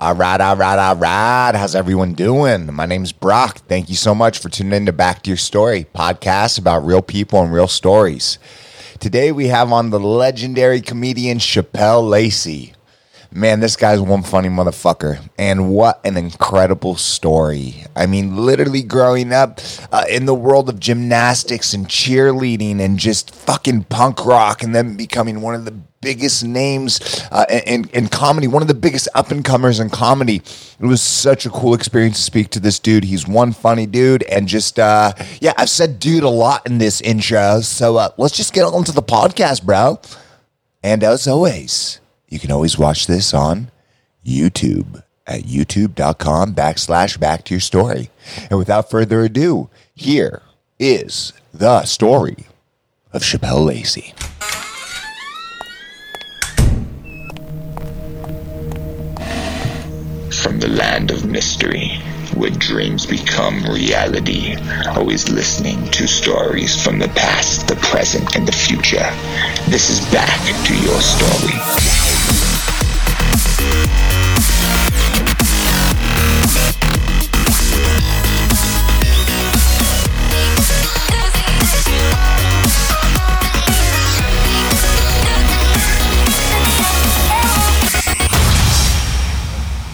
All right, all right, all right. How's everyone doing? My name's Brock. Thank you so much for tuning in to Back to Your Story podcast about real people and real stories. Today we have on the legendary comedian Shapel Lacey. Man, this guy's one funny motherfucker. And what an incredible story. I mean, literally growing up uh, in the world of gymnastics and cheerleading and just fucking punk rock and then becoming one of the biggest names uh, in, in comedy, one of the biggest up and comers in comedy. It was such a cool experience to speak to this dude. He's one funny dude, and just uh, yeah, I've said dude a lot in this intro. So uh, let's just get on to the podcast, bro. And as always, you can always watch this on YouTube at youtube.com backslash back to your story. And without further ado, here is the story of Shapel Lacey. From the land of mystery, where dreams become reality, always listening to stories from the past, the present, and the future. This is back to your story.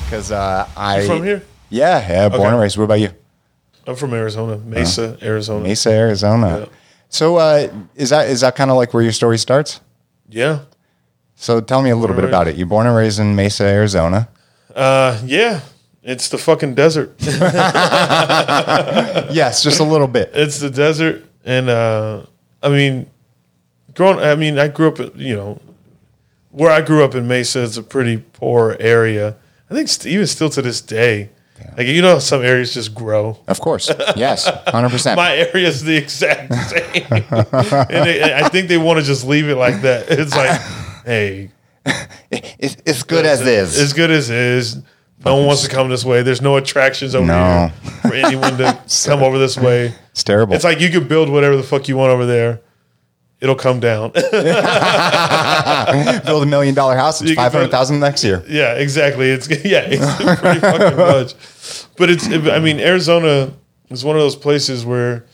Because uh, I. You from here? Yeah, yeah, born Okay. and raised. What about you? I'm from Arizona, Mesa, Arizona. Mesa, Arizona. Yeah. So uh, is that is that kind of like where your story starts? Yeah. So tell me a little bit about it. You're born and raised in Mesa, Arizona. Uh, yeah. It's the fucking desert. Yes, just a little bit. it's the desert, and uh, I mean, growing. I mean, I grew up. You know, where I grew up in Mesa is a pretty poor area. I think st- even still to this day, like you know, some areas just grow. Of course. Yes, hundred percent. My area is the exact same, and they, I think they want to just leave it like that. It's like, hey, It's, it's good as is. As good as is. No one wants to come this way. There's no attractions over No. here for anyone to come over this way. It's terrible. It's like you can build whatever the fuck you want over there. It'll come down. build a million dollar house. It's five hundred thousand next year. yeah, exactly. It's yeah, it's pretty fucking much. But it's I mean Arizona is one of those places where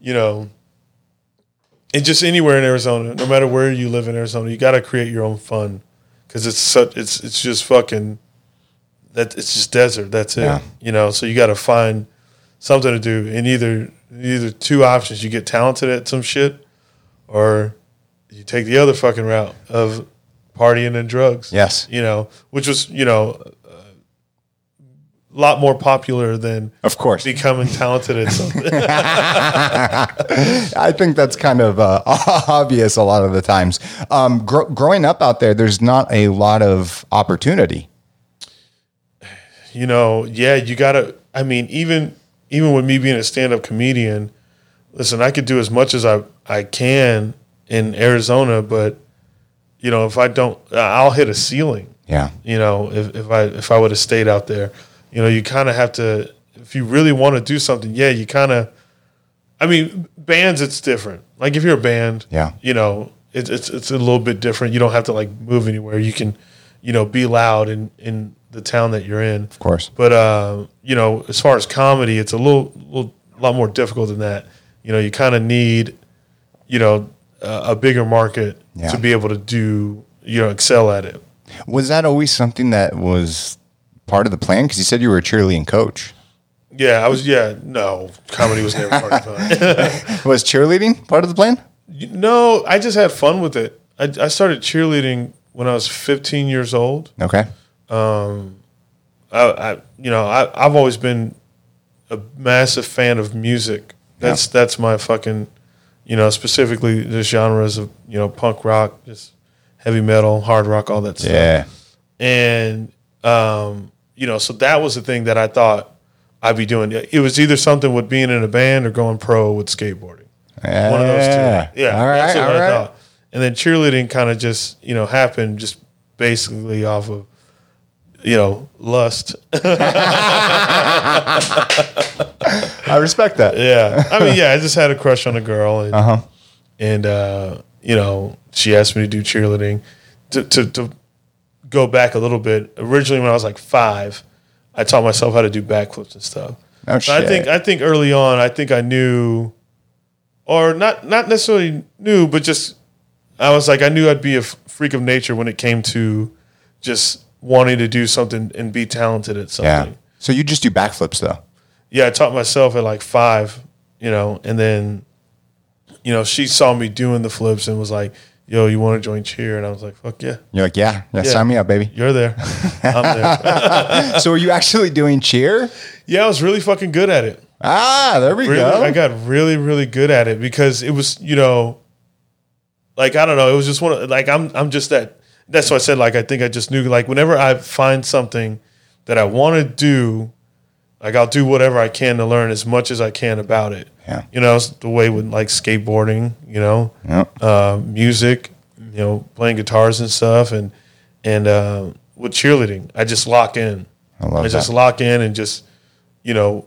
you know and just anywhere in Arizona, no matter where you live in Arizona, you got to create your own fun because it's such it's it's just fucking that it's just desert. That's it. Yeah. You know, so you got to find something to do, and either either two options: you get talented at some shit, or you take the other fucking route of partying and drugs. Yes. you know, which was you know lot more popular than Of course. becoming talented at something. I think that's kind of uh, obvious a lot of the times. Um, gr- growing up out there, there's not a lot of opportunity. you know, yeah, you gotta. I mean, even even with me being a stand up comedian, listen, I could do as much as I I can in Arizona, but you know, if I don't, I'll hit a ceiling. Yeah. You know, if, if I if I would have stayed out there, you know, you kind of have to. If you really want to do something, yeah, you kind of. I mean, bands, it's different. Like if you're a band, Yeah. you know, it's it's it's a little bit different. You don't have to like move anywhere. You can, you know, be loud in in the town that you're in. Of course. But uh, you know, as far as comedy, it's a little, little lot more difficult than that. You know, you kind of need, you know, a, a bigger market Yeah. to be able to do, you know, excel at it. Was that always something that was part of the plan? Because you said you were a cheerleading coach. Yeah, I was. Yeah, no, comedy was never part of fun. Was cheerleading part of the plan? no, I just had fun with it. I, I started cheerleading when I was 15 years old. Okay. I, I you know, I, I've always been a massive fan of music. That's that's my fucking, you know, specifically the genres of you know punk rock, just heavy metal, hard rock, all that stuff. Yeah. And um, you know, so that was the thing that I thought I'd be doing. It was either something with being in a band or going pro with skateboarding. One of those two. Yeah, All right. that's what all I right. thought. And then cheerleading kind of just you know happened just basically off of you know lust. I respect that. Yeah, I mean, yeah, I just had a crush on a girl, and Uh-huh. and uh, you know, she asked me to do cheerleading. To, to to go back a little bit. Originally, when I was like five, I taught myself how to do backflips and stuff. Oh, So I think I think early on, I think I knew, or not not necessarily knew, but just I was like I knew I'd be a freak of nature when it came to just wanting to do something and be talented at something. Yeah. So you just do backflips though. Yeah, I taught myself at like five, you know, and then, you know, she saw me doing the flips and was like, "Yo, you want to join cheer?" And I was like, "Fuck yeah, You're like, yeah, yeah, Yeah. sign me up, baby. you're there, I'm there." so are you actually doing cheer? yeah, I was really fucking good at it. Ah, there we really, go. I got really, really good at it because it was, you know, like I don't know, it was just one of like I'm I'm just that. That's why I said like I think I just knew like whenever I find something that I want to do, like I'll do whatever I can to learn as much as I can about it. Yeah. you know, it's the way with like skateboarding, you know, Yep. uh, music, you know, playing guitars and stuff, and and uh, with cheerleading, I just lock in. I love I just that. lock in and just, you know,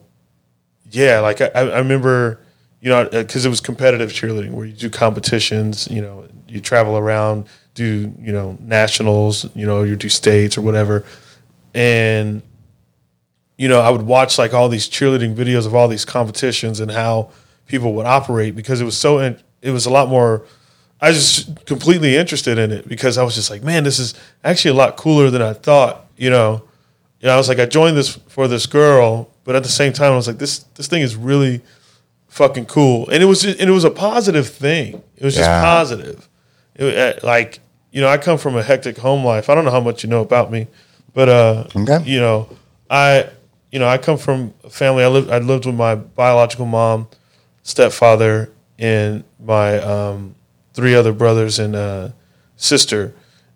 yeah, like I, I remember, you know, because it was competitive cheerleading where you do competitions, you know, you travel around, do, you know, nationals, you know, you do states or whatever. And, you know, I would watch like all these cheerleading videos of all these competitions and how people would operate because it was so, in, it was a lot more, I was just completely interested in it because I was just like, man, this is actually a lot cooler than I thought, you know. You know, I was like, I joined this for this girl, but at the same time, I was like, this this thing is really fucking cool, and it was and it was a positive thing. It was just Yeah. positive. It, uh, like you know, I come from a hectic home life. I don't know how much you know about me, but uh, Okay. you know, I you know I come from a family. I lived I lived with my biological mom, stepfather, and my um, three other brothers and uh, sister.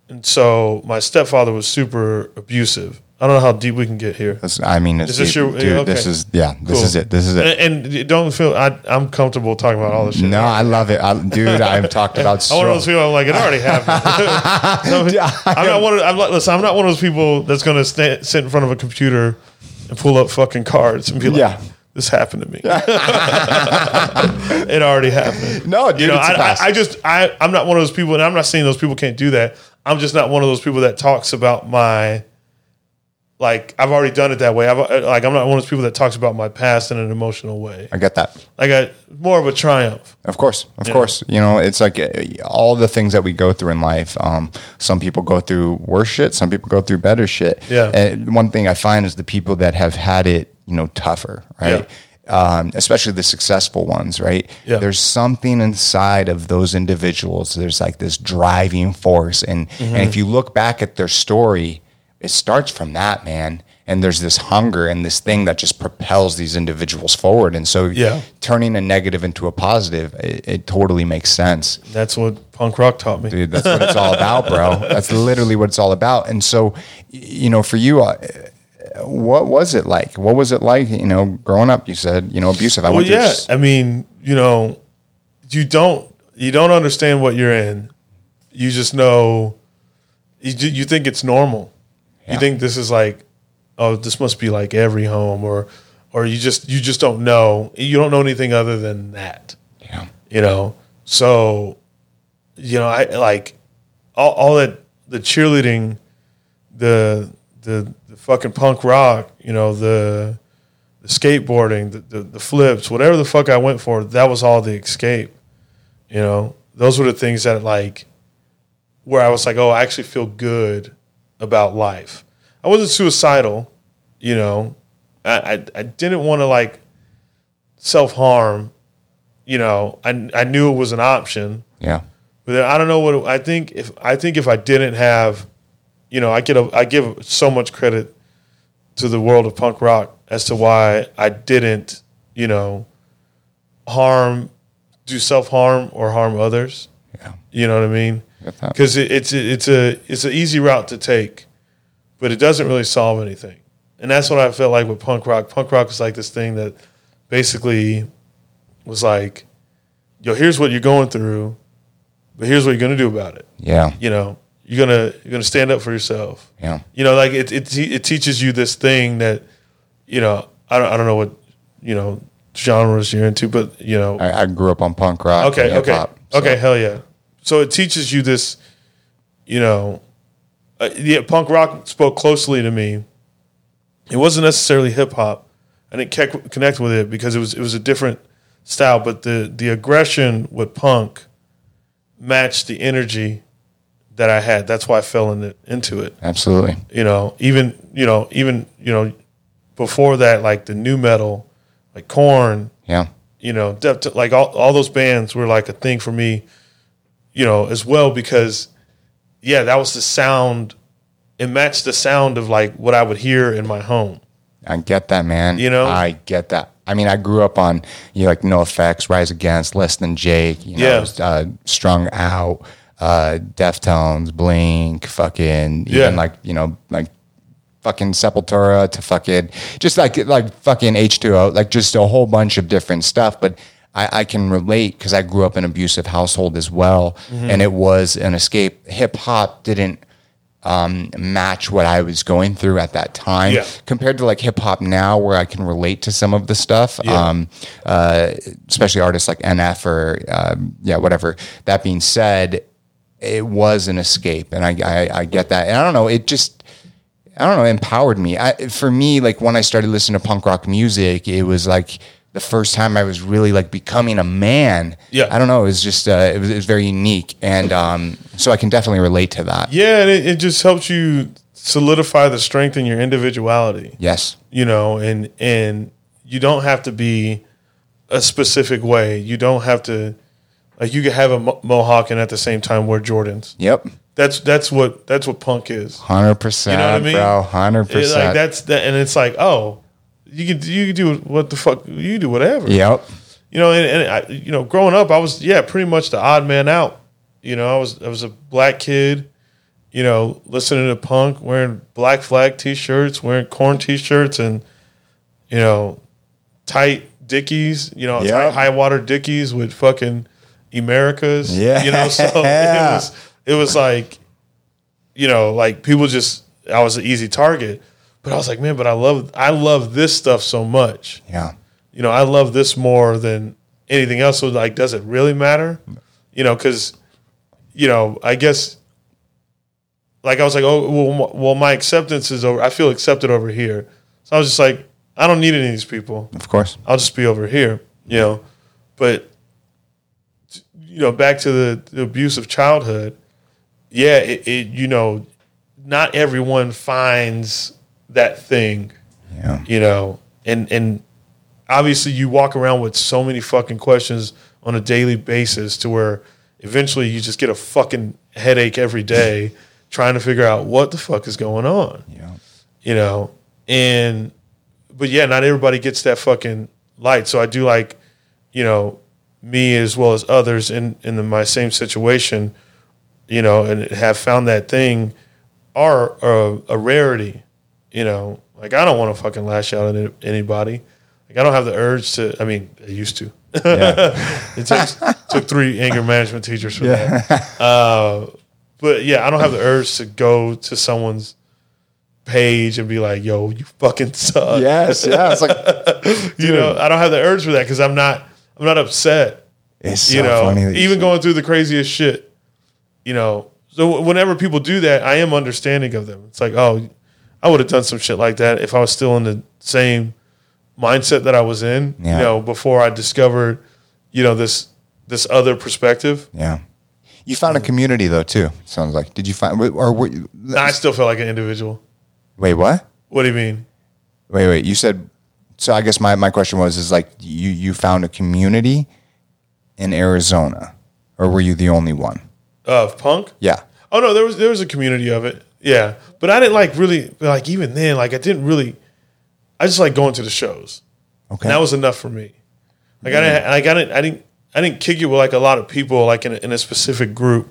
And so my stepfather was super abusive. I don't know how deep we can get here. This- I mean, it's Is this deep. your- dude? okay. This is yeah. This Cool. is it. This is it. And, and don't feel I, I'm comfortable talking about all this shit. No, I love it, I, dude. I've talked about I'm one of those people. I'm like, it already happened. No, I'm not one. Of, I'm listen. I'm not one of those people that's going to sit in front of a computer and pull up fucking cards and be like, Yeah. "This happened to me." it already happened. No, dude, you know, it's a I. I, I just I I'm not one of those people, and I'm not saying those people can't do that. I'm just not one of those people that talks about my like I've already done it that way. I've like I'm not one of those people that talks about my past in an emotional way. I get that. Like I more of a triumph. Of course, of course. You know, it's like uh, all the things that we go through in life. Um, some people go through worse shit. Some people go through better shit. Yeah. And one thing I find is the people that have had it, you know, tougher, right? Um, especially the successful ones, right? Yeah. There's something inside of those individuals. There's like this driving force, and Mm-hmm. and if you look back at their story, it starts from that man. And there's this hunger and this thing that just propels these individuals forward. And so, Yeah. turning a negative into a positive, it, it totally makes sense. That's what punk rock taught me. Dude, that's what it's all about, bro. That's literally what it's all about. And so, you know, for you, uh, what was it like? What was it like, you know, growing up? You said, you know, abusive. I Well, yeah. I mean, you know, you don't you don't understand what you're in. You just know you you think it's normal. Yeah. You think this is like, oh, this must be like every home, or or you just you just don't know. You don't know anything other than that. yeah. you know so you know i like all, all that the cheerleading the the the fucking punk rock you know the the skateboarding the, the the flips whatever the fuck i went for that was all the escape you know those were the things that like where i was like oh i actually feel good about life i wasn't suicidal you know i i, I didn't want to like self-harm you know, I I knew it was an option, Yeah. but then I don't know what I think if I think if I didn't have, you know, I get a, I give so much credit to the world of punk rock as to why I didn't, you know, harm, do self harm or harm others. Yeah. You know what I mean? Because it, it's it's a it's an easy route to take, but it doesn't really solve anything. And that's what I felt like with punk rock. Punk rock is like this thing that basically was like, yo, here's what you're going through, but here's what you're gonna do about it. Yeah. You know, you're gonna you're gonna stand up for yourself. Yeah. You know, like it it it teaches you this thing that, you know, I don't I don't know what you know genres you're into, but you know, I, I grew up on punk rock. okay, okay, so- okay, hell yeah. So it teaches you this, you know, uh, yeah, punk rock spoke closely to me. It wasn't necessarily hip hop. I didn't ke- connect with it because it was it was a different style, but the the aggression with punk matched the energy that I had. That's why I fell in it, into it. Absolutely. You know, even you know, even you know, before that, like the nu metal, like Korn, Yeah. you know, like all all those bands were like a thing for me, you know, as well because, yeah, that was the sound. It matched the sound of like what I would hear in my home. I get that, man. You know? I get that. I mean, I grew up on you know, like NOFX, Rise Against, Less Than Jake. You know, Yeah. uh, Strung Out, uh, Deftones, Blink, fucking Yeah. even like you know like fucking Sepultura to fucking just like like fucking H two O, like just a whole bunch of different stuff. But I, I can relate because I grew up in an abusive household as well, Mm-hmm. and it was an escape. Hip hop didn't um, match what I was going through at that time Yeah. compared to like hip hop now, where I can relate to some of the stuff. Yeah. Um, uh, especially artists like NF or um, yeah, whatever. That being said, it was an escape, and I, I I get that, and I don't know, it just. I don't know, empowered me. I, for me, like when I started listening to punk rock music, it was like the first time I was really like becoming a man. Yeah. I don't know. It was just, uh, it, was, it was very unique. And um, so I can definitely relate to that. Yeah, and it, it just helps you solidify the strength in your individuality. Yes. you know, and and you don't have to be a specific way. You don't have to like you could have a mohawk and at the same time wear Jordans. Yep. That's that's what that's what punk is. Hundred percent, You know what I mean? bro. Hundred It's like percent. that's that, and it's like oh, you can you can do what the fuck you can do whatever. Yep. You know, and, and I, you know, growing up, I was yeah pretty much the odd man out. You know, I was I was a black kid. You know, listening to punk, wearing Black Flag t-shirts, wearing Korn t-shirts, and you know, tight dickies. You know, tight high water dickies with fucking Americas. Yeah. you know, so it was it was like, you know, like people just I was an easy target. But I was like, man, but I love I love this stuff so much Yeah. you know, I love this more than anything else. So, like, does it really matter? You know, because, you know, I guess, like, I was like, oh, well, well, my acceptance is over. I feel accepted over here. So I was just like, I don't need any of these people. Of course. I'll just be over here, you know. But, you know, back to the, the abuse of childhood, yeah, it, it, you know, not everyone finds that thing Yeah. you know, and and obviously you walk around with so many fucking questions on a daily basis to where eventually you just get a fucking headache every day trying to figure out what the fuck is going on, Yeah. you know, and but yeah, not everybody gets that fucking light. So I do like, you know, me as well as others in in the, my same situation, you know, and have found that thing are a, a rarity, you know. Like I don't want to fucking lash out at anybody. Like I don't have the urge to. I mean, I used to. it takes, took three anger management teachers for that. Uh, but yeah, I don't have the urge to go to someone's page and be like, "Yo, you fucking suck." Yes. Yeah. It's like you know, I don't have the urge for that because I'm not. I'm not upset. it's so you know, funny. that even going through the craziest shit. You know, so whenever people do that, I am understanding of them. It's like, oh, I would have done some shit like that if I was still in the same mindset that I was in. Yeah. You know, before I discovered, you know, this this other perspective. Yeah. You found a community though too. Sounds like. Did you find or were, I still feel like an individual. wait? What? What do you mean? Wait, wait. You said. So I guess my, my question was is like you you found a community in Arizona, or were you the only one? Of punk? Yeah. Oh no, there was there was a community of it. Yeah, but I didn't like really like even then like I didn't really. I just like going to the shows. Okay. And that was enough for me. Like I didn't, like I didn't, I didn't, I didn't kick it with like a lot of people, like in a, in a specific group.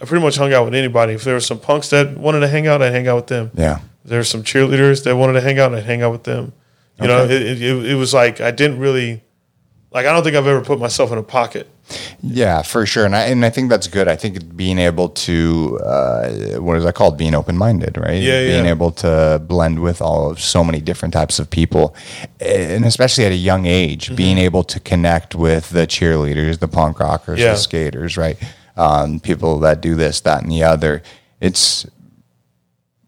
I pretty much hung out with anybody. If there were some punks that wanted to hang out, I'd hang out with them. yeah. If there were some cheerleaders that wanted to hang out, I'd hang out with them. You know, it, it, it, it was like I didn't really, like I don't think I've ever put myself in a pocket. Yeah, for sure, and I and I think that's good. I think being able to uh, what is that called? Being open minded, right? Yeah, Being yeah. able to blend with all of so many different types of people, and especially at a young age, Mm-hmm. being able to connect with the cheerleaders, the punk rockers, Yeah. the skaters, right? Um, people that do this, that, and the other. It's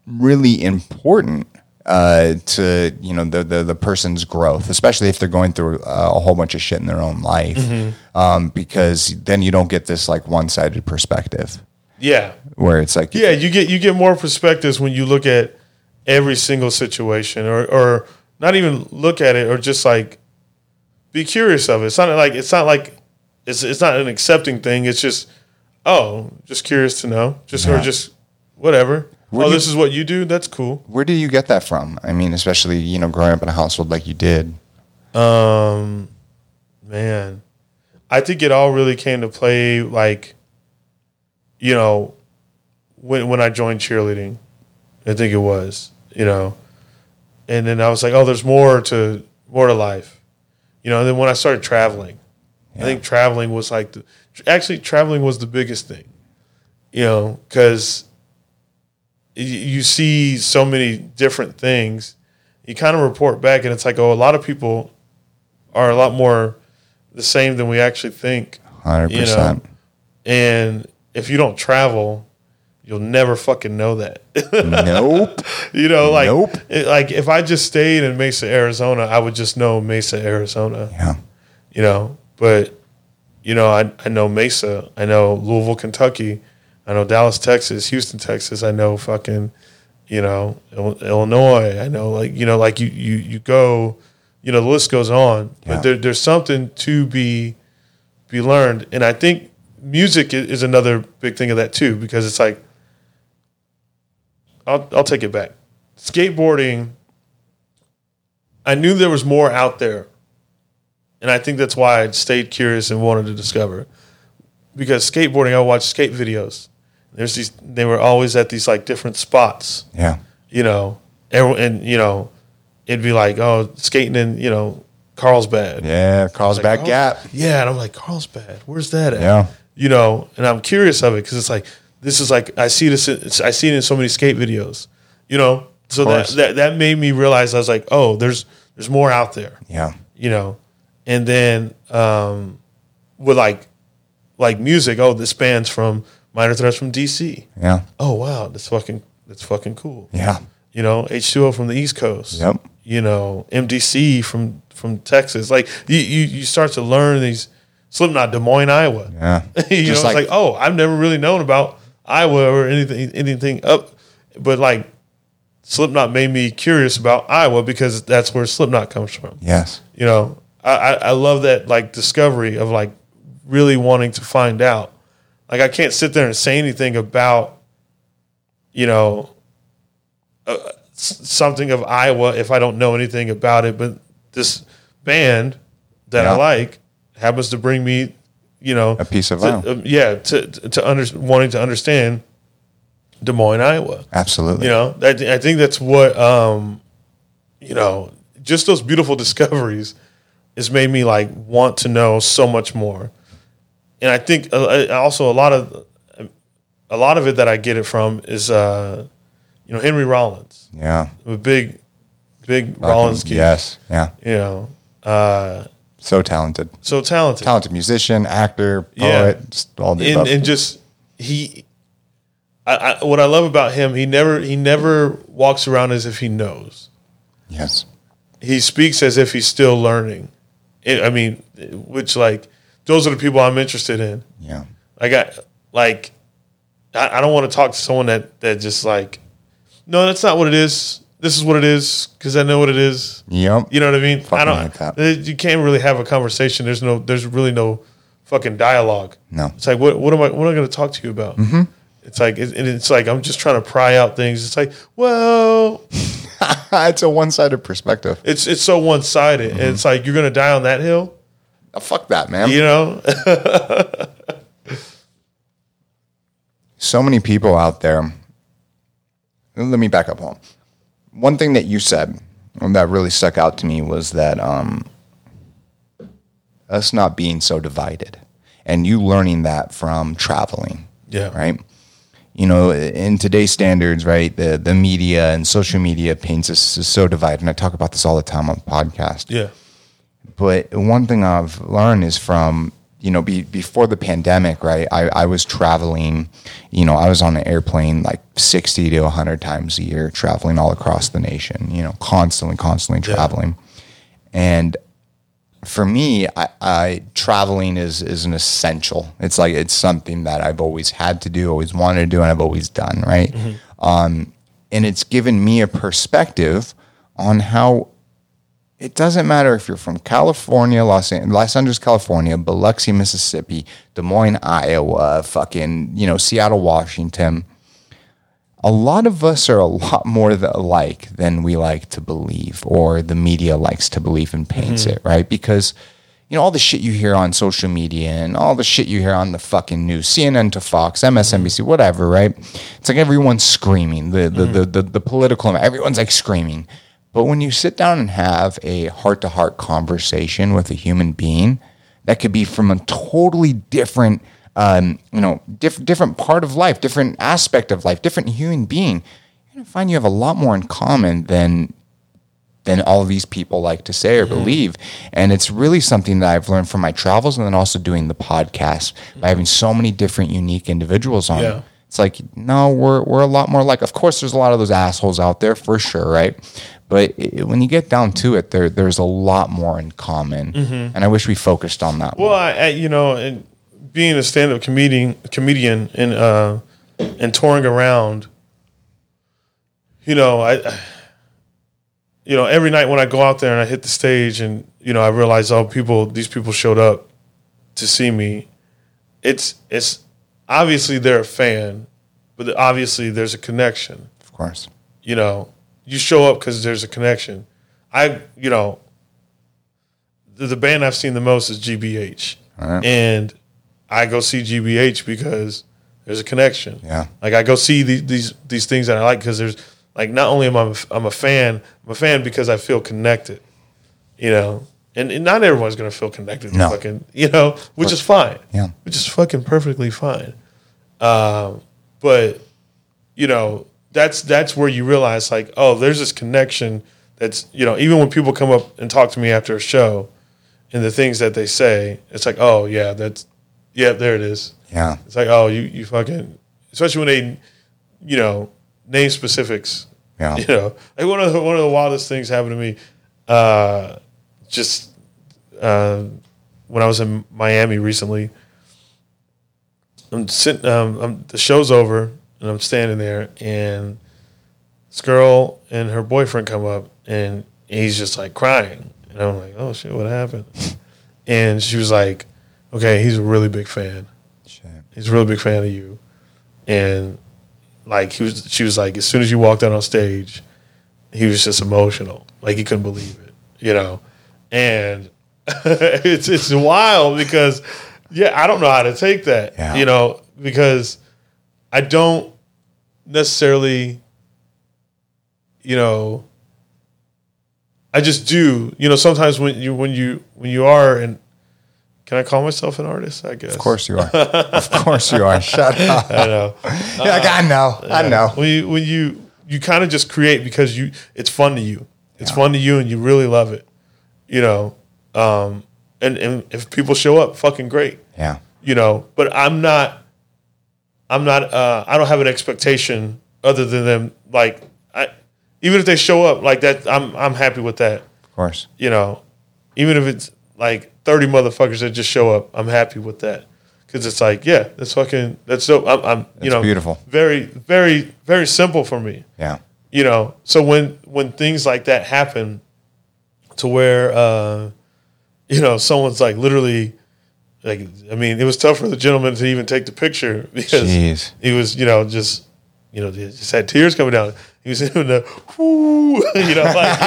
really important uh, to you know the, the the person's growth, especially if they're going through uh, a whole bunch of shit in their own life, um, because then you don't get this like one sided perspective Yeah. where it's like Yeah, you get you get more perspectives when you look at every single situation or or not even look at it or just like be curious of it. It's not like it's not like it's it's not an accepting thing. It's just oh, just curious to know. Just or just whatever. Where oh, do you- this is what you do? That's cool. where do you get that from? I mean, especially you know growing up in a household like you did. Um man. I think it all really came to play like you know when when I joined cheerleading. I think it was, you know. And then I was like, oh, there's more to more to life. You know, and then when I started traveling, I think traveling was like the actually traveling was the biggest thing. You know, cuz you see so many different things. You kind of report back and it's like, oh, a lot of people are a lot more the same than we actually think. Hundred You know, percent. and if you don't travel, you'll never fucking know that. Nope. you know, like Nope. it- like if I just stayed in Mesa, Arizona, I would just know Mesa, Arizona. Yeah. You know, but you know, I I know Mesa, I know Louisville, Kentucky, I know Dallas, Texas, Houston, Texas, I know fucking, you know, Illinois. I know like you know, like you you you go, you know, the list goes on. Yeah. But there, there's something to be be learned, and I think music is another big thing of that too, because it's like I'll I'll take it back. Skateboarding. I knew there was more out there, and I think that's why I stayed curious and wanted to discover. Because skateboarding, I watched skate videos. There's these. They were always at these like different spots, Yeah. you know, and, and you know, it'd be like, oh, skating in, you know, Carlsbad. Yeah. Carlsbad Like, oh, Gap. Yeah, and I'm like, Carlsbad, where's that at? Yeah. You know, and I'm curious of it because it's like this is like I see this, it's, I see it in so many skate videos. You know, so that, that that made me realize I was like, oh, there's there's more out there. Yeah. You know, and then um, with like like music, oh, this band's from Minor Threat's from DC. Yeah. Oh wow, that's fucking that's fucking cool. Yeah. You know, H2O from the East Coast. Yep. You know, MDC from from Texas. Like you you, you start to learn these Slipknot, Des Moines, Iowa. Yeah. you Just know, like- it's like, oh, I've never really known about Iowa or anything anything up but like Slipknot made me curious about Iowa because that's where Slipknot comes from. Yes. You know, I, I, I love that like discovery of like really wanting to find out. Like I can't sit there and say anything about, you know, uh, something of Iowa if I don't know anything about it. But this band that Yeah. I like happens to bring me, you know, A piece of to, Iowa. um, yeah, to to under, wanting to understand Des Moines, Iowa. Absolutely. You know, I, I think that's what um, you know, just those beautiful discoveries has made me like want to know so much more. And I think uh, also a lot of a lot of it that I get it from is uh, you know Henry Rollins, Yeah. A big big Rollins geek. Yes. Yeah. You know, uh, So talented. so talented. Talented musician, actor, poet, Yeah. just all the and, above. and just he I, I, what I love about him, he never he never walks around as if he knows. yes. He speaks as if he's still learning. It, I mean, which like those are the people I'm interested in. Yeah. I got like I, I don't want to talk to someone that that just like no, that's not what it is. This is what it is because I know what it is. Yep. You know what I mean? Fucking I don't. like that. You can't really have a conversation. There's no. There's really no fucking dialogue. No. It's like what? What am I? What am I going to talk to you about? Mm-hmm. It's like it, and it's like I'm just trying to pry out things. It's like well, it's a one sided perspective. it's it's so one sided, Mm-hmm. and it's like you're going to die on that hill. Oh, fuck that, man. You know? so many people out there. Let me back up home. One thing that you said that really stuck out to me was that um, us not being so divided, and you learning that from traveling. Yeah. Right. You know, in today's standards, right, the the media and social media paints us so divided, and I talk about this all the time on the podcast. yeah. But one thing I've learned is from you know, be, before the pandemic, right? I, I was traveling, you know, I was on an airplane like 60 to 100 times a year, traveling all across the nation, you know, constantly, constantly traveling. And for me, I, I traveling is is an essential. It's like it's something that I've always had to do, always wanted to do, and I've always done. Right, um, and it's given me a perspective on how it doesn't matter if you're from California, Los, An- Los Angeles, California, Biloxi, Mississippi, Des Moines, Iowa, fucking you know Seattle, Washington. A lot of us are a lot more alike than we like to believe, or the media likes to believe and paints mm-hmm. it, right? Because you know all the shit you hear on social media and all the shit you hear on the fucking news, CNN to Fox, MSNBC, mm-hmm. whatever, right? It's like everyone's screaming. The the mm-hmm. the, the, the political everyone's like screaming. But when you sit down and have a heart to heart conversation with a human being, that could be from a totally different, um, you know, diff- different part of life, different aspect of life, different human being. You're gonna find you have a lot more in common than than all of these people like to say or believe. And it's really something that I've learned from my travels and then also doing the podcast by having so many different unique individuals on. Yeah. It's like, no, we're we're a lot more like. Of course, there's a lot of those assholes out there for sure, right? But it, when you get down to it, there there's a lot more in common, and I wish we focused on that. Well. I, I you know, and being a stand-up comedian, comedian, and uh, and touring around, you know, I- you know, every night when I go out there and I hit the stage, and you know, I realize, oh, people, these people showed up to see me. It's it's obviously they're a fan, but obviously there's a connection of course, you know, you show up because there's a connection. I, you know, the, the band I've seen the most is GBH, Alright. and I go see GBH because there's a connection. Yeah. like I go see these these these things that I like because there's like not only am I I'm a fan, I'm a fan because I feel connected. You know, and, and not everyone's gonna feel connected. to No. fucking, you know, which is fine. Yeah. which is fucking perfectly fine. Um, but you know that's that's where you realize like oh there's this connection that's you know even when people come up and talk to me after a show and the things that they say it's like oh yeah that's yeah there it is yeah, it's like oh you you fucking especially when they you know name specifics yeah, you know like one of the one of the wildest things happened to me uh just uh when I was in Miami recently I'm sitting um I'm, the show's over and I'm standing there and this girl and her boyfriend come up and he's just like crying. And I'm like oh shit what happened? And she was like okay he's a really big fan. Shit. he's a really big fan of you. And like he was she was like as soon as you walked out on stage he was just emotional. Like he couldn't believe it you know and it's it's wild because yeah i don't know how to take that Yeah. you know because i don't necessarily you know i just do you know sometimes when you when you when you are and can i call myself an artist i guess Of course you are. of course you are. Shut up. i know You're like, I know. I know. when you when you you kind of just create because you it's fun to you it's fun to you and you really love it you know um and and if people show up fucking great Yeah. you know but i'm not i'm not uh i don't have an expectation other than them like i even if they show up like that i'm i'm happy with that Of course. you know even if it's like 30 motherfuckers that just show up i'm happy with that because it's like yeah that's fucking that's so i'm, I'm you know beautiful. very very very simple for me Yeah. you know so when when things like that happen to where uh you know someone's like literally like i mean it was tough for the gentleman to even take the picture because Jeez. he was you know just you know just had tears coming down he was in the whoo you know like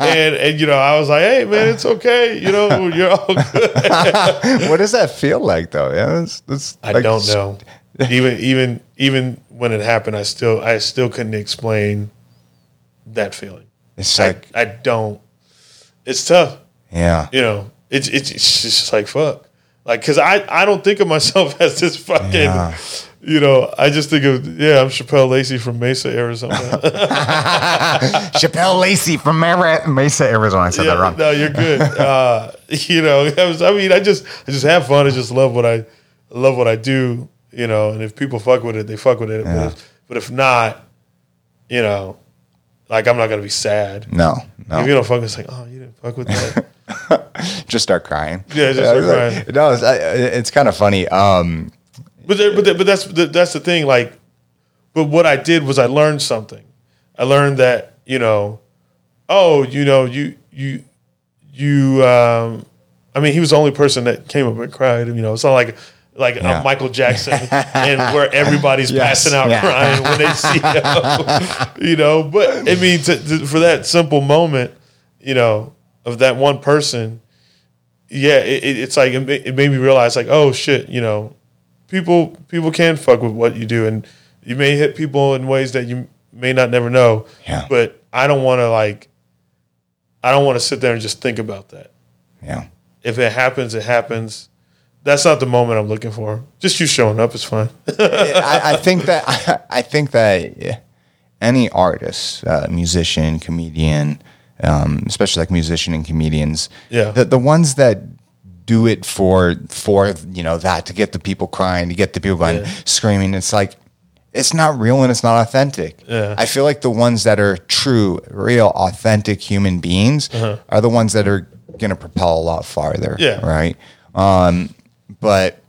and and you know i was like hey man it's okay you know you're all good what does that feel like though? Yeah, that's, that's I like- don't know. even even even when it happened, I still I still couldn't explain that feeling. It's I, like, I don't. It's tough, yeah, you know. It's it's, it's just like fuck, like because I I don't think of myself as this fucking Yeah. you know, I just think of yeah, I'm Shapel Lacey from Mesa, Arizona. Shapel Lacey from Mara- Mesa, Arizona. I said that wrong. no, you're good. Uh, you know, I, was, I mean, I just I just have fun. I just love what I love what I do. You know, and if people fuck with it, they fuck with it. Yeah. But, if, but if not, you know, like I'm not gonna be sad. No, no. If you don't fuck, it's like, oh, you didn't fuck with that. just start crying. Yeah, just start it's like- crying. No, it's, it's kind of funny. Um, But there, but there, but that's that's the thing. Like, but what I did was I learned something. I learned that you know, oh, you know, you you you. Um, I mean, he was the only person that came up and cried. You know, it's not like like Yeah. uh, Michael Jackson and where everybody's Yes, passing out yeah. crying when they see him. you know, but I mean, to, to, for that simple moment, you know, of that one person, yeah, it, it- it's like it it made me realize, like, oh shit, you know, people people can fuck with what you do, and you may hit people in ways that you may not never know. Yeah. But I don't want to like, I don't want to sit there and just think about that. yeah. If it happens, it happens. That's not the moment I'm looking for. Just you showing up is fine. I, I think that I, think that any artist, uh, musician, comedian, um, especially like musician and comedians, Yeah. the the ones that do it for for you know that to get the people crying, to get the people going Yeah. screaming. It's like it's not real and it's not authentic. Yeah. I feel like the ones that are true, real, authentic human beings are the ones that are going to propel a lot farther. Uh-huh. Yeah. Right. Um, but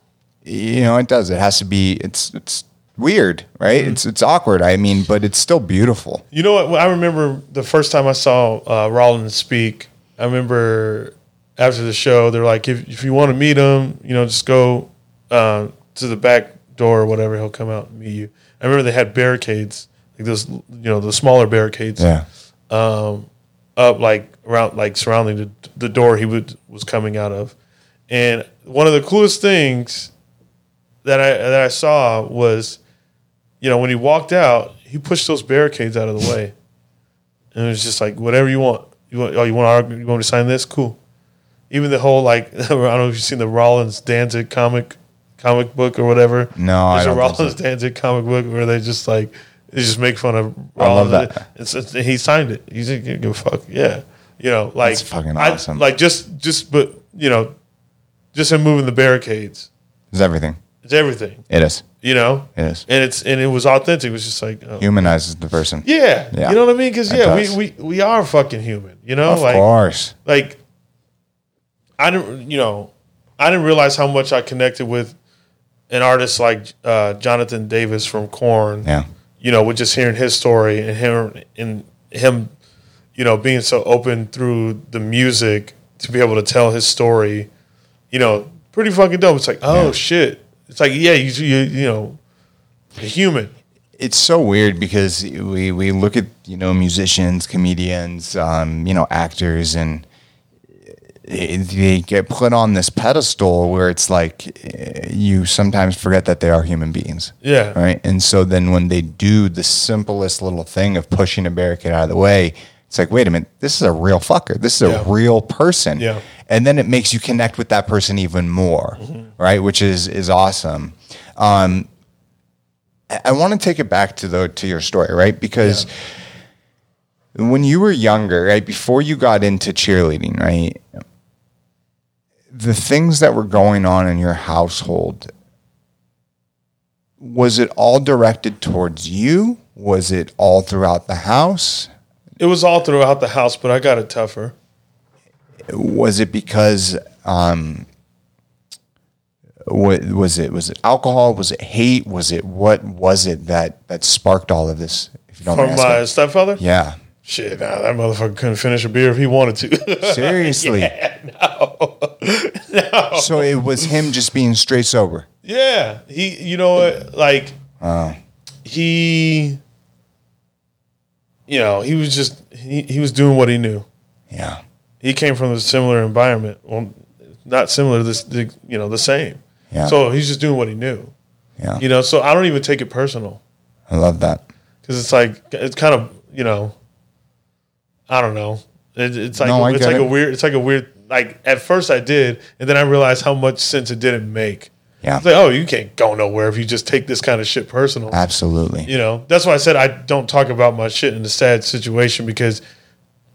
you know, it does. It has to be. It's it's weird, right? Mm-hmm. It's it's awkward. I mean, but it's still beautiful. You know what? I remember the first time I saw uh, Rollins speak. I remember after the show, they're like, if, if you want to meet him, you know, just go uh, to the back door or whatever. He'll come out and meet you. I remember they had barricades, like those, you know, the smaller barricades Yeah. up, like around, like surrounding the, the door he would was coming out of. And one of the coolest things that I that I saw was, you know, when he walked out, he pushed those barricades out of the way, and it was just like whatever you want. You want? Oh, you want to argue? You want me to sign this? Cool. Even the whole like I don't know if you've seen the Rollins Danzig comic comic book or whatever. No, I there's don't a so. Rollins Danzig comic book where they just like they just make fun of Rollins. I love that. It's, it's, he signed it. He's like, give a fuck. Yeah, you know, like That's fucking I- awesome. like just just but you know, just him moving the barricades. It's everything. It's everything. It is. You know, It is. and it's and it was authentic. It was just like, oh, Humanizes the person. yeah, Yeah. you know what I mean? Because yeah, does. we, we we are fucking human. You know, Of like course. like I didn't you know I didn't realize how much I connected with an artist like uh, Jonathan Davis from Korn. Yeah. You know, with just hearing his story and him and him, you know, being so open through the music to be able to tell his story. You know, pretty fucking dope. It's like, oh Yeah. shit. It's like, yeah, you you, you know, a human. it's so weird because we we look at you know musicians, comedians, um, you know actors, and they get put on this pedestal where it's like eh, you sometimes forget that they are human beings. Yeah. Right. And so then when they do the simplest little thing of pushing a barricade out of the way, it's like, wait a minute, this is a real fucker. This is Yeah. a real person. Yeah. And then it makes you connect with that person even more, right? Which is is awesome. Um, I- want to take it back to the to your story, right? Because when you were younger, right, before you got into cheerleading, right, the things that were going on in your household, was it all directed towards you? Was it all throughout the house? It was all throughout the house, but I got it tougher. Was it because um, what was it? Was it alcohol? Was it hate? Was it what was it that that sparked all of this? If you don't From my stepfather? yeah, Shit, nah, that motherfucker couldn't finish a beer if he wanted to. seriously. Yeah. No. So it was him just being straight sober. yeah, he. You know what? Like he. You know, he was just he, he was doing what he knew. Yeah, He came from a similar environment. Well, not similar. This the, you know the same. Yeah. So he's just doing what he knew. yeah. You know, so I don't even take it personal I love that. because it's like it's kind of you know. I don't know. It, it's like No, it's like a weird. It's like a weird. Like at first I did, and then I realized how much sense it didn't make. Yeah. It's like, oh, you can't go nowhere if you just take this kind of shit personal. Absolutely. You know, that's why I said I don't talk about my shit in a sad situation because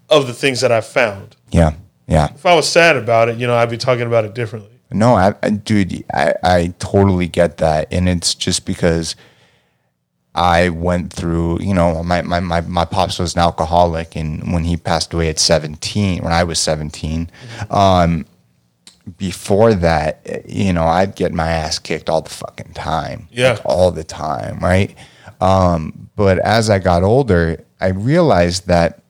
of the things that I found. Yeah. Yeah. If I was sad about it, you know, I'd be talking about it differently. No, I, I dude, I, I totally get that. And it's just because I went through, you know, my, my, my, my pops was an alcoholic. And when he passed away at 17, when I was 17, um, before that, you know, I'd get my ass kicked all the fucking time. Yeah. Like, all the time. Right. Um, but as I got older, I realized that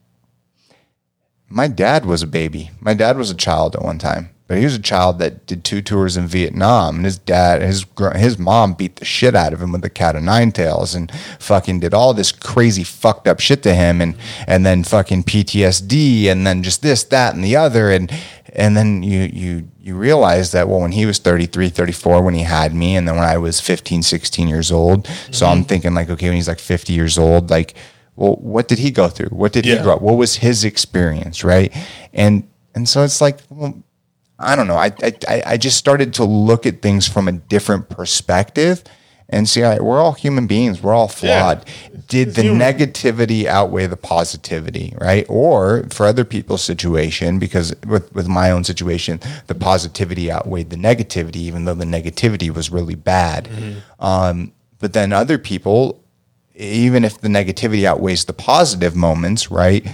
my dad was a baby. My dad was a child at one time, but he was a child that did two tours in Vietnam, and his dad, his his mom beat the shit out of him with the cat of nine tails, and fucking did all this crazy fucked up shit to him, and and then fucking PTSD, and then just this, that, and the other, and and then you you you realize that well when he was 33 34 when he had me and then when i was 15 16 years old so i'm mm-hmm. thinking like okay when he's like 50 years old like well what did he go through? What did he Yeah. grow up? What was his experience right? And and so it's like well i don't know. I i, I- just started to look at things from a different perspective and see we're all human beings. We're all flawed. Did the human. negativity outweigh the positivity right? Or for other people's situation because with, with my own situation the positivity outweighed the negativity even though the negativity was really bad. Um, but then other people even if the negativity outweighs the positive moments, right?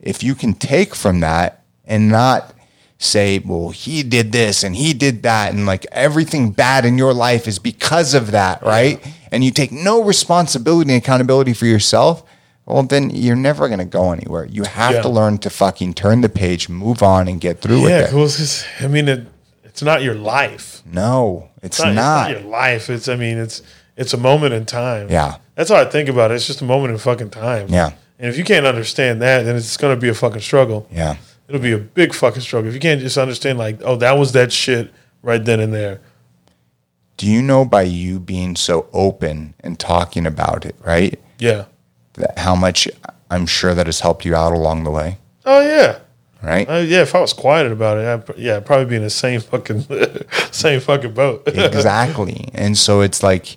If you can take from that and not say, well, he did this and he did that, and like everything bad in your life is because of that, right? And you take no responsibility and accountability for yourself, well, then you're never going to go anywhere. You have Yeah. to learn to fucking turn the page, move on, and get through Yeah, with it. cool. It's just- I mean, it, it's not your life. No, it's, It's not, not. it's not your life. It's I mean, it's it's a moment in time. Yeah. That's how I think about it. It's just a moment in fucking time. Yeah. And if you can't understand that, then it's gonna be a fucking struggle. Yeah. It'll be a big fucking struggle. If you can't just understand like, oh, that was that shit right then and there. Do you know by you being so open and talking about it, right? Yeah. that how much I'm sure that has helped you out along the way, Oh yeah. right? Uh, yeah, if I was quiet about it, I'd, yeah, I'd probably be in the same fucking same fucking boat. exactly. And so it's like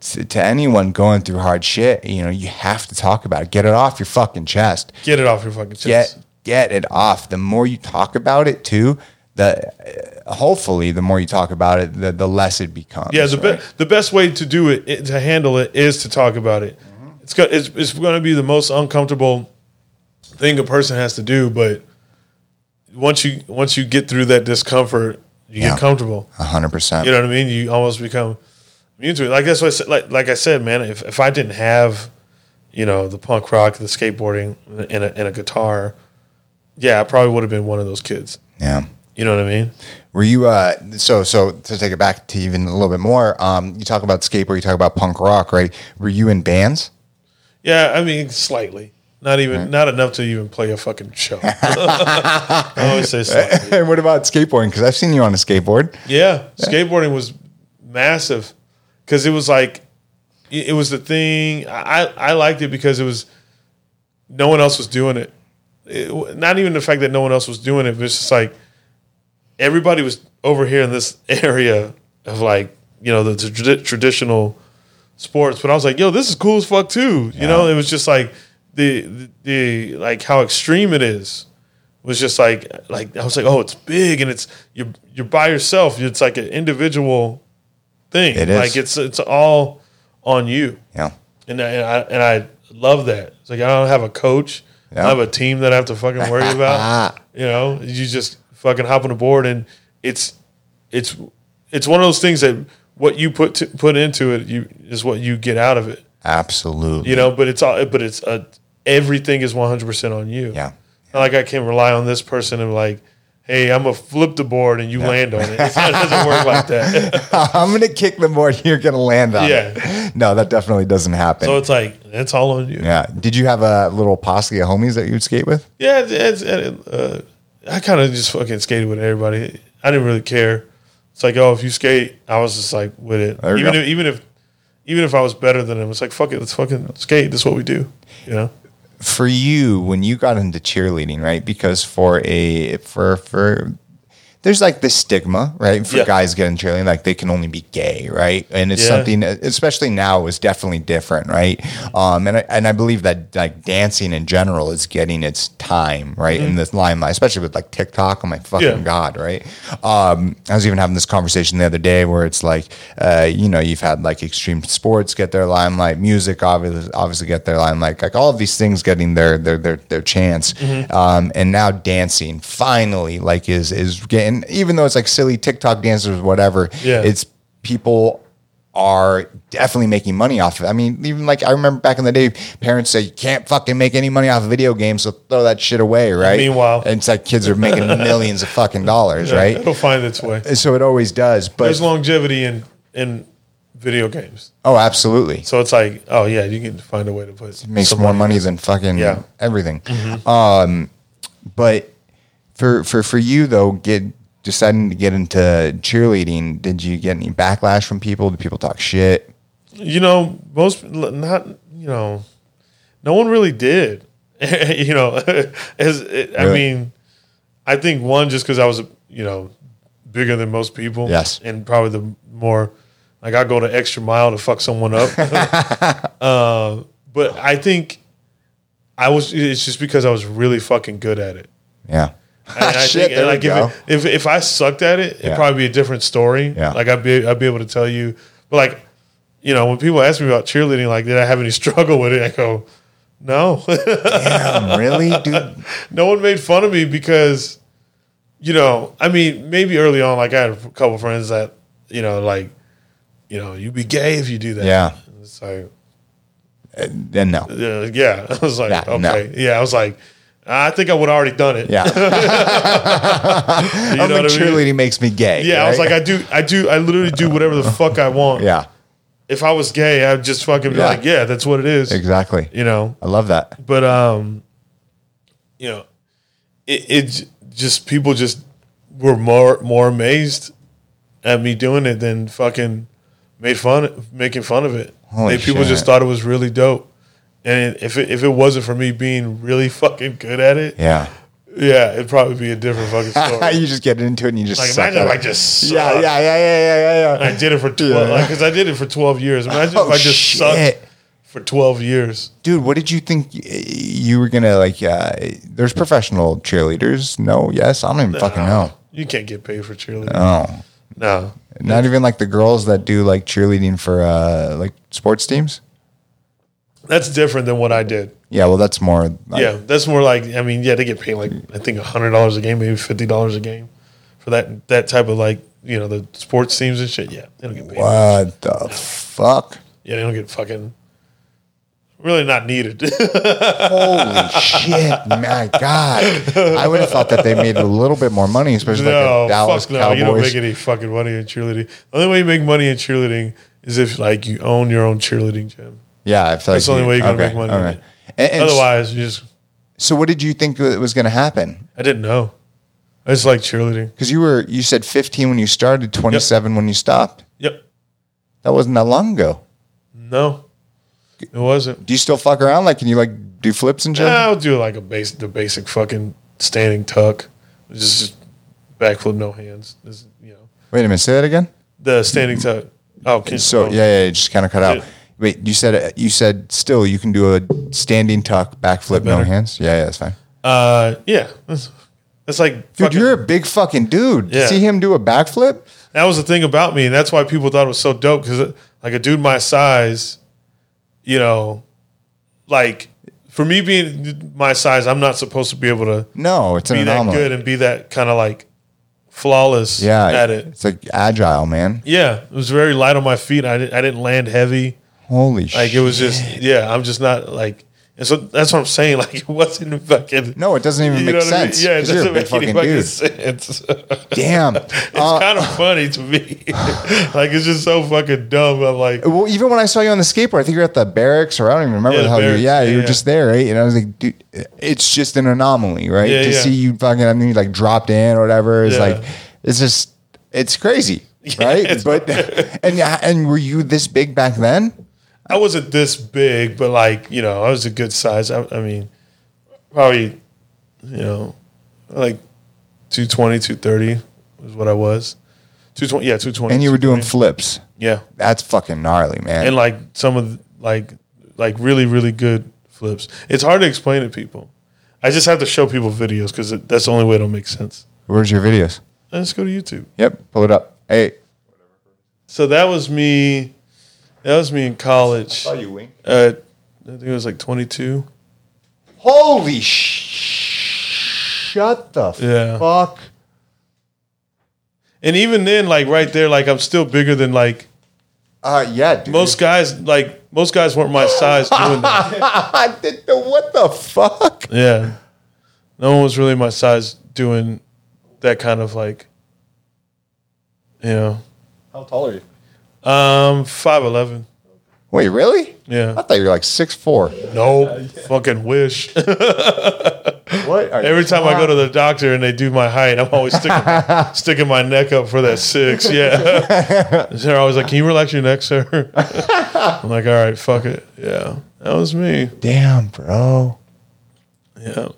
to, to anyone going through hard shit, you know, you have to talk about it. Get it off your fucking chest. Get it off your fucking chest. Get get it off. The more you talk about it, too, the uh, hopefully the more you talk about it, the the less it becomes. Yeah, the right? be- the best way to do it, it to handle it is to talk about it. It's go- it's, it's going to be the most uncomfortable thing a person has to do, but once you once you get through that discomfort, you Yeah. get comfortable. A hundred percent. You know what I mean? You almost become immune to it. Like that's what I said, like like I said, man. If if I didn't have, you know, the punk rock, the skateboarding, and a, and a guitar, yeah, I probably would have been one of those kids. Yeah. You know what I mean? Were you uh so so to take it back to even a little bit more, um, you talk about skateboard, you talk about punk rock, right? Were you in bands? Yeah, I mean slightly. Not even not enough to even play a fucking show. I always say slightly. And what about skateboarding? Because I've seen you on a skateboard. Yeah, skateboarding was massive because it was like it was the thing. I I liked it because it was no one else was doing it. It- Not even the fact that no one else was doing it, but it's just like everybody was over here in this area of like you know the trad- traditional sports. But I was like, yo, this is cool as fuck too. You know, it was just like the, the the like how extreme it is was just like like I was like, oh, it's big and it's you're you're by yourself. It's like an individual thing. It is. like it's it's all on you, Yeah. and I, and I and I love that. It's like I don't have a coach. Yeah. I have a team that I have to fucking worry about. you know, you just fucking hop on the board and it's it's it's one of those things that what you put to, put into it you is what you get out of it. Absolutely. You know, but it's all but it's uh, everything is one hundred percent on you. Yeah. Not like I can't rely on this person and like, hey, I'm gonna flip the board and you land on it. It doesn't work like that. I'm gonna kick the board. and You're gonna land on Yeah. it. No, that definitely doesn't happen. so it's like that's all on you. yeah. Did you have a little posse of homies that you'd skate with? Yeah, it's, it's, uh, I kind of just fucking skated with everybody. I didn't really care. It's like, oh, if you skate, I was just like with it. Even go. if, even if even if I was better than him, it's like fuck it, let's fucking skate. That's what we do. You know? For you, when you got into cheerleading, right? Because for a for for there's like this stigma, right, for Yeah. guys getting cheerleading, like they can only be gay, right? And it's Yeah. something, especially now, is definitely different, right? Um, and I, and I believe that like dancing in general is getting its time, right, in this limelight, especially with like TikTok. I'm like, fucking Mm-hmm. Yeah. god, right? Um, I was even having this conversation the other day where it's like, uh, you know, you've had like extreme sports get their limelight, music obviously obviously get their limelight, like all of these things getting their their their their chance, Mm-hmm. um, and now dancing finally like is is getting even though it's like silly TikTok dances or whatever, Yeah. it's people are definitely making money off of it. I mean, even like I remember back in the day, parents say you can't fucking make any money off of video games, so throw that shit away, right? meanwhile- and it's like kids are making millions of fucking dollars, right? It'll find its way. So it always does, but There's longevity in in video games. oh, absolutely, So it's like, oh yeah, you can find a way to put it makes more money than fucking Yeah. Mm-hmm. everything. Um, but for for for you though, get deciding to get into cheerleading, did you get any backlash from people? Did people talk shit? You know, most not you know, no one really did. you know, as it, I mean, I think one just because I was you know bigger than most people. Yes. and probably the more like I go the extra mile to fuck someone up. uh, but I think I was. It's just because I was really fucking good at it. Yeah. And I Shit, think, there and we like if, go. it, if if I sucked at it, it'd probably be a different story. Yeah. Like I'd be I'd be able to tell you. But like, you know, when people ask me about cheerleading, like, did I have any struggle with it? I go, no. Damn, really, dude? no one made fun of me because, you know, I mean, maybe early on, like I had a couple friends that, you know, like, you know, you'd be gay if you do that. Yeah. It's like, uh, Then no. yeah, yeah. I was like, Yeah, no. okay, yeah. I was like, I think I would have already done it. Yeah. you I'm know like, what I mean? cheerleading makes me gay. Yeah, I was like, I do, I do, I literally do whatever the fuck I want. yeah, If I was gay, I'd just fucking be Yeah. like, yeah, that's what it is. exactly. You know, I love that. but um, you know, it, it just people just were more more amazed at me doing it than fucking made fun, making fun of it. Holy They- people shit. just thought it was really dope. And if it, if it wasn't for me being really fucking good at it, Yeah. yeah, it'd probably be a different fucking story. you just get into it and you just like suck imagine at if I just yeah, sucked. yeah, yeah, yeah, yeah, yeah, I yeah. did it for twelve, Yeah. like because I did it for twelve years. Imagine Oh, if I just shit. sucked for twelve years. Dude, what did you think you were gonna like? Uh, there's professional cheerleaders. No, yes, I don't even fucking know. You can't get paid for cheerleading. Oh, No, not even like the girls that do like cheerleading for uh like sports teams. That's different than what I did. Yeah, well, that's more. Like, yeah, that's more like I mean, yeah, they get paid like I think hundred dollars a game, maybe fifty dollars a game for that that type of like you know the sports teams and shit. Yeah, they don't get paid. What the fuck? Yeah, they don't get fucking. Really not needed. Holy shit, my god! I would have thought that they made a little bit more money, especially like no, the Dallas fuck no. Cowboys. You don't make any fucking money in cheerleading. The only way you make money in cheerleading is if like you own your own cheerleading gym. Yeah, I feel That's like the only way you're gonna okay, make money. And, and Otherwise, you just so what did you think was going to happen? I didn't know. I just like cheerleading. Because you were you said 15 when you started, 27 when you stopped. Yep. That wasn't that long ago. No, it wasn't. Do you still fuck around? Like, can you like do flips and shit? Yeah, I'll do like a base, the basic fucking standing tuck, just, just backflip, no hands. This, you know, Wait a minute, say that again. the standing tuck. Oh, can, So yeah, yeah, just kind of cut out. Wait, you said you said still you can do a standing tuck, backflip, no hands. Yeah, yeah, that's fine. Uh, yeah, that's, that's like Dude, fucking- you're a big fucking dude. Yeah. See him do a backflip? that was the thing about me, and that's why people thought it was so dope because like a dude my size, you know, like for me being my size, I'm not supposed to be able to No, it's an be that anomaly. good and be that kind of like flawless yeah, at it. It's like agile, man. Yeah, it was very light on my feet. I didn't, I didn't land heavy. Holy shit. Like it was just yeah. I'm just not like. And so that's what I'm saying. Like it wasn't fucking. No, it doesn't even you make what I mean? sense. Yeah, it 'cause you're a doesn't make any fucking dude. sense. Damn. It's Uh, kind of funny to me. like it's just so fucking dumb. I'm like, Well, even when I saw you on the skateboard, I think you're at the barracks, or I don't even remember Yeah, hell you. Yeah, you Yeah, were just there, right? And I was like, dude, it's just an anomaly, right? Yeah, to see you fucking, I mean, you like dropped in or whatever It's like, it's just, it's crazy, right? but and yeah, and were you this big back then? I wasn't this big, but like you know, I was a good size. I, I mean, probably, you know, like 220, 230 is what I was. Two twenty, yeah, two twenty. And you were doing flips. yeah, That's fucking gnarly, man. and like some of the, like like really really good flips. It's hard to explain to people. I just have to show people videos because that's the only way it'll make sense. Where's your videos? Let's go to YouTube. Yep, pull it up. Hey. So that was me. That was me in college. you wink. Uh, I think it was like twenty two. Holy sh! Shut the Yeah. fuck. And even then, like right there, like I'm still bigger than like Uh, yeah, dude. most guys. Like most guys weren't my size doing that. I did the what the fuck? Yeah, no one was really my size doing that kind of like, you know, How tall are you? Um, five eleven. Wait, really? Yeah. I thought you were like six four. no, fucking wish. What? Are Every time I go to the doctor and they do my height, I'm always sticking sticking my neck up for that six. Yeah, they're always like, "Can you relax your neck, sir?" I'm like, "All right, fuck it." Yeah, that was me. Damn, bro. Yeah.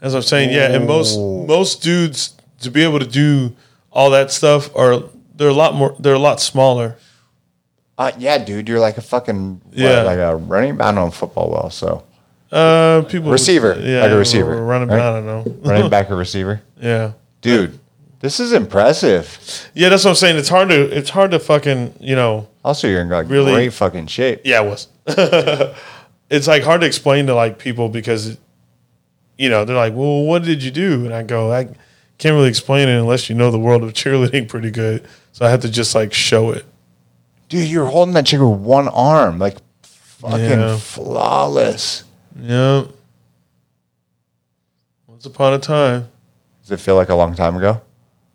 As I'm saying, yeah, and most most dudes to be able to do all that stuff are they're a lot more they're a lot smaller. Uh, yeah, dude, you're like a fucking what, Yeah. like a running. I don't know football well, so Uh, people Receiver, like a receiver, running. right? I don't know. running back or receiver, yeah, dude. This is impressive. yeah. That's what I'm saying. It's hard to it's hard to fucking you know. Also, you're in like Really- great fucking shape. Yeah, it was. it's like hard to explain to like people because, you know, they're like, "Well, what did you do?" And I go, "I can't really explain it unless you know the world of cheerleading pretty good." So I have to just like show it. Dude, you're holding that chick with one arm, like fucking Yeah. flawless. Yeah. Once upon a time, Does it feel like a long time ago?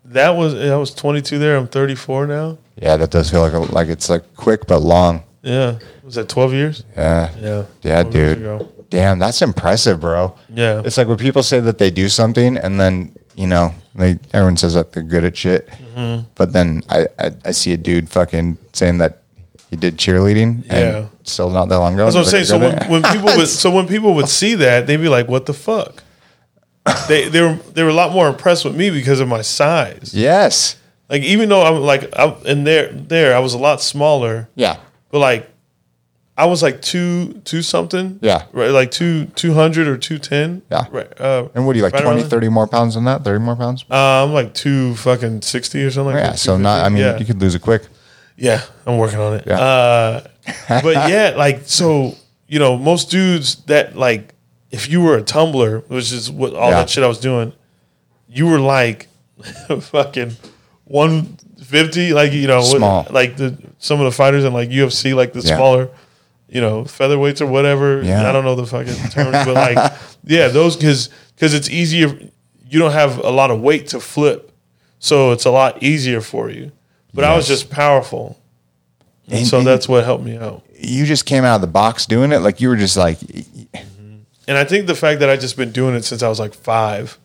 that was I was 22 there. I'm 34 now. Yeah, that does feel like a, like it's like quick but long. Yeah, was that 12 years? Yeah, Yeah. yeah, 12 years dude. ago. Damn, that's impressive, bro. Yeah. It's like when people say that they do something and then, you know, they everyone says that they're good at shit. Mm-hmm. But then I, I I see a dude fucking saying that he did cheerleading and Yeah. still not that long ago. That's what I'm saying. So when, when people would so when people would see that, they'd be like, "What the fuck?" They they were they were a lot more impressed with me because of my size. Yes. Like even though I'm like I'm in there there I was a lot smaller, Yeah. but like I was like two two something. Yeah. right, like two two hundred or two ten. Yeah. right. Uh, And what do you like right 20, 30 more pounds than that? 30 more pounds? Uh, I'm like two fucking sixty or something. Like yeah, that, so not I mean yeah. you could lose it quick. Yeah, I'm working on it. Yeah. Uh, but yeah, like so, you know, most dudes that like, if you were a tumbler, which is what all Yeah. that shit I was doing, you were like fucking one fifty, like you know, what- Small. like the some of the fighters in like UFC, like the Yeah. smaller, you know, featherweights or whatever. Yeah. I don't know the fucking terms, but like, yeah, those because because it's easier. You don't have a lot of weight to flip, so it's a lot easier for you. But I was just powerful. And And- so and- that's what helped me out. You just came out of the box doing it like you were just like mm-hmm. And I think the fact that I just been doing it since I was like five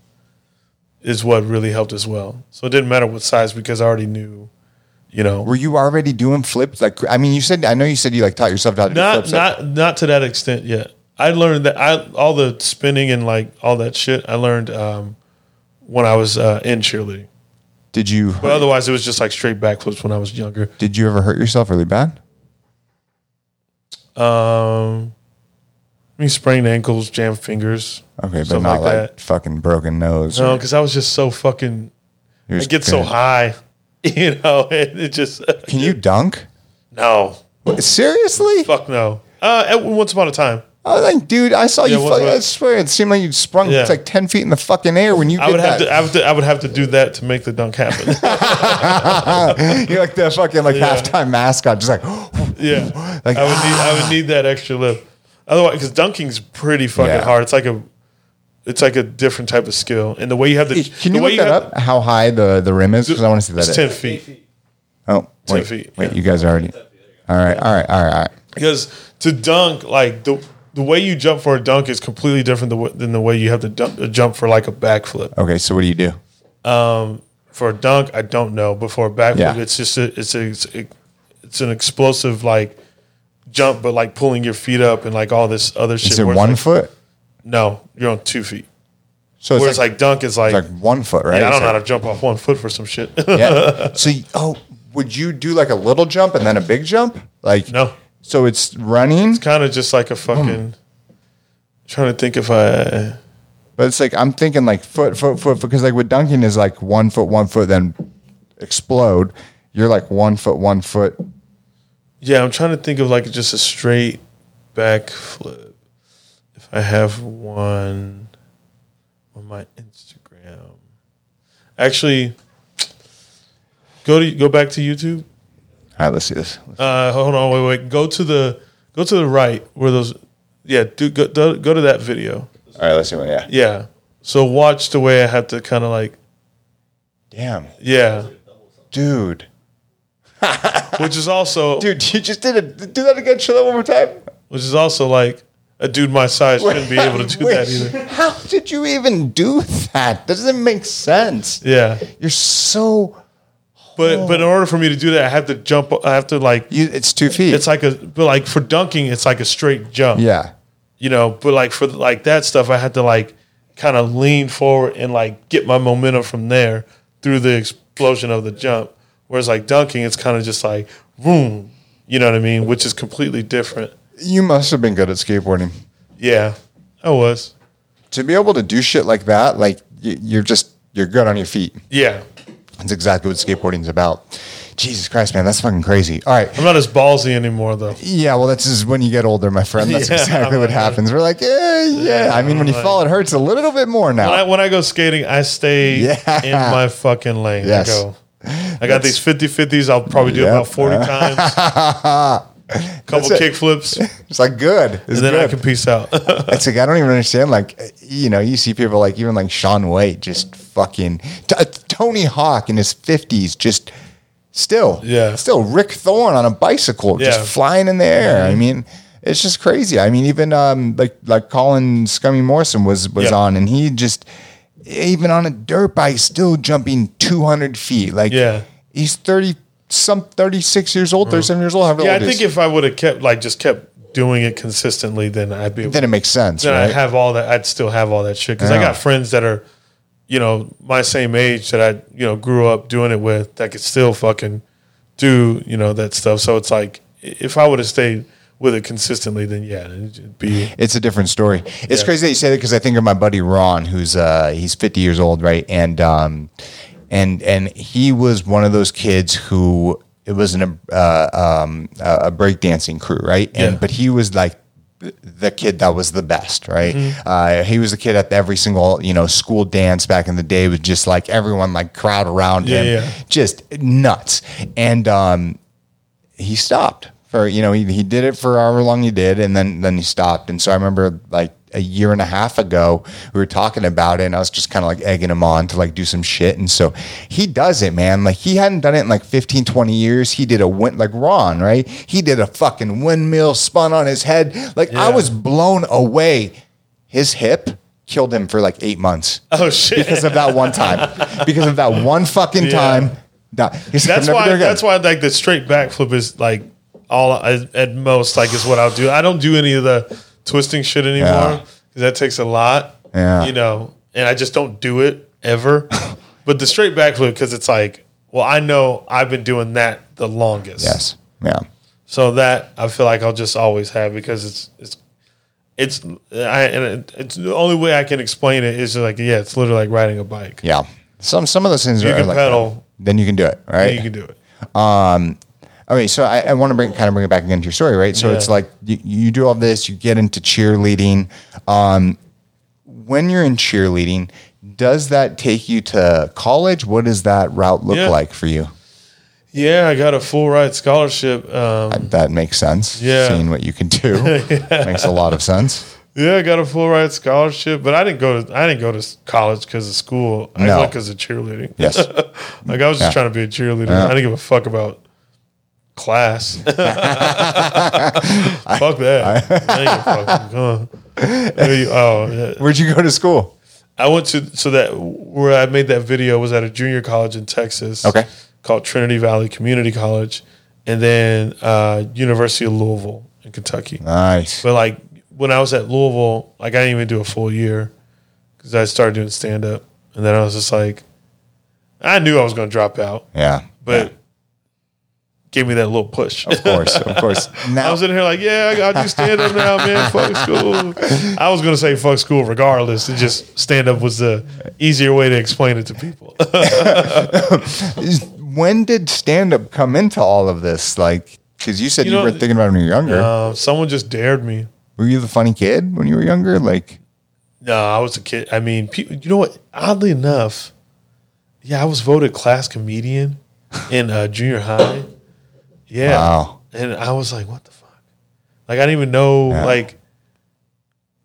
is what really helped as well. So it didn't matter what size because I already knew, you know, were you already doing flips? Like I mean you said I know you said you like taught yourself how to do not flips. not not to that extent yet. I learned that I all the spinning and like all that shit I learned um, when I was uh, in cheerleading. did you But otherwise, it was just like straight backflips when I was younger. did you ever hurt yourself really bad? Um, I mean, sprained ankles, jammed fingers. Okay, but not like like, that. fucking broken nose. No, because I was just so fucking. I get so high, you know. It, it just Can you dunk? no, Seriously? fuck no. Uh, at, once upon a time, I was like, dude, I saw you. Yeah, Fuck, what- what- I swear, it seemed like you sprung Yeah. it's like ten feet in the fucking air when you I did would have that. to, I would, I would have to do that to make the dunk happen. You're like the fucking like Yeah. halftime mascot, just like yeah, Like, I would need, I would need that extra lift. Otherwise, because dunking's pretty fucking Yeah. hard. It's like a, it's like a different type of skill, and the way you have to, Can the you way look that have- up? How high the the rim is? Because I want to see that. It's ten feet. Oh, wait, feet, wait, yeah. you guys are already. All right, all right, all right, all right. Because to dunk, like the the way you jump for a dunk is completely different than, than the way you have to dunk, uh, jump for like a backflip. Okay, so what do you do? For a dunk, I don't know. But for a backflip, Yeah. it's just a, it's a, it's a, it's an explosive like jump, but like pulling your feet up and like all this other shit. Is it one like- foot? No, you're on two feet. So it's Whereas like, like, dunk is like, like one foot, right? yeah, I don't know how to jump off one foot for some shit. yeah. So, you- oh, would you do like a little jump and then a big jump? Like, no, So it's running, It's kind of just like a hmm. fucking. Trying to think if I. but it's like I'm thinking like foot, foot, foot, because like with dunking is like one foot, one foot, then explode. You're like one foot, one foot. Yeah, I'm trying to think of like just a straight back flip. If I have one on my Instagram, actually, go to go back to YouTube. All right, let's see this. Uh, hold on, wait, wait. Go to the go to the right where those. Yeah, do go do, go to that video. All right, let's see. What, yeah. Yeah. So watch the way I have to kind of like Damn, yeah, dude, which is also dude, you just did it. Do that again. Show that one more time. which is also like a dude my size shouldn't be able to do that either. How did you even do that? That doesn't make sense. Yeah. You're so. But but in order for me to do that, I have to jump. I have to like. You, it's two feet. It's like a but like for dunking, it's like a straight jump. yeah. You know, but like for like that stuff, I had to like kind of lean forward and like get my momentum from there through the explosion of the jump. Whereas like dunking, it's kind of just like boom. You know what I mean? Which is completely different. You must have been good at skateboarding. Yeah, I was. To be able to do shit like that, like y- you're just you're good on your feet. Yeah, That's exactly what skateboarding's about. Jesus Christ, man, that's fucking crazy. All right. I'm not as ballsy anymore though. Yeah, well, that's just when you get older, my friend. That's Yeah, exactly what man. happens. We're like, yeah, yeah. I mean, when you fall, it hurts a little bit more now. When I, when I go skating, I stay Yeah. in my fucking lane. Yes. I go. I got these 50 50s. I'll probably do Yep. about 40 times. Couple That's it. kick flips, it's like good. It's then good. I can peace out. It's like I don't even understand. Like you know, you see people like even like Shaun White, just fucking T- uh, Tony Hawk in his fifties, just still, Yeah. still Rick Thorne on a bicycle, Yeah. just flying in the air. I mean, it's just crazy. I mean, even um like like Colin Scummy Morrison was was Yeah. on, and he just even on a dirt bike, still jumping two hundred feet. Like Yeah. he's thirty some thirty six years old, thirty seven years old. However yeah, I old think if I would have kept, like, just kept doing it consistently, then I'd be then it makes sense, then right? I'd have all that. I'd still have all that shit because I got friends that are, you know, my same age that I, you know, grew up doing it with that could still fucking do, you know, that stuff. So it's like if I would have stayed with it consistently, then yeah, it'd be it's a different story. It's Yeah. crazy that you say that because I think of my buddy Ron, who's uh, he's 50 years old, right? And um, and and he was one of those kids who it was in a uh, um, a breakdancing crew, right? And Yeah. but he was like the kid that was the best, right? Mm-hmm. Uh, he was the kid at every single you know school dance back in the day was just like everyone like crowd around Yeah, him, yeah. just nuts. And um, he stopped for you know he, he did it for however long he did and then then he stopped. And so i remember like a year and a half ago we were talking about it and i was just kind of like egging him on to like do some shit. And so he does it man. Like he hadn't done it in like 15 20 years. He did a win like ron right? He did a fucking windmill spun on his head. Like i was blown away. His hip killed him for like eight months. Oh shit. because of that one time. Because of that one fucking Yeah. time. Nah, he's like, that's why. doing it again." That's why like the straight backflip is like all I, at most like is what I'll do. I don't do any of the twisting shit anymore because that takes a lot. Yeah. you know, and I just don't do it ever. but the straight backflip because it's like, well, I know I've been doing that the longest. yes yeah So that I feel like I'll just always have because it's it's it's I and it's the only way I can explain it is just like yeah, it's literally like riding a bike. Yeah. Some some of those things You are can like pedal. Then you can do it, right? You can do it. Um, okay, so I, I want to bring kind of bring it back again to your story, right? So Yeah. it's like you, you do all this, you get into cheerleading. Um, when you're in cheerleading, does that take you to college? What does that route look Yeah. like for you? Yeah, I got a full ride scholarship. Um, That makes sense. Yeah. Seeing what you can do makes a lot of sense. Yeah, I got a full ride scholarship, but I didn't go to I didn't go to college because of school. I No. went because of cheerleading. Yes. like I was just Yeah. trying to be a cheerleader. Yeah. I didn't give a fuck about class. fuck that. I, didn't give a fuck. Uh, maybe- oh, yeah. Where'd you go to school? I went to so that where I made that video was at a junior college in Texas. Okay. Called Trinity Valley Community College, and then uh, University of Louisville in Kentucky. Nice. But like when I was at Louisville, like I didn't even do a full year because I started doing stand up, and then I was just like, I knew I was going to drop out, Yeah. but gave me that little push. Of course, of course. I was in here like, yeah, I got to stand up now, man. Fuck school. I was gonna say fuck school regardless. It just stand up was the easier way to explain it to people. when did stand up come into all of this? Like, because you said You you, know, were thinking about it when you were younger. uh, someone just dared me. were you the funny kid when you were younger? Like, No, I was a kid. I mean, pe- you know what? Oddly enough, yeah, I was voted class comedian in uh, junior high. Yeah, Wow. and I was like, what the fuck? Like, I didn't even know. Yeah. Like,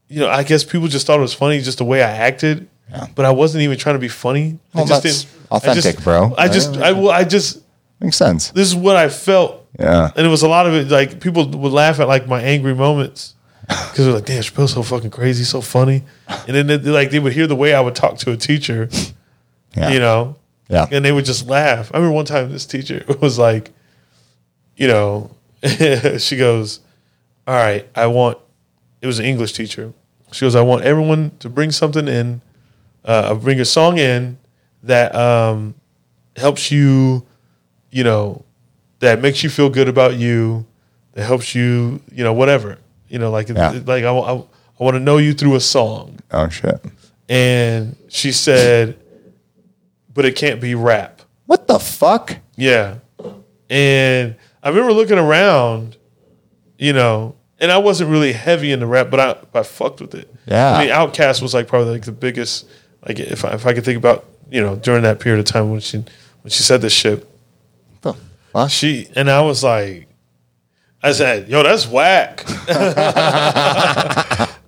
you know, I guess people just thought it was funny just the way I acted. Yeah. But I wasn't even trying to be funny. Well, I just that's didn't. I authentic, just- bro. I just, I, I just, makes sense. this is what I felt. Yeah. And it was a lot of it, like, people would laugh at, like, my angry moments. Because they're like, damn, Shapel's so fucking crazy, so funny. And then, they, like, they would hear the way I would talk to a teacher, Yeah. you know, Yeah. and they would just laugh. I remember one time this teacher was like, you know, she goes, all right, I want, it was an English teacher. She goes, I want everyone to bring something in, uh, bring a song in that um, helps you, you know, that makes you feel good about you, that helps you, you know, whatever, you know, like, Yeah. like I, I, I want to know you through a song. Oh shit. And she said, but it can't be rap. What the fuck? Yeah. And I remember looking around, you know, and I wasn't really heavy into rap, but I I fucked with it. Yeah. I mean, Outkast was like probably like the biggest. Like if I, if I could think about you know during that period of time when she when she said this shit, What the she and I was like, I said, "Yo, that's whack."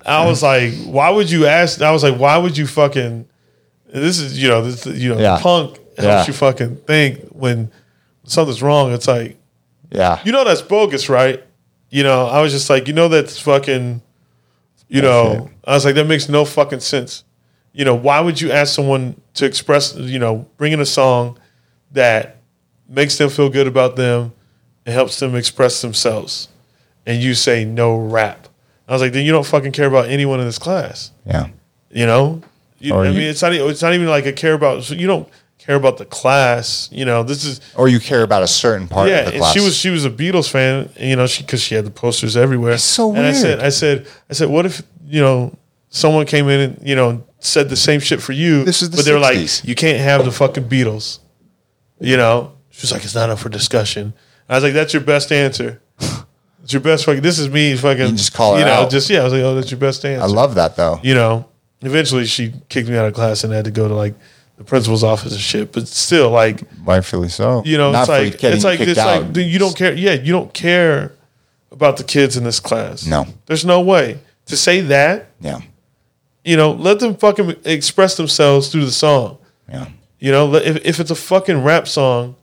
I was like, "Why would you ask?" I was like, "Why would you fucking?" This is you know this you know Yeah. punk helps Yeah. you fucking think when something's wrong. It's like Yeah. you know that's bogus, right? You know, I was just like, you know that's fucking. You know, I was like, that makes no fucking sense. You know, why would you ask someone to express? You know, bring in a song that makes them feel good about them and helps them express themselves, and you say no rap. I was like, then you don't fucking care about anyone in this class. Yeah. You know, you, I you- mean, it's not. It's not even like a care about. So you don't care about the class. You know, this is Or you care about a certain part yeah. of the And class. she was she was a Beatles fan. You know, she because she had the posters everywhere. It's so And I said. I said, I said, what if you know someone came in and you know said the same shit for you? This is the but they're like, you can't have the fucking Beatles. You know, she was like, it's not up for discussion. I was like, that's your best answer. It's your best fucking. This is me fucking. You just call her You know, out. just yeah. I was like, oh, that's your best answer I love that though. you know, eventually she kicked me out of class and I had to go to like the principal's office and shit. But still, like, Rightfully so. you know, Not it's like it's like it's out. like you don't care. Yeah, you don't care about the kids in this class. No. there's no way to say that. Yeah. You know, let them fucking express themselves through the song. Yeah. You know, if if it's a fucking rap song,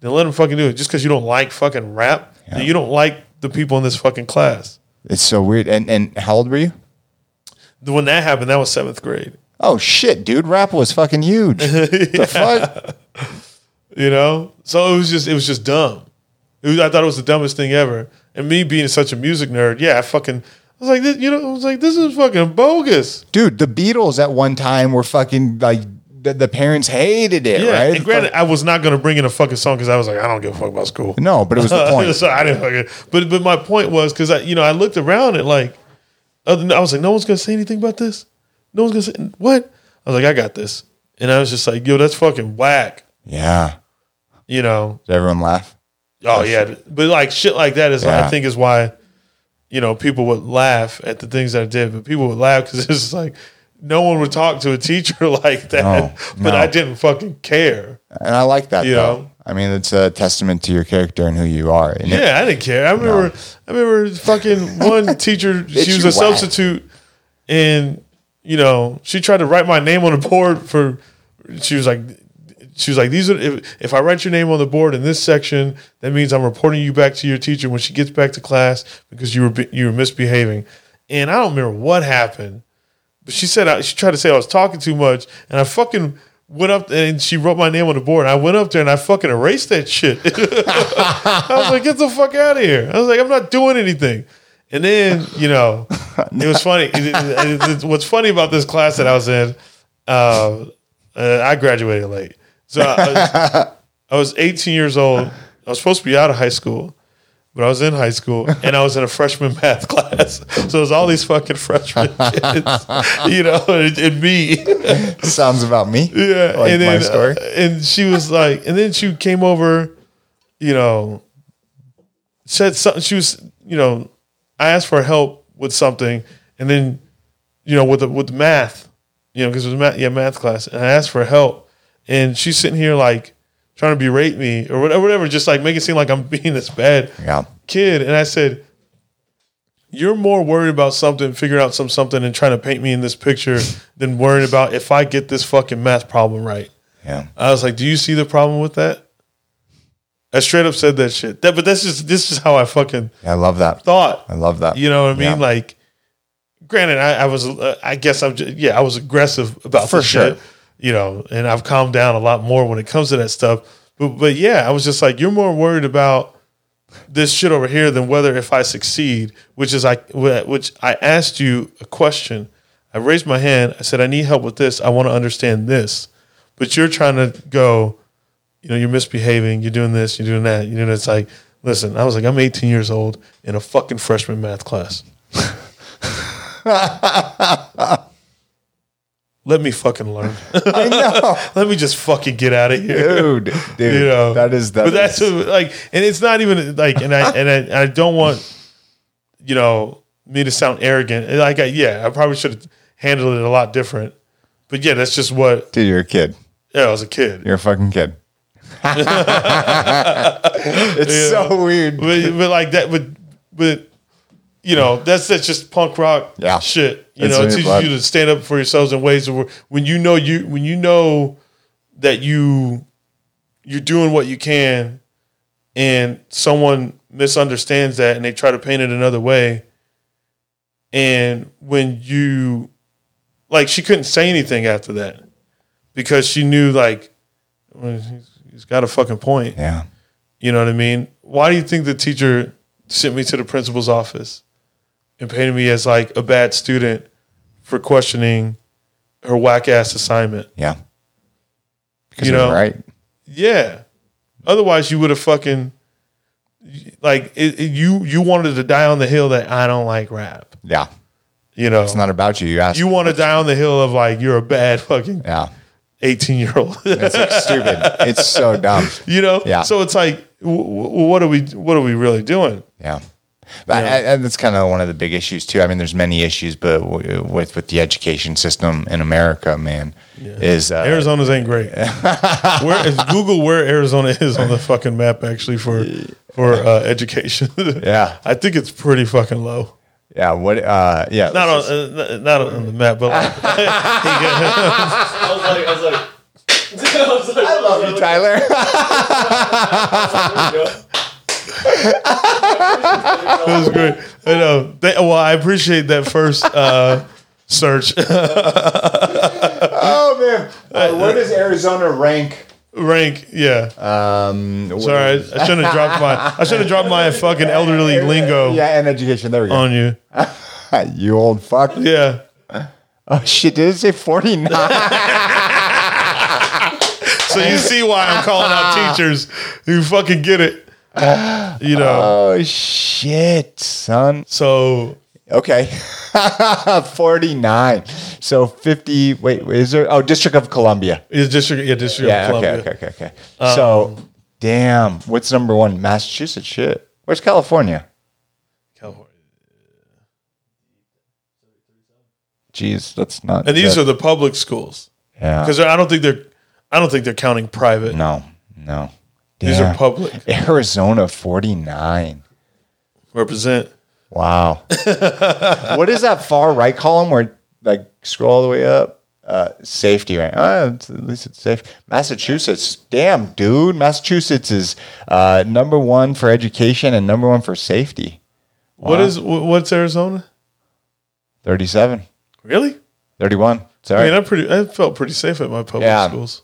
then let them fucking do it. Just because you don't like fucking rap, then Yeah. you don't like the people in this fucking class. It's so weird. And and how old were you? When that happened, that was seventh grade. Oh shit, dude. Rap was fucking huge. The fuck? You know, so it was just it was just dumb. Was, I thought it was the dumbest thing ever. And me being such a music nerd, yeah, I fucking I was like, this, you know, I was like, this is fucking bogus. Dude, the Beatles at one time were fucking like the, the parents hated it, Yeah, right? and granted, I was not gonna bring in a fucking song because I was like, I don't give a fuck about school. no, but it was the point. so I didn't fucking. But but my point was because I you know I looked around at like, I was like, no one's gonna say anything about this. No one's gonna say what. I was like, I got this, and I was just like, yo, that's fucking whack. yeah. You know, Did everyone laugh? Oh yeah, but like shit like that is Yeah. I think is why you know people would laugh at the things that I did, but people would laugh because it's like no one would talk to a teacher like that. No, but no. I didn't fucking care. And I like that You though. know? I mean, it's a testament to your character and who you are. And it- Yeah, I didn't care. I remember I remember fucking one teacher. she was a whack. substitute, and you know she tried to write my name on the board for. She was like. She was like, "These are if, if I write your name on the board in this section, that means I'm reporting you back to your teacher when she gets back to class because you were you were misbehaving." And I don't remember what happened, but she said she tried to say I was talking too much, and I fucking went up and she wrote my name on the board. I went up there and I fucking erased that shit. I was like, "Get the fuck out of here!" I was like, "I'm not doing anything." And then, you know, it was funny. What's funny about this class that I was in, uh, uh, I graduated late. So I was, I was 18 years old. I was supposed to be out of high school, but I was in high school and I was in a freshman math class. So it was all these fucking freshmen kids, you know, and, and me. Sounds about me. Yeah, Like and my story. uh, and she was like, and then she came over, you know, said something. She was, you know, I asked for help with something, and then, you know, with the with math, you know, because it was math, yeah, math class, and I asked for help, and she's sitting here like trying to berate me or whatever, whatever, just like make it seem like I'm being this bad Yeah. kid, and I said, "You're more worried about something, figuring out some something, and trying to paint me in this picture than worrying about if I get this fucking math problem right." Yeah. I was like, "Do you see the problem with that?" I straight up said that shit. That, but that's just this is how I fucking I love that. thought. I love that. You know what I mean? Yeah. Like, granted, I, I was, uh, I guess I'm, just, yeah, I was aggressive about For sure. shit, you know, and I've calmed down a lot more when it comes to that stuff. But, but yeah, I was just like, you're more worried about this shit over here than whether if I succeed, which is I, which I asked you a question. I raised my hand. I said, I need help with this. I want to understand this, but you're trying to go, you know, you're misbehaving. You're doing this. You're doing that. You know, it's like, listen, I was like, I'm 18 years old in a fucking freshman math class. Let me fucking learn. I know. Let me just fucking get out of here. Dude, dude. You know, that is that but that's is- like, and it's not even like, and I and I, I don't want, you know, me to sound arrogant. Like, I, yeah, I probably should have handled it a lot different. But yeah, that's just what. dude, you're a kid. Yeah, I was a kid. You're a fucking kid. it's so weird. but, but like that, but but you know, that's that's just punk rock Yeah. shit. You It's know, it teaches blood. you to stand up for yourselves in ways where when you know you when you know that you you're doing what you can, and someone misunderstands that and they try to paint it another way, and when you like, she couldn't say anything after that because she knew like he's, got a fucking point. Yeah. You know what I mean? Why do you think the teacher sent me to the principal's office and painted me as like a bad student for questioning her whack ass assignment? Yeah. Because You you're know, right. Yeah. Otherwise, you would have fucking like it, it- you. You wanted to die on the hill that I don't like rap. Yeah. You know, It's not about you. You asked. you want to die on the hill of like you're a bad fucking yeah. Eighteen year old. It's like stupid. It's so dumb. you know. Yeah. So it's like, w- w- what are we? What are we really doing? Yeah. But and- and that's kind of one of the big issues too. I mean, there's many issues, but w- with with the education system in America, man, is uh, Arizona's ain't great. where is Google where Arizona is on the fucking map actually for for uh, education? Yeah. I think it's pretty fucking low. Yeah. What? Uh, yeah. Not on uh, not on the map, but like, I was like, I was like, I was like, I love you, Tyler. that was great. I know. Th- well, I appreciate that first uh, search oh man. Uh, where does Arizona rank? Rank. Yeah, Um, sorry, I, I shouldn't have dropped my I should have dropped my fucking elderly lingo Yeah, and education. There we go. on you. you old fuck. Yeah. Oh shit! Did it say forty nine? So you see why I'm calling out teachers who fucking get it. You know. oh shit, son. So Okay. 49. So 50. Wait, is there? Oh, District of Columbia. is district yeah district Yeah. of Okay. Columbia. Okay. Okay. Okay. so, damn. What's number one? Massachusetts. Shit. Where's California? California. Jeez, that's not. And these that- are the public schools Yeah. because I don't think they're I don't think they're counting private. No. No. These are public. Arizona 49. Represent. Wow. what is that far right column where like scroll all the way up? Uh, safety, right? Uh, at least it's safe. Massachusetts, damn, dude. Massachusetts is uh, number one for education and number one for safety. What is what's Arizona? 37, Really? 31. Sorry. I mean, I pretty I felt pretty safe at my public Yeah. schools.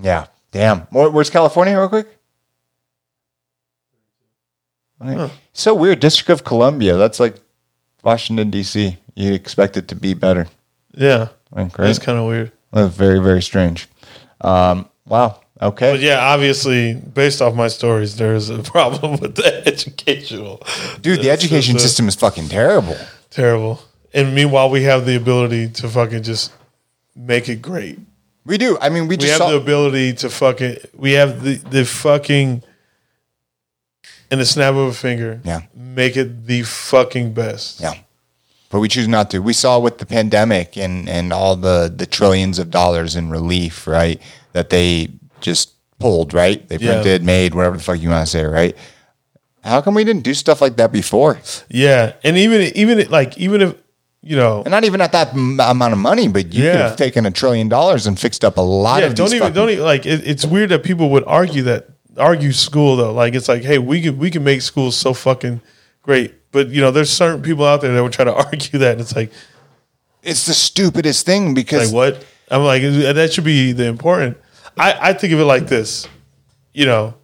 yeah, damn. Where, where's California, real quick? So weird. District of Columbia. That's like Washington D.C. You expect it to be better. Yeah, Like, that's kind of weird. That's very very strange. Um, wow. Okay. But yeah, obviously, based off my stories, there's a problem with the educational. Dude, the education uh, system is fucking terrible. terrible. And meanwhile, we have the ability to fucking just make it great. We do. I mean, we We just have saw. the ability to fucking. We have the the fucking. In the snap of a finger, Yeah. make it the fucking best. yeah. But we choose not to. We saw with the pandemic and, and all the, the trillions of dollars in relief, right? That they just pulled, right? They Yeah. printed, made, whatever the fuck you want to say, right? How come we didn't do stuff like that before? Yeah, and even even like even if you know, And not even at that m- amount of money, but you could have taken a trillion dollars and fixed up a lot yeah, of don't even fucking- don't even like. It, it's weird that people would argue that argue school though. Like it's like, hey, we can we can make schools so fucking great, but you know, there's certain people out there that would try to argue that, and it's like, It's the stupidest thing because like what? I'm like that should be the important. I I think of it like this, you know,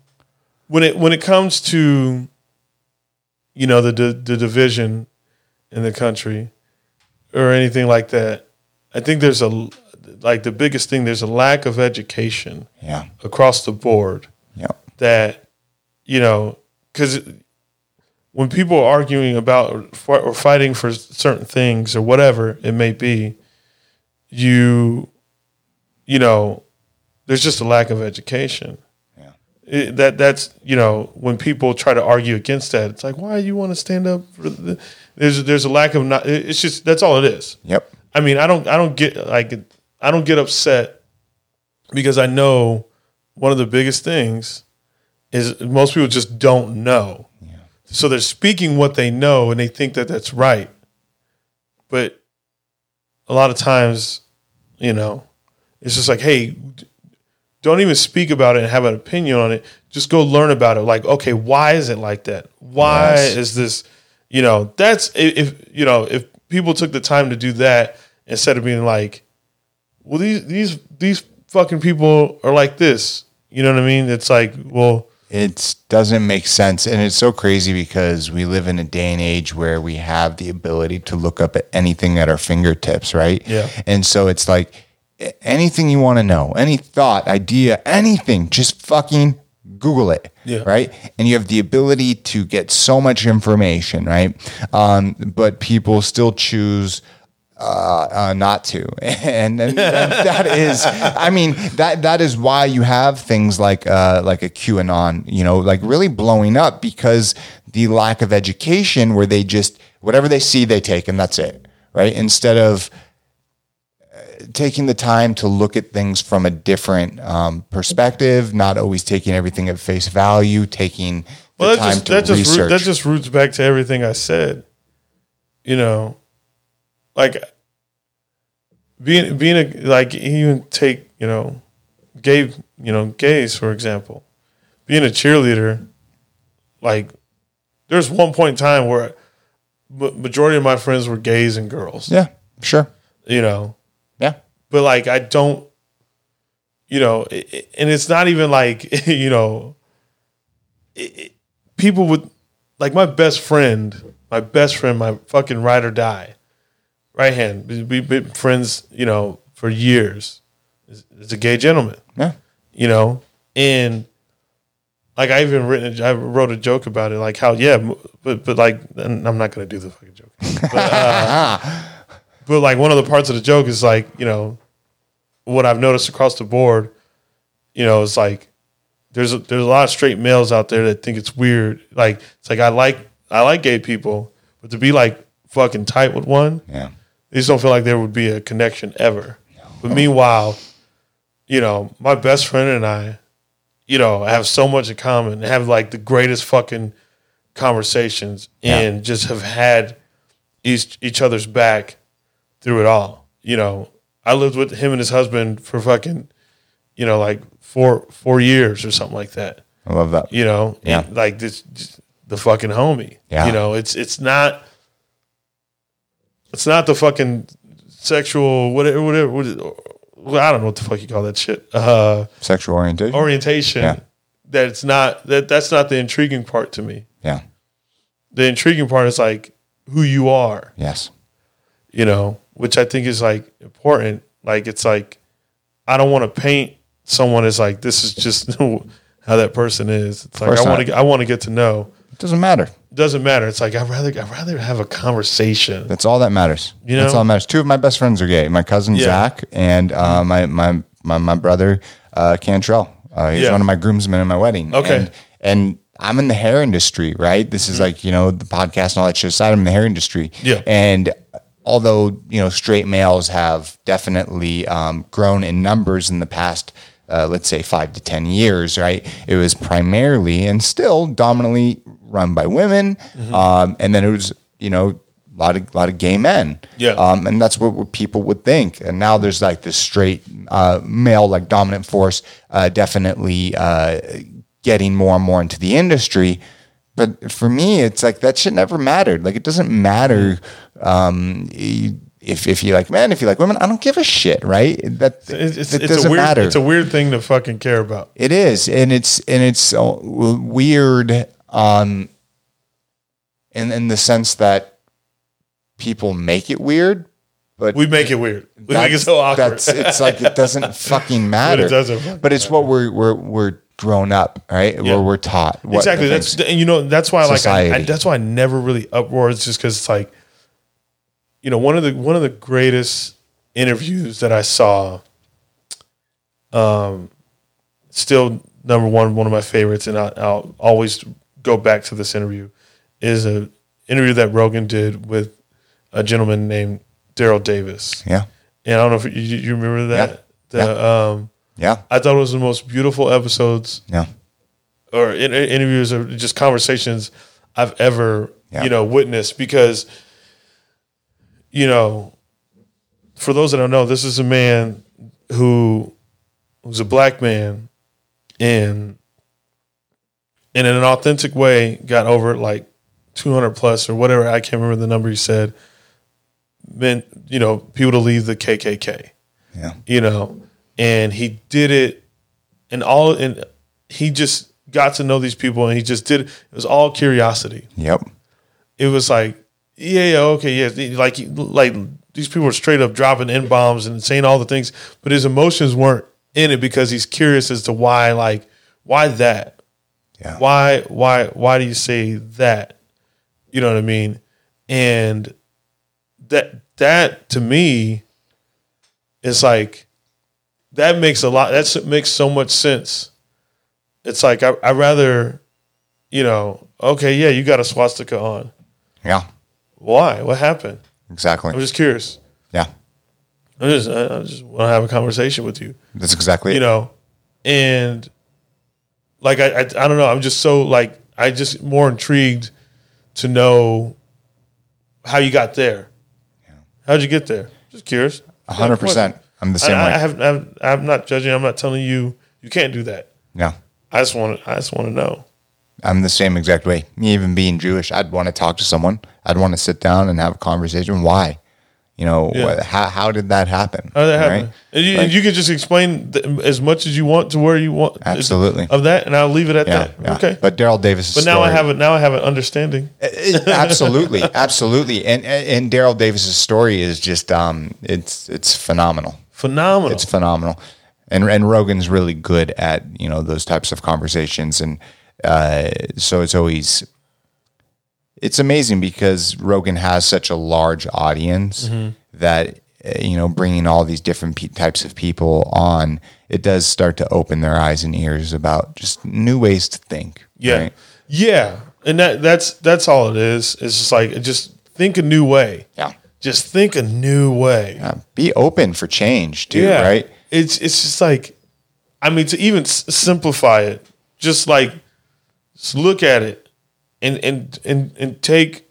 when it when it comes to, you know, the the, the division in the country, or anything like that. I think there's a like the biggest thing. There's a lack of education yeah, across the board yeah, that you know because when people are arguing about or fighting for certain things or whatever it may be you you know there's just a lack of education. Yeah. It- that that's you know when people try to argue against that it's like why do you want to stand up for the there's there's a lack of not it's just that's all it is. Yep, I mean, I don't, I don't get like, I don't get upset because I know one of the biggest things is most people just don't know. So they're speaking what they know and they think that that's right, but a lot of times, you know, it's just like, hey, don't even speak about it and have an opinion on it. Just go learn about it. Like, okay, why is it like that? Why Yes. is this? You know, that's if you know if people took the time to do that instead of being like, well, these these these fucking people are like this. You know what I mean? It's like, well, it doesn't make sense, and it's so crazy because we live in a day and age where we have the ability to look up at anything at our fingertips, right? Yeah. and so it's like anything you want to know, any thought, idea, anything, just fucking Google it. Yeah. Right. And you have the ability to get so much information, right? Um, but people still choose uh, uh, not to, and, and that, that is, I mean, that that is why you have things like uh, like a QAnon, you know, like really blowing up because the lack of education, where they just whatever they see they take and that's it, right? Instead of uh, taking the time to look at things from a different um, perspective, not always taking everything at face value, taking the well, that time just to that just root, that just roots back to everything I said. You know, like being being a like even take you know, gay you know gays for example, being a cheerleader, like there's one point in time where majority of my friends were gays and girls. yeah, sure, You know, yeah, but like I don't, you know, i- i- and it's not even like you know, it, it- people would like my best friend, my best friend, my fucking ride or die, right hand. we- We've been friends, you know, for years. Is, is a gay gentleman, yeah. you know, and like I even written, I wrote a joke about it, like how yeah, but but like, and I'm not gonna do the fucking joke, but, uh, but like one of the parts of the joke is like you know what I've noticed across the board, you know, it's like there's a, there's a lot of straight males out there that think it's weird. Like it's like I like I like gay people, but to be like fucking tight with one, Yeah. They just don't feel like there would be a connection ever. But meanwhile, you know, my best friend and I, you know, have so much in common, have like the greatest fucking conversations, and just have had each each other's back through it all. You know, I lived with him and his husband for fucking, you know, like four four years or something like that. I love that. You know, Yeah. Like this, just the fucking homie. Yeah. You know, it's it's not. It's not the fucking sexual whatever whatever. what is- well, I don't know what the fuck you call that shit. Uh, Sexual orientation. orientation. Yeah. That it's not that that's not the intriguing part to me. yeah. the intriguing part is like who you are, Yes. you know, which I think is like important. Like it's like I don't want to paint someone as like this is just how that person is. It's like I want to I want to get to know. It doesn't matter. It doesn't matter. It's like I'd rather I'd rather have a conversation. That's all that matters. You That's all that matters. Two of my best friends are gay. My cousin Yeah. Zach and uh, my, my my my brother uh, Cantrell. Uh, he's Yeah. one of my groomsmen in my wedding. Okay. And, and I'm in the hair industry, right? This is like you know the podcast and all that shit aside. I'm in the hair industry. Yeah. And although you know straight males have definitely um, grown in numbers in the past. Uh, let's say five to ten years, right? It was primarily and still dominantly run by women, Mm-hmm. um, and then it was you know a lot of lot of gay men. Yeah. Um, and that's what, what people would think. And now there's like this straight uh, male, like dominant force, uh, definitely uh, getting more and more into the industry. But for me, it's like that shit never mattered. Like it doesn't matter um, if if you like men, if you like women. I don't give a shit, right? That It's, it's, it doesn't a weird matter. it's a weird thing to fucking care about. It is, and it's and it's uh, weird um in in the sense that people make it weird, but We make it weird. We make it so awkward. That's it's like it doesn't fucking matter. but it doesn't fucking But it's what we're we're we're grown up, right? Yeah. Where we're taught. what exactly. That's and you know that's why like I, I, that's why I never really uproar. It's just because it's like, you know, one of the one of the greatest interviews that I saw. Um, still number one, one of my favorites, and I, I'll always go back to this interview. Is a interview that Rogan did with a gentleman named Daryl Davis, yeah, and I don't know if you, you remember that. Yeah. The, um, yeah, I thought it was the most beautiful episodes yeah, or in, in- interviews or just conversations I've ever Yeah. you know witnessed because you know for those that don't know this is a man who was a black man and and in an authentic way got over like 200 plus or whatever I can't remember the number he said meant you know people to leave the KKK yeah, you know, and he did it and all and he just got to know these people and he just did it was all curiosity. yep, It was like, yeah, yeah, okay, yeah, like like these people were straight up dropping n bombs and saying all the things, but his emotions weren't in it because he's curious as to why, like, why that, yeah, why, why, why do you say that? You know what I mean? And that that to me is like that makes a lot that makes so much sense. It's like I I rather, you know, okay, yeah, you got a swastika on. yeah, Why? What happened? exactly. I'm just curious. Yeah, I just I I just want to have a conversation with you. that's exactly you it. know, and like I, I, I don't know. I'm just so like I just more intrigued to know how you got there. How'd you get there? Just curious. A hundred percent. I'm the same I, way. I have, I'm, I'm not judging. I'm not telling you you can't do that. yeah. I just want to. I just want to know. I'm the same exact way. Me even being Jewish, I'd want to talk to someone. I'd want to sit down and have a conversation. Why? You know, Yeah. what, how how did that happen? How did that happen? Right? And you, Like- you can just explain th- as much as you want to where you want. Absolutely. Of that, and I'll leave it at Yeah, that. yeah. Okay. But Daryl Davis. But now I have a now I have an understanding. absolutely, absolutely, and and Daryl Davis's story is just um, it's it's phenomenal. Phenomenal. It's phenomenal, and and Rogan's really good at you know those types of conversations, and uh, so it's always it's amazing because Rogan has such a large audience Mm-hmm. that uh, you know bringing all these different pe- types of people on it does start to open their eyes and ears about just new ways to think. Yeah. right? Yeah. And that that's that's all it is. It's just like just think a new way. yeah, Just think a new way. Yeah. Be open for change too, Yeah. right? It's it's just like I mean to even s- simplify it, just like just look at it and and and and take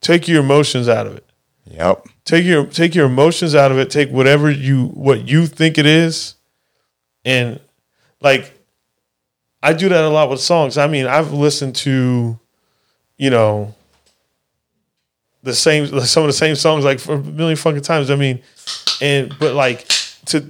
take your emotions out of it. Yep. Take your take your emotions out of it. Take whatever you what you think it is, and like I do that a lot with songs. I mean, I've listened to, you know, the same some of the same songs like for a million fucking times. I mean, and but like to,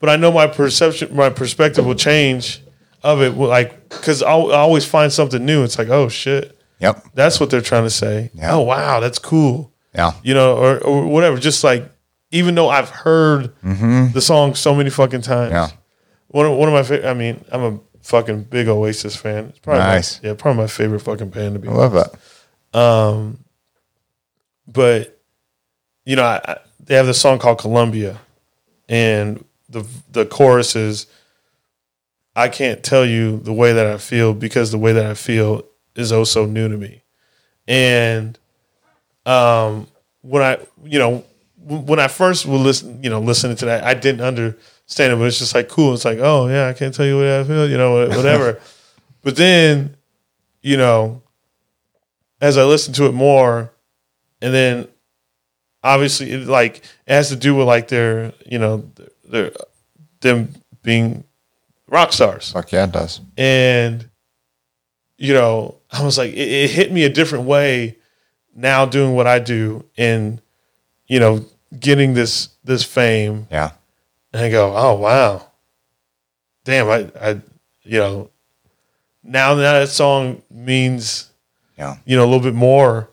but I know my perception, my perspective will change of it, like because I always find something new. It's like, oh shit, Yep. that's what they're trying to say. Yeah. Oh wow, that's cool. Yeah. You know, or, or whatever. Just like even though I've heard the song so many fucking times. Mm-hmm. Yeah. One of, one of my favorite. I mean, I'm a fucking big Oasis fan. It's probably my- Nice. yeah, probably my favorite fucking band to be. I love that. Um, but you know, I, I, they have this song called Columbia, and the the chorus is, "I can't tell you the way that I feel because the way that I feel is oh so new to me," and um, when I you know when I first would listen, you know, listening to that, I didn't understand it, but it's just like cool. It's like, oh yeah, I can't tell you what I feel, you know, whatever. but then, you know, as I listened to it more, and then obviously it, like it has to do with like their you know their them being rock stars Fuck yeah, it does. and you know i was like it, it hit me a different way now doing what i do and you know getting this this fame Yeah. and i go oh wow damn i i you know now that song means Yeah. you know a little bit more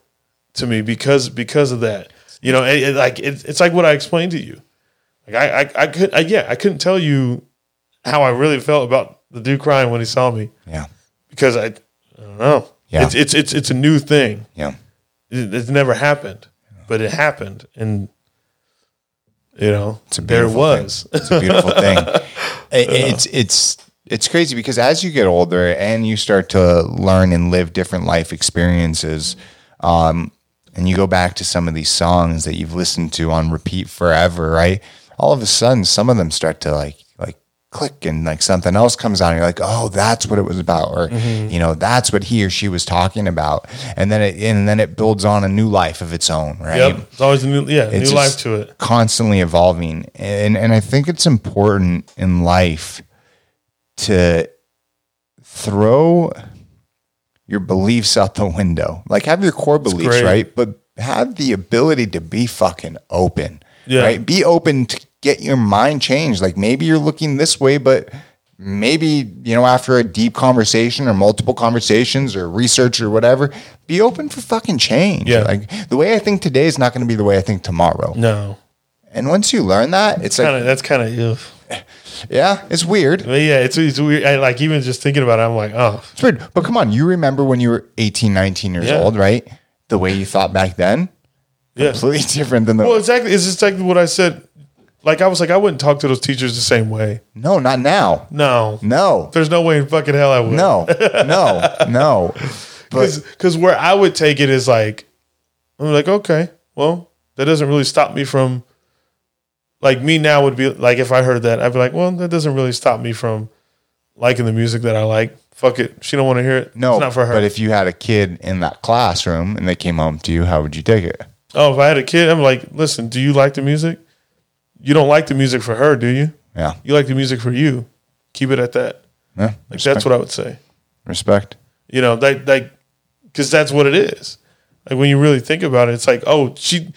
to me because because of that you know it, it- like it, it's like what i explained to you like i i, I could I, yeah i couldn't tell you how i really felt about the dude crying when he saw me Yeah. because i, I don't know Yeah. it's, it's it's it's a new thing Yeah. it, it's never happened but it happened and you know It's a there was Thing. It's a beautiful thing. It- it's it's it's crazy because as you get older and you start to learn and live different life experiences, um, and you go back to some of these songs that you've listened to on repeat forever, right? All of a sudden, some of them start to like click and like something else comes on. And you're like, oh, that's what it was about, or mm-hmm. you know, that's what he or she was talking about, and then it and then it builds on a new life of its own, right? yep it's always a new yeah It's new life to it Constantly evolving. And and I think it's important in life to throw your beliefs out the window. Like have your core beliefs, right? But have the ability to be fucking open. Yeah. Right? Be open to get your mind changed. Like maybe you're looking this way, but maybe, you know, after a deep conversation or multiple conversations or research or whatever, be open for fucking change. Yeah. Like the way I think today is not going to be the way I think tomorrow. no And once you learn that, it's like, kind of that's kind of yeah, it's weird. But yeah, it's, it's weird. I, like even just thinking about it, I'm like, oh, It's weird. But come on, you remember when you were 18, 19 years Yeah. old, right? The way you thought back then, yeah. completely different than the. Well, exactly. It's exactly what I said. Like I was like, I wouldn't talk to those teachers the same way. no, not now. No, No, there's no way in fucking hell I would. no, no, no. Because where I would take it is like, I'm like, okay, well, that doesn't really stop me from. Like me now would be like if I heard that I'd be like, well, that doesn't really stop me from liking the music that I like. Fuck it, she don't want to hear it. no, it's not for her. But if you had a kid in that classroom and they came home to you, how would you take it? oh, if I had a kid, I'm like, listen, do you like the music? You don't like the music for her, do you? Yeah, You like the music for you. Keep it at that. yeah. Like that's what I would say. Respect. You know, like like because that's what it is. Like when you really think about it, it's like, oh, she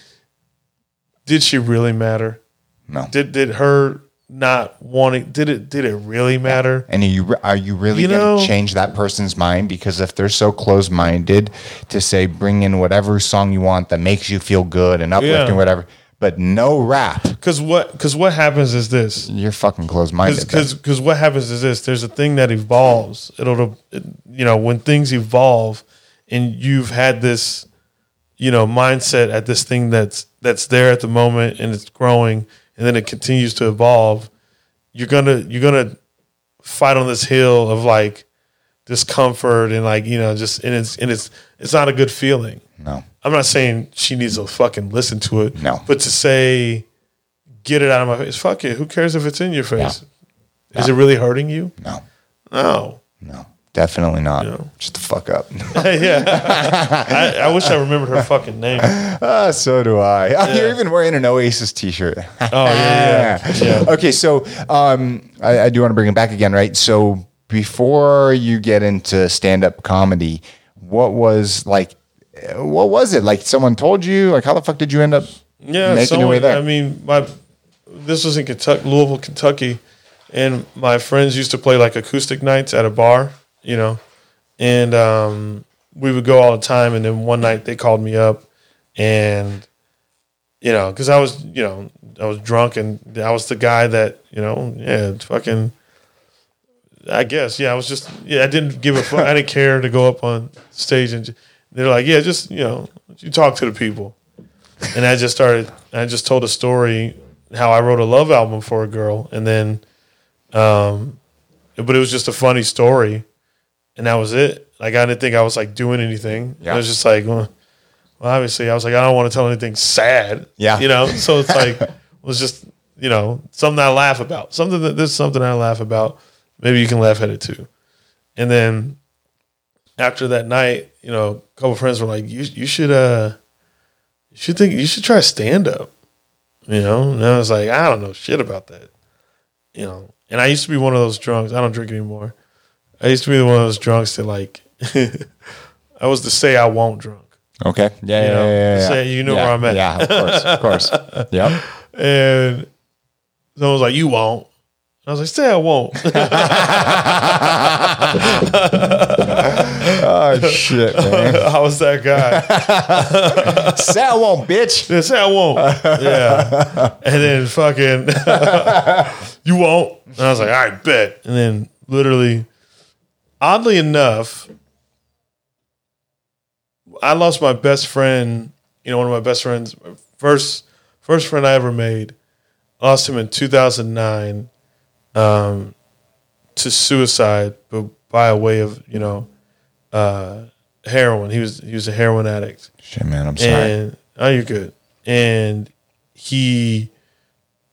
did she really matter? No. Did did her not wanting did it did it really matter? And are you are you really You going to change that person's mind? Because if they're so close minded to say bring in whatever song you want that makes you feel good and uplifting, Yeah. whatever, but no rap, Because what because what happens is this. you're fucking close minded. Because because what happens is this. There's a thing that evolves. It'll you know when things evolve, and you've had this you know mindset at this thing that's that's there at the moment and it's growing and then it continues to evolve you're gonna you're gonna fight on this hill of like discomfort and like you know just and it's and it's it's not a good feeling No, i'm not saying she needs to fucking listen to it No. but to say get it out of my face fuck it who cares if it's in your face is it really hurting you no, no no, definitely not. Yeah. Just the fuck up. yeah I, I wish i remembered her fucking name oh Ah, so do I. Oh, You're even wearing an Oasis T-shirt. yeah yeah, yeah. Okay, so um, I, I do want to bring it back again, right? So before you get into stand-up comedy, what was like? What was it like? Someone told you? Like, how the fuck did you end up Yeah, making your way there? I mean, my this was in Kentucky, Louisville, Kentucky, and my friends used to play like acoustic nights at a bar, you know, and um, we would go all the time. And then one night they called me up, and you know, because I was, you know, I was drunk and I was the guy that, you know, yeah, fucking. I guess, yeah, I was just, yeah, I didn't give a fuck. I didn't care to go up on stage and they're like, yeah, just, you know, you talk to the people. And I just started, I just told a story how I wrote a love album for a girl. And then, um, but it was just a funny story. And that was it. Like, I didn't think I was like doing anything. Yeah. I was just like, well, obviously, I was like, I don't want to tell anything sad. Yeah. You know, so it's like, it was just, you know, something I laugh about. Something that this is something I laugh about. Maybe you can laugh at it too. And then after that night, you know, a couple friends were like, you, you should, uh, you should think, you should try stand up, you know? And I was like, I don't know shit about that, you know? And I used to be one of those drunks. I don't drink anymore. I used to be one of those drunks that like, I was the say I won't drunk. Okay. Yeah. Yeah. know, yeah, yeah, say you know where I'm at. Yeah. Of course. Of course. yep. And someone was like, "You won't." I was like, "Say I won't." Oh shit, man. I was that guy. Say I won't, bitch. Yeah, say I won't. Yeah. And then fucking, you won't. And I was like, "I bet." And then literally, oddly enough, I lost my best friend. You know, one of my best friends, first first friend I ever made. Lost him in 2009 um, to suicide, but by a way of you know uh, heroin. He was he was a heroin addict. Shit, man. I'm sorry. And oh, you're good. And he,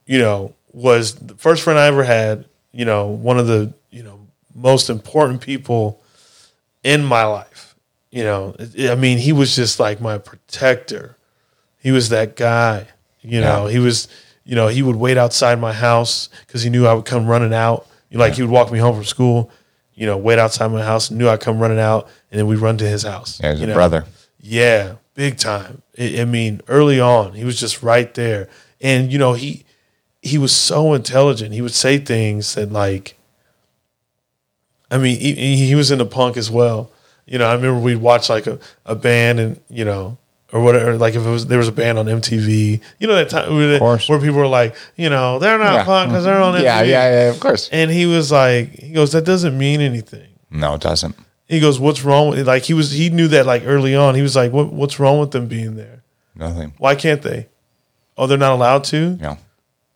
you know, was the first friend I ever had. You know, one of the you know most important people in my life. You know, I mean, he was just like my protector. He was that guy. You know, Yeah. he was. You know, he would wait outside my house because he knew I would come running out. Like he would walk me home from school. You know, wait outside my house. Knew I'd come running out, and then we'd run to his house. yeah, he's you know? brother. Yeah, big time. I, I mean, early on, he was just right there, and you know, he he was so intelligent. He would say things that like, I mean, he, he was into punk as well. You know, I remember we'd watch like a, a band, and you know, or whatever. Like if it was there was a band on MTV, you know that time where, course. where people were like, you know, they're not Yeah. punk because they're on MTV. Yeah, yeah, yeah. Of course. And he was like, he goes, that doesn't mean anything No, it doesn't. he goes, "What's wrong with it? like he was he knew that like early on. He was like, "What what's wrong with them being there? Nothing. Why can't they? Oh, they're not allowed to. Yeah.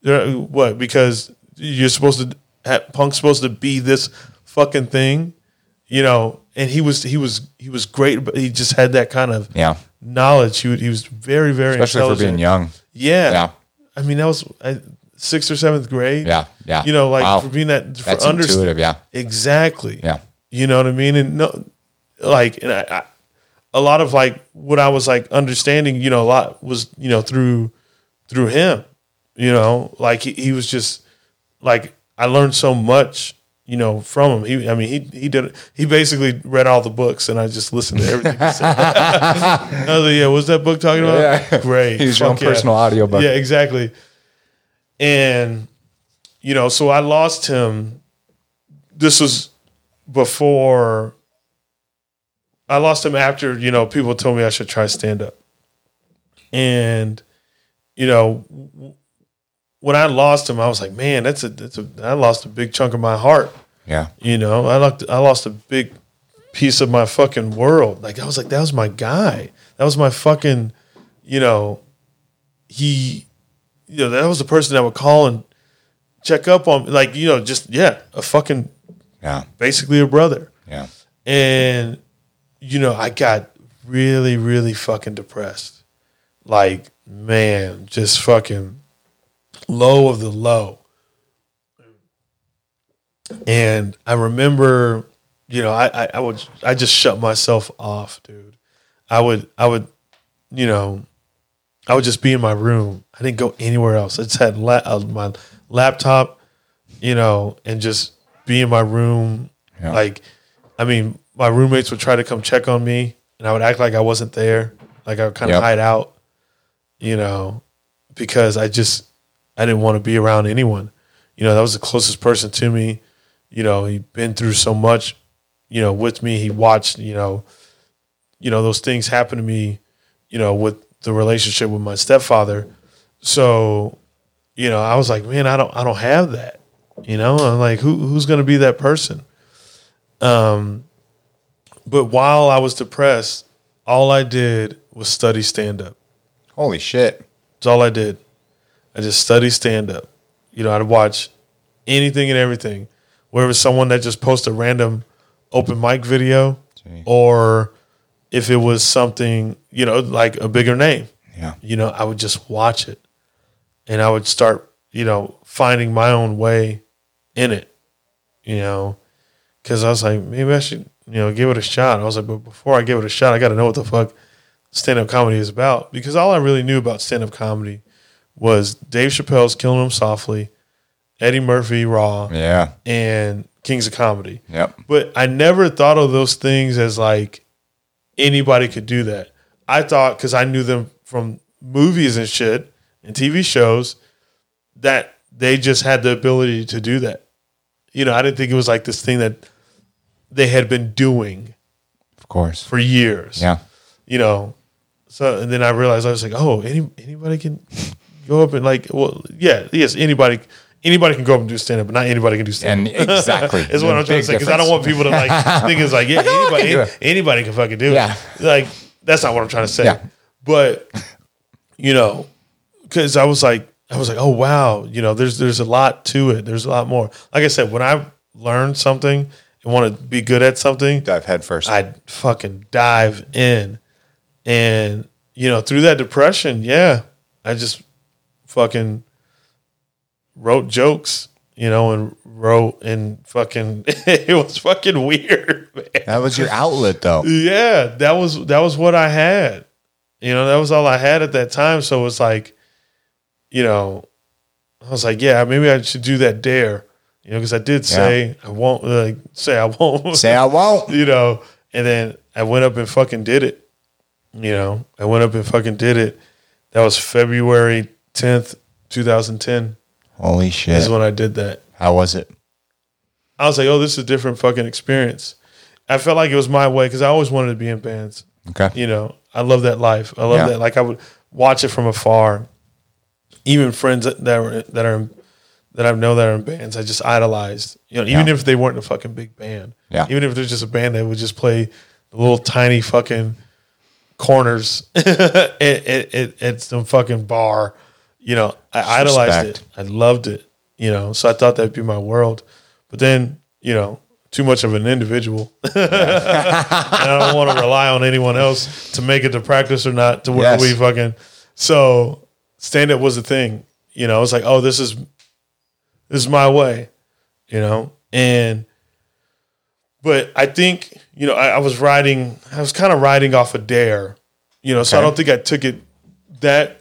They're, what? Because you're supposed to have, punk's supposed to be this fucking thing, you know." And he was he was he was great, but he just had that kind of Yeah. knowledge. He would, he was very very Especially for being young. Yeah. Yeah. I mean, that was I, sixth or seventh grade. Yeah. Yeah. You know, like Wow. for being that for That's underst- intuitive. Yeah. Exactly. Yeah. You know what I mean? And no, like, and I, I, a lot of like what I was like understanding, you know, a lot was, you know, through, through him, you know, like he, he was just like, I learned so much, you know, from him. He, I mean, he, he did, he basically read all the books and I just listened to everything he said. I was like, yeah, what's that book talking about? Yeah. Great. He was your own yeah. personal audiobook. Yeah, exactly. And, you know, so I lost him. This was before I lost him after, you know, people told me I should try stand up. And, you know, when I lost him, I was like, man, that's a that's a I lost a big chunk of my heart. Yeah. You know, I lost I lost a big piece of my fucking world. Like I was like, that was my guy. That was my fucking, you know, he, you know, that was the person that would call and check up on, like, you know, just yeah, a fucking Yeah. basically a brother. Yeah. And you know, I got really, really fucking depressed. Like, man, just fucking low of the low. And I remember, you know, I, I, I would I just shut myself off, dude. I would I would, you know, I would just be in my room. I didn't go anywhere else. I just had la- uh, my laptop, you know, and just be in my room. Yeah. Like, I mean, my roommates would try to come check on me, and I would act like I wasn't there. Like I would kind of Yep. hide out, you know, because I just I didn't want to be around anyone. You know, that was the closest person to me. You know, he'd been through so much, you know, with me. He watched, you know, you know, those things happen to me, you know, with the relationship with my stepfather. So, you know, I was like, man, I don't I don't have that. You know, I'm like, who who's gonna be that person? Um but while I was depressed, all I did was study stand up. Holy shit. That's all I did. I just study stand up. You know, I'd watch anything and everything. Whether it was someone that just posted a random open mic video Gee. or if it was something, you know, like a bigger name. Yeah. You know, I would just watch it and I would start, you know, finding my own way in it, you know, because I was like, maybe I should, you know, give it a shot. I was like, but before I give it a shot, I got to know what the fuck stand up comedy is about because all I really knew about stand up comedy was Dave Chappelle's Killing Him Softly, Eddie Murphy Raw, Yeah. and Kings of Comedy. Yep. But I never thought of those things as like anybody could do that. I thought because I knew them from movies and shit and TV shows that they just had the ability to do that. You know, I didn't think it was like this thing that they had been doing Of course. for years. Yeah. You know, so and then I realized I was like, oh, any anybody can go up and like, well, yeah, yes, anybody. Anybody can go up and do stand up, but not anybody can do stand up. exactly. is what I'm trying to say because I don't want people to like think it's like yeah, I can anybody anybody can fucking do Yeah. it. Like that's not what I'm trying to say. Yeah. But you know, because I was like, I was like, oh wow, you know, there's there's a lot to it. There's a lot more. Like I said, when I learn something and want to be good at something, Dive head first. I'd fucking dive in. And, you know, through that depression, yeah, I just fucking wrote jokes, you know, and wrote and fucking it was fucking weird, man. that was your outlet though. Yeah, that was that was what I had. You know, that was all I had at that time. So it's like, you know, I was like, yeah, maybe I should do that dare. You know, because I did say I won't like say I won't Say I won't. you know, and then I went up and fucking did it. You know, I went up and fucking did it. That was February 10th, 2010 Holy shit. is when I did that. How was it? I was like, oh, this is a different fucking experience. I felt like it was my way because I always wanted to be in bands. Okay. You know, I love that life. I love Yeah. that. Like I would watch it from afar. Even friends that that are that are that I know that are in bands, I just idolized. You know, even Yeah. if they weren't a fucking big band. Yeah. Even if they're just a band that would just play the little tiny fucking corners at, at, at, at some fucking bar. You know, I idolized Respect. it. I loved it. You know, so I thought that'd be my world. But then, you know, too much of an individual. and I don't want to rely on anyone else to make it to practice or not to where Yes. we fucking. So stand up was the thing. You know, it's like, oh, this is this is my way. You know, and but I think you know I, I was riding. I was kind of riding off a dare. You know, so I don't think I took it that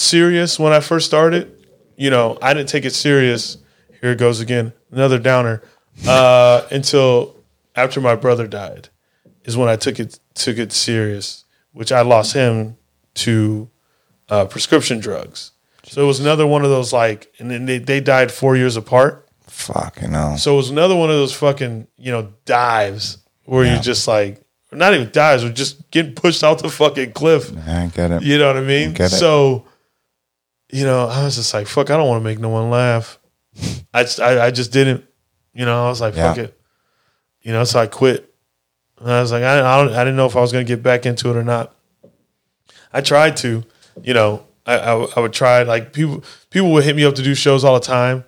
serious when I first started. You know, I didn't take it serious. Here it goes again, another downer. Uh, until after my brother died, is when I took it took it serious. Which I lost him to uh, prescription drugs. So it was another one of those like, and then they, they died four years apart. Fucking hell. So it was another one of those fucking, you know, dives where Yeah. you just like, not even dives, or just getting pushed off the fucking cliff. I get it. You know what I mean? Get it. So, you know, I was just like, fuck, I don't want to make no one laugh. I just, I, I just didn't, you know, I was like, fuck Yeah. it. You know, so I quit. And I was like, I, I, don't, I didn't know if I was going to get back into it or not. I tried to, you know, I, I, I would try like people, people would hit me up to do shows all the time.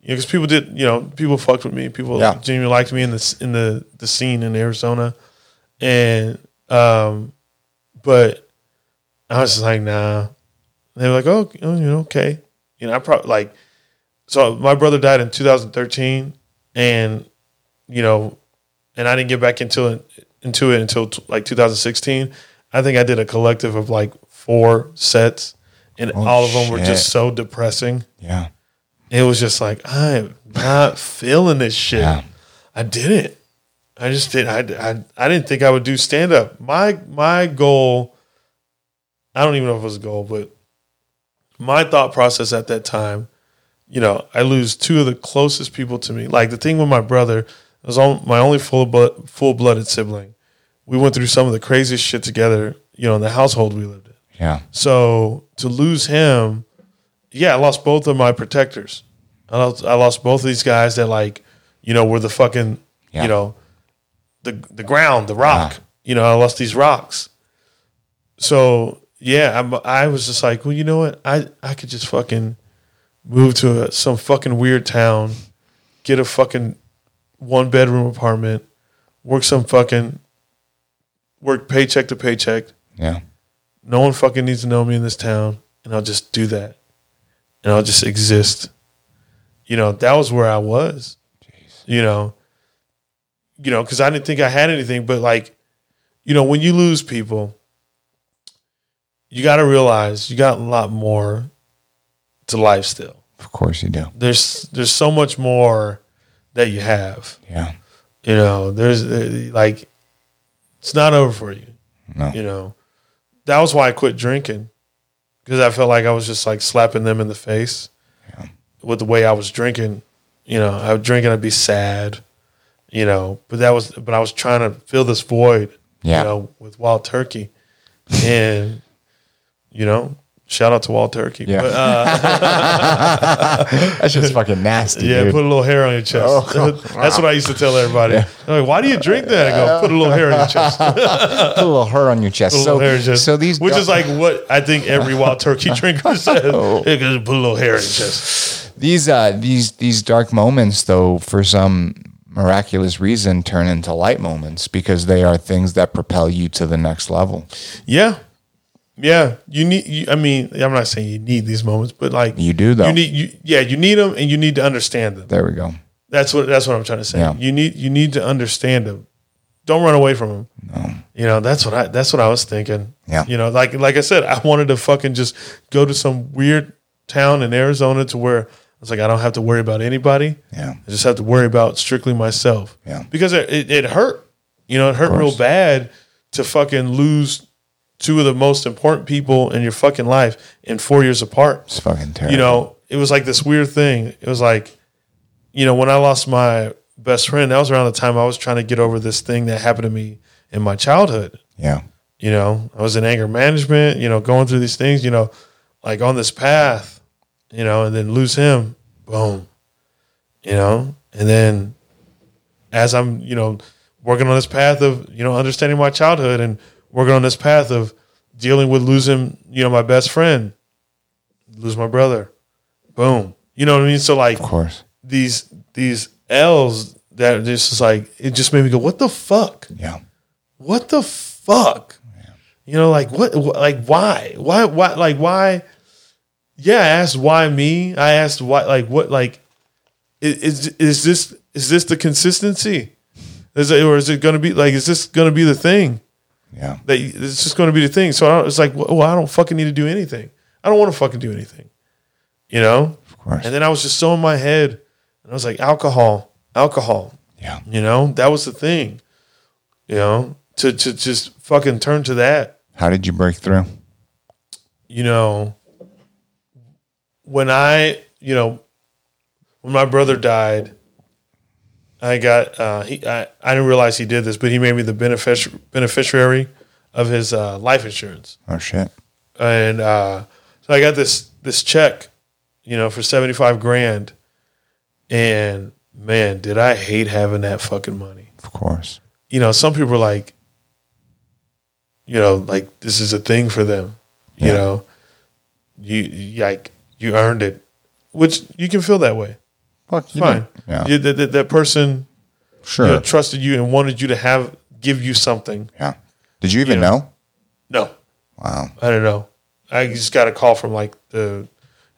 You know, because people did, you know, people fucked with me. People Yeah. genuinely liked me in the in the the scene in Arizona, and um, but I was just like, nah. And they were like, oh, you know, okay. You know, I probably like. So my brother died in 2013, and you know, and I didn't get back into it into it until t- like 2016. I think I did a collective of like four sets, and Oh, all of them were just so depressing. Yeah. It was just like I'm not feeling this shit. Yeah. I didn't. I just did. I, I I didn't think I would do stand up. My my goal. I don't even know if it was a goal, but my thought process at that time, you know, I lose two of the closest people to me. Like the thing with my brother, it was all, my only full blood, full blooded sibling. We went through some of the craziest shit together, you know, in the household we lived in. Yeah. So to lose him, yeah, I lost both of my protectors. I lost, I lost both of these guys that like, you know, were the fucking, Yeah. you know, the the ground, the rock. Uh-huh. You know, I lost these rocks. So yeah, I'm, I was just like, well, you know what? I I could just fucking move to a, some fucking weird town, get a fucking one bedroom apartment, work some fucking work paycheck to paycheck, Yeah. no one fucking needs to know me in this town, and I'll just do that, and I'll just exist. You know, that was where I was. You know, you know, because I didn't think I had anything, but like, you know, when you lose people, you got to realize you got a lot more to life still. Of course you do. There's there's so much more that you have. Yeah. You know, there's uh, like, it's not over for you. No. You know, that was why I quit drinking because I felt like I was just like slapping them in the face with the way I was drinking. You know, I would drink and I'd be sad. You know, but that was, but I was trying to fill this void. Yeah. You know, with Wild Turkey, and you know, shout out to Wild Turkey. Yeah. But, uh, That's just fucking nasty. yeah, dude. put a little hair on your chest. Oh. That's what I used to tell everybody. They're like, why do you drink that? I go, put a little hair on your chest. put a little hair on your chest. So, on your chest. so these which is like what I think every wild turkey drinker says. Oh. Yeah, put a little hair in your chest. these uh these these dark moments though for some miraculous reason turn into light moments because they are things that propel you to the next level. Yeah, yeah. You need. You, I mean, I'm not saying you need these moments, but like You do though. You need. You, yeah, you need them, and you need to understand them. there we go. That's what. That's what I'm trying to say. Yeah. You need. You need to understand them. Don't run away from them. No. You know. That's what I. That's what I was thinking. Yeah. You know, like like I said, I wanted to fucking just go to some weird town in Arizona to where I was like, I don't have to worry about anybody. Yeah. I just have to worry about strictly myself. Yeah. Because it, it, it hurt. You know, it hurt real bad to fucking lose two of the most important people in your fucking life in four years apart. It's fucking terrible. You know, it was like this weird thing. It was like, you know, when I lost my best friend, that was around the time I was trying to get over this thing that happened to me in my childhood. Yeah. You know, I was in anger management, you know, going through these things, you know, like on this path, you know, and then lose him, boom, you know, and then as I'm, you know, working on this path of, you know, understanding my childhood and working on this path of dealing with losing, you know, my best friend, lose my brother, boom, you know what I mean? So like Of course. these these L's that just is like it just made me go, what the fuck? Yeah. what the fuck? You know, like what, wh- like why, why, why, like why? Yeah, I asked why me. I asked why, like what, like is is this is this the consistency? Is it, or is it going to be like is this going to be the thing Yeah. that it's just going to be the thing? So I it's like, well, I don't fucking need to do anything. I don't want to fucking do anything. You know. Of course. And then I was just so in my head, and I was like, alcohol, alcohol. Yeah. You know, that was the thing. You know, to to just fucking turn to that. How did you break through? You know, when I, you know, when my brother died, I got uh he I, I didn't realize he did this, but he made me the benefic- beneficiary of his uh, life insurance. Oh shit. And uh so I got this this check, you know, for 75 grand. And man, did I hate having that fucking money. Of course. you know, some people are like, you know, like this is a thing for them. You know, you like you earned it, which you can feel that way. Fuck you. Fine. Yeah. You- that, that, that person Sure. you know, trusted you and wanted you to have give you something. yeah. Did you even know. know? No, Wow. I don't know. I just got a call from like the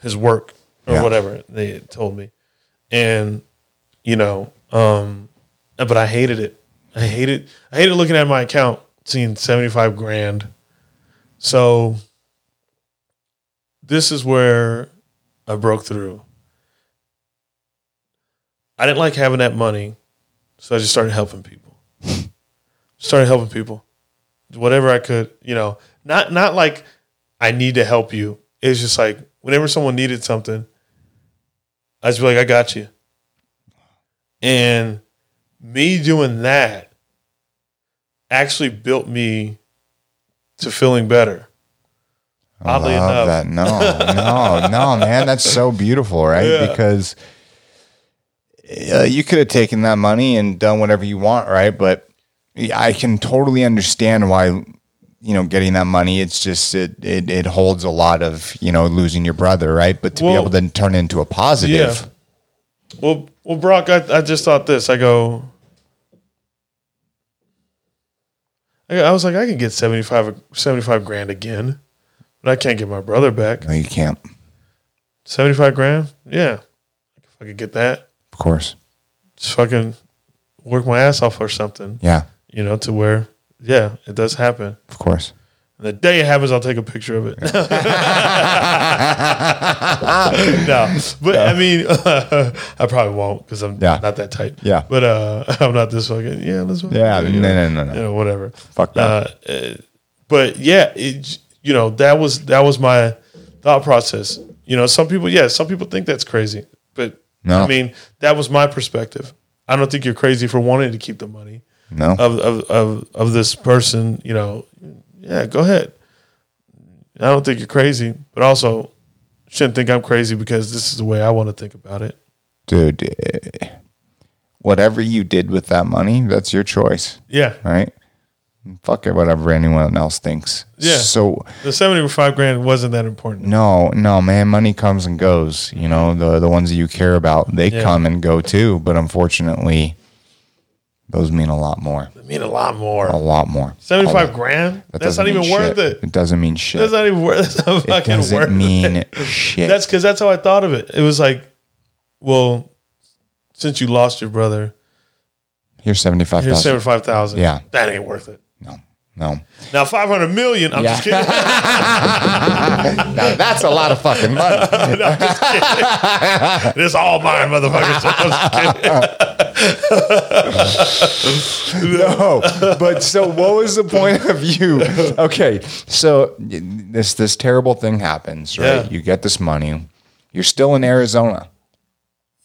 his work or Yeah. whatever they told me, and you know, um, but I hated it. I hated. I hated looking at my account, seeing seventy five grand. So this is where I broke through. I didn't like having that money, so I just started helping people. started helping people whatever I could, you know, not not like I need to help you. It's just like whenever someone needed something, I just be like, I got you. And me doing that actually built me to feeling better. Oddly Love enough. that. No, no, no, man. That's so beautiful, right? Yeah. Because uh, you could have taken that money and done whatever you want, right? But I can totally understand why, you know, getting that money. It's just it it, it holds a lot of you know losing your brother, right? But to Well- be able to turn into a positive, Yeah. Well, well, Brock, I, I just thought this. I go, I, I was like, I can get 75, 75 grand again, but I can't get my brother back. no, you can't. 75 grand? Yeah. If I could get that, Of course, just fucking work my ass off or something, yeah, you know, to where, yeah, it does happen. of course. And the day it happens, I'll take a picture of it. no, but I mean, I probably won't because I'm Yeah. not that type. Yeah. but uh, I'm not this fucking. Yeah, let's. Yeah, no, no, no, no. You know, whatever. Fuck that. Uh, uh, but yeah, it, you know, that was that was my thought process. You know, some people, yeah, some people think that's crazy, but No. I mean, that was my perspective. I don't think you're crazy for wanting to keep the money no, of of of, of this person, you know, yeah, go ahead. I don't think you're crazy, but also shouldn't think I'm crazy because this is the way I want to think about it. dude. eh, Whatever you did with that money, that's your choice. Yeah, right? Fuck it, whatever anyone else thinks. Yeah. So the seventy five grand wasn't that important. no, no, man, money comes and goes. You know, the the ones that you care about, they Yeah. come and go too. But unfortunately, those mean a lot more. I mean, a lot more. A lot more. Seventy-five lot. grand. That That's not even mean worth it. It doesn't mean shit. That's not even worth. That's not it doesn't worth mean it. shit. That's because that's how I thought of it. It was like, well, since you lost your brother, Here's seventy five here's thousand. seventy five thousand. Yeah. that ain't worth it. No, no. Now five hundred million. I'm just kidding. Now that's a lot of fucking money. It's all mine, motherfucker. So I'm just no, but so what was the point of you? Okay, so this this terrible thing happens, right? Yeah. You get this money. You're still in Arizona.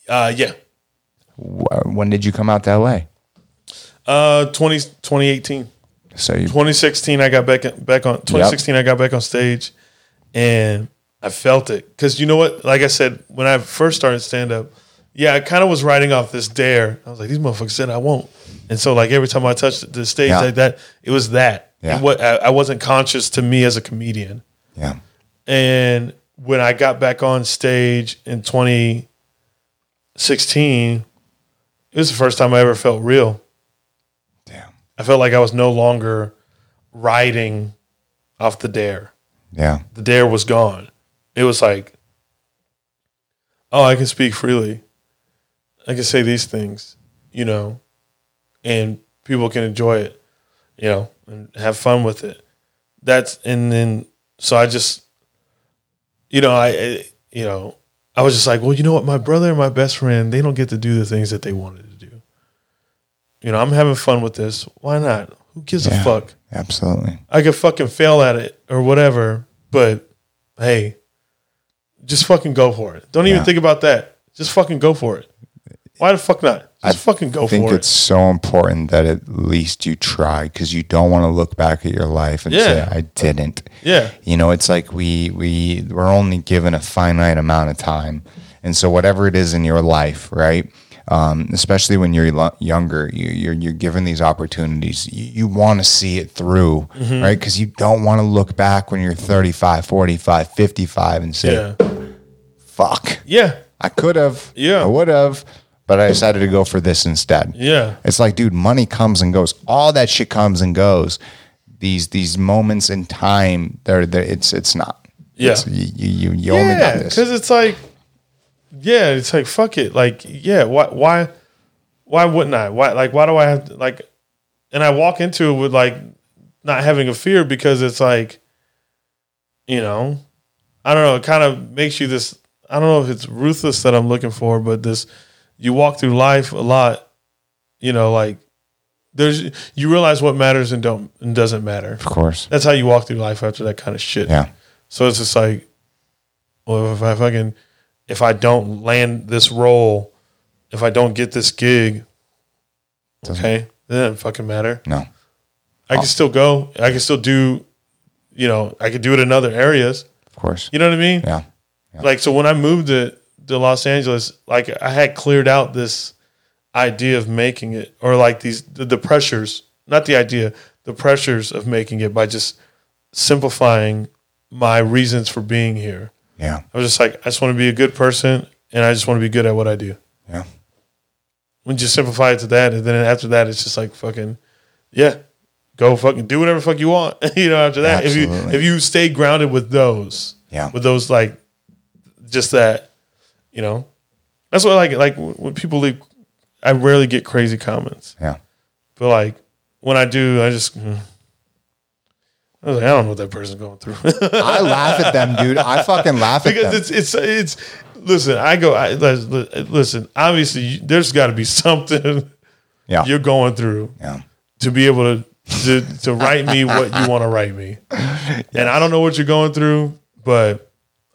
Uh, yeah. When did you come out to LA? Uh, 20, 2018. So you 2016, I got back back on. 2016, I got back on stage, and I felt it because you know what? Like I said, when I first started stand up, yeah, I kind of was writing off this dare. I was like, these motherfuckers said I won't, and so like every time I touched the stage Yeah. like that, it was that. Yeah. What I, I wasn't conscious to me as a comedian. yeah And when I got back on stage in 2016, it was the first time I ever felt real. I felt like I was no longer riding off the dare. yeah The dare was gone. It was like, oh, I can speak freely. I can say these things, you know, and people can enjoy it, you know, and have fun with it. That's and then so I just, you know, I, you know, I was just like, well, you know what, my brother and my best friend, they don't get to do the things that they wanted to do. You know, I'm having fun with this. Why not? Who gives Yeah. a fuck? absolutely I could fucking fail at it or whatever, but hey, just fucking go for it. Don't even think about that. Just fucking go for it. Why the fuck not? Just fucking go for it. I think it's so important that at least you try because you don't want to look back at your life and say I didn't. Yeah. You know, it's like we we we're only given a finite amount of time, and so whatever it is in your life, right? Um, especially when you're lo- younger, you, you're you're given these opportunities. You, you want to see it through, Mm-hmm. right? Because you don't want to look back when you're 35, 45, 55 and say, Yeah. "Fuck, Yeah. I could have, Yeah. I would have, but I decided to go for this instead." Yeah. It's like, dude, money comes and goes. All that shit comes and goes. These these moments in time, they're, they're it's it's not. Yeah. It's, you you, you only got this. Because it's like, yeah, it's like, fuck it. Like, yeah, why, why, why wouldn't I? Why, like, why do I have to, like, and I walk into it with like not having a fear because it's like, you know, I don't know, it kind of makes you this, I don't know if it's ruthless that I'm looking for, but this, you walk through life a lot, you know, like, there's, you realize what matters and don't, and doesn't matter. Of course. That's how you walk through life after that kind of shit. Yeah. So it's just like, well, if I fucking, if I don't land this role, if I don't get this gig, okay, it doesn't fucking matter. No. I can oh. still go. I can still do, you know, I could do it in other areas. Of course. You know what I mean? Yeah. Like so when I moved to, to Los Angeles, like I had cleared out this idea of making it or like these the, the pressures, not the idea, the pressures of making it by just simplifying my reasons for being here. Yeah. I was just like, I just want to be a good person and I just want to be good at what I do. Yeah. When you simplify it to that, and then after that, it's just like fucking, yeah, go fucking do whatever fuck you want. you know, after that, if you if you stay grounded with those, Yeah. with those like, just that, you know, that's what I like. Like when people leave, I rarely get crazy comments, Yeah. but like when I do, I just. mm. I was like, I don't know what that person's going through. I laugh at them, dude. I fucking laugh at them. because them. it's it's it's listen i go I, listen obviously you- there's got to be something yeah. you're going through yeah. to be able to to, to write me what you want to write me and i don't know what you're going through but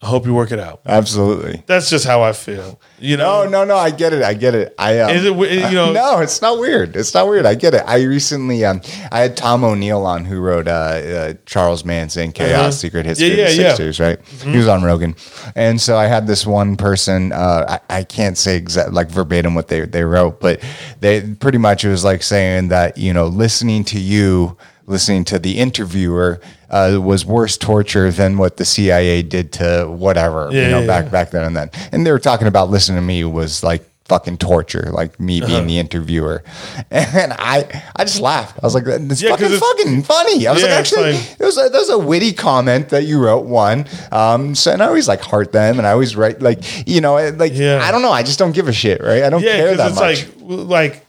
i hope you work it out Absolutely. that's just how i feel you know No, no, no. I get it. I get it. I um, Is it you know- no, it's not weird. It's not weird. I get it. I recently um, I had Tom O'Neill on who wrote uh, uh Charles Manson Chaos Uh-huh. Secret History Yeah, of the yeah, yeah. Sixties, right? He was on Rogan, and so I had this one person. Uh, I, I can't say exact like verbatim what they they wrote, but they pretty much it was like saying that you know listening to you. Listening to the interviewer uh, was worse torture than what the CIA did to whatever you know yeah, back yeah. back then and then. And they were talking about listening to me was like fucking torture, like me Uh-huh. being the interviewer. And I I just laughed. I was like, it's Yeah, fucking it's- fucking funny. I was Yeah, like, actually, it was a, that was a witty comment that you wrote one. Um, so and I always like heart them, and I always write like you know like Yeah. I don't know. I just don't give a shit, right? I don't yeah care that it's much. like like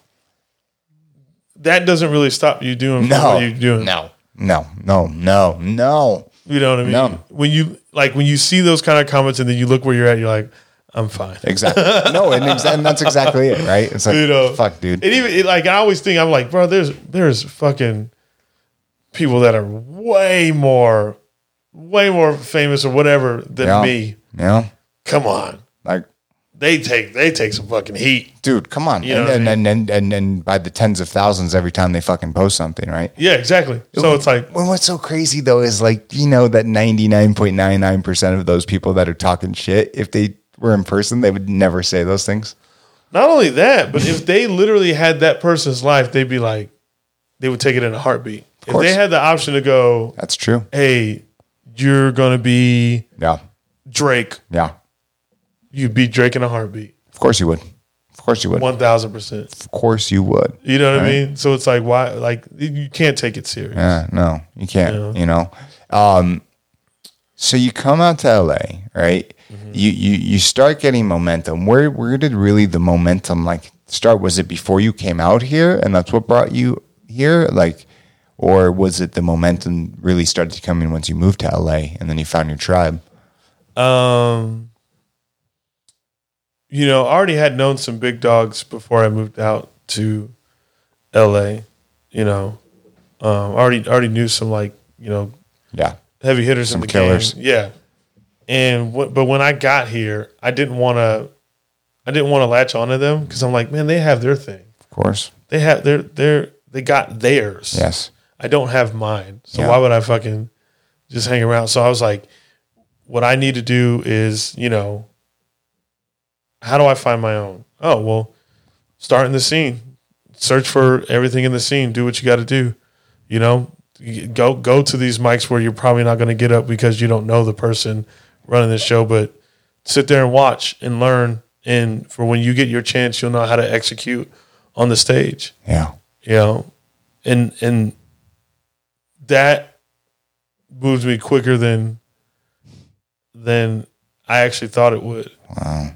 that doesn't really stop you doing no, what you're doing no, no, no, no, no. you know what i mean No. when you like when you see those kind of comments and then you look where you're at you're like i'm fine Exactly. no, and, exa- and that's exactly it, right? It's like, you know, fuck, dude. And even it, like I always think, I'm like, bro, there's there's fucking people that are way more, way more famous or whatever than yeah. me. Yeah. Come on, Like, they take they take some fucking heat. dude, come on. You know and, what I and, and, and, and, and by the tens of thousands every time they fucking post something, right? Yeah, exactly. So it's like, Well, what's so crazy though is like, you know, that 99.99% of those people that are talking shit, if they were in person, they would never say those things. not only that, but if they literally had that person's life, they'd be like, they would take it in a heartbeat. If they had the option to go, That's true. hey, you're gonna be Yeah. Drake, Yeah. You'd beat Drake in a heartbeat, Of course you would. Of course you would. one thousand percent. Of course you would. You know what Right. I mean? So it's like why like you can't take it serious. Yeah, no, you can't. Yeah. You know, um, so you come out to LA, right? Mm-hmm. You you you start getting momentum. Where where did really the momentum like start? Was it before you came out here, and that's what brought you here, like, or was it the momentum really started to come in once you moved to LA and then you found your tribe? Um you know, I already had known some big dogs before I moved out to LA, you know. Um already already knew some like, you know, Yeah, heavy hitters Some in the killers. game. Yeah. And what but when I got here, I didn't want to I didn't want to latch onto them cuz I'm like, man, they have their thing. of course. They have their their they got theirs. Yes. I don't have mine. So Yeah. why would I fucking just hang around? So I was like, what I need to do is, you know, how do I find my own? Oh, well, start in the scene. Search for everything in the scene. Do what you got to do. You know, go go to these mics where you're probably not going to get up because you don't know the person running the show, but sit there and watch and learn. And for when you get your chance, you'll know how to execute on the stage Yeah. you know, and and that moves me quicker than than I actually thought it would. Wow.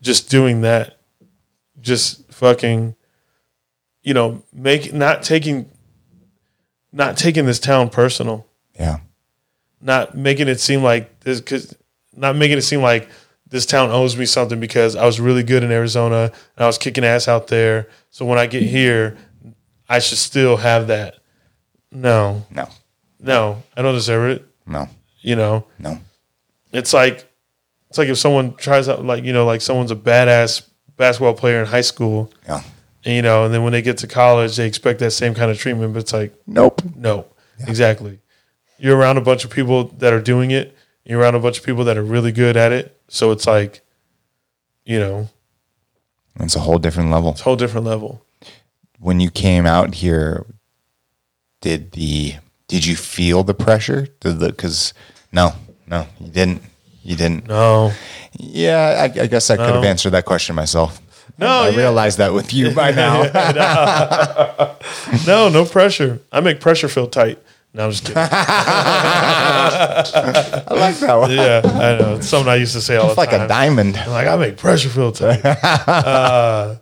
Just doing that, just fucking, you know, make not taking, not taking this town personal, Yeah. not making it seem like this, cause not making it seem like this town owes me something because I was really good in Arizona and I was kicking ass out there. So when I get here, I should still have that. No, No. no, I don't deserve it. No. You know, No. it's like it's like if someone tries out like you know like someone's a badass basketball player in high school, Yeah. and you know, and then when they get to college, they expect that same kind of treatment, but it's like Nope. no, exactly. You're around a bunch of people that are doing it. You're around a bunch of people that are really good at it. So it's like, you know, It's a whole different level. it's a whole different level. When you came out here, did the did you feel the pressure? Did the because no, no, you didn't. You didn't. No, Yeah, I, I guess I could have answered that question myself. no, I yeah. realized that with you by now. no, no pressure. I make pressure feel tight. No, I'm just kidding. I like that one. yeah, I know. It's something I used to say all It's the like time. a diamond. I'm like I make pressure feel tight. uh,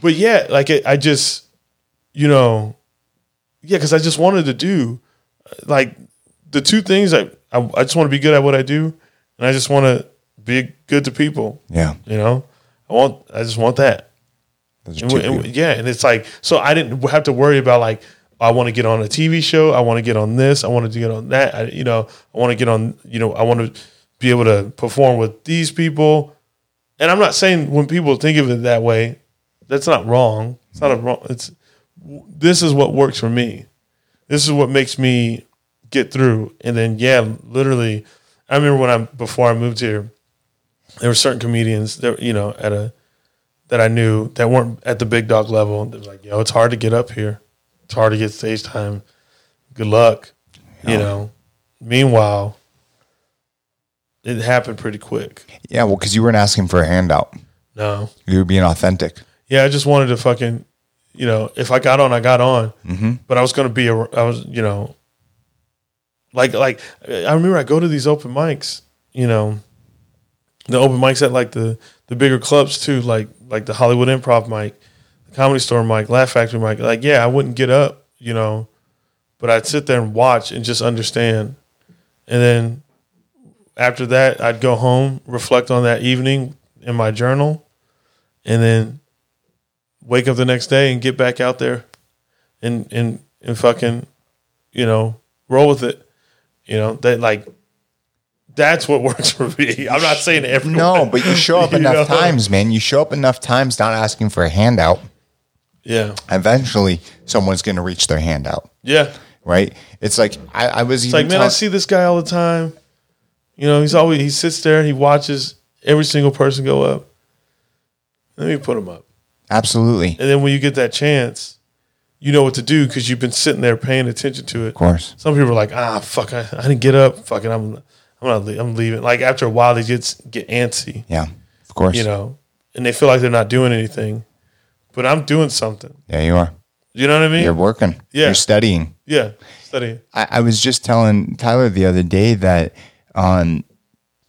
but yeah, like it, I just, you know, yeah, because I just wanted to do, like, the two things I, I I just want to be good at what I do, and I just want to be good to people. Yeah, You know, I want I just want that. And, we- and we- yeah, and it's like so I didn't have to worry about like I want to get on a TV show, I want to get on this, I want to get on that. I, you know, I want to get on. You know, I want to be able to perform with these people. And I'm not saying when people think of it that way, that's not wrong. It's not a wrong. It's this is what works for me. This is what makes me get through. And then yeah, literally, I remember when I before I moved here, there were certain comedians that you know at a that I knew that weren't at the big dog level. They was like, yo, it's hard to get up here. It's hard to get stage time. Good luck. You know. Meanwhile, it happened pretty quick. yeah. Well, because you weren't asking for a handout. No. You were being authentic. Yeah, I just wanted to fucking, you know, if I got on, I got on. Mm-hmm. But I was going to be, a, I was, you know, like, like I remember I go to these open mics, you know, the open mics at like the the bigger clubs too, like like the Hollywood Improv mic, the Comedy Store mic, Laugh Factory mic. Like, yeah, I wouldn't get up, you know, but I'd sit there and watch and just understand, and then after that, I'd go home, reflect on that evening in my journal, and then wake up the next day and get back out there and and and fucking you know roll with it you know that like that's what works for me i'm not saying everyone No, but you show up You enough know? times, man. You show up enough times not asking for a handout. yeah Eventually, someone's going to reach their handout. yeah right? It's like I, I was like man i see this guy all the time you know he's always he sits there and he watches every single person go up let me put him up absolutely, and then when you get that chance you know what to do because you've been sitting there paying attention to it of course. Some people are like, ah, fuck, I, I didn't get up. Fucking, I'm, I'm not, le- I'm leaving. Like after a while, they get get antsy, Yeah, of course. you know, and they feel like they're not doing anything. But I'm doing something. yeah, you are. You know what I mean? You're working. Yeah. You're studying. yeah, studying. I, I was just telling Tyler the other day that, um,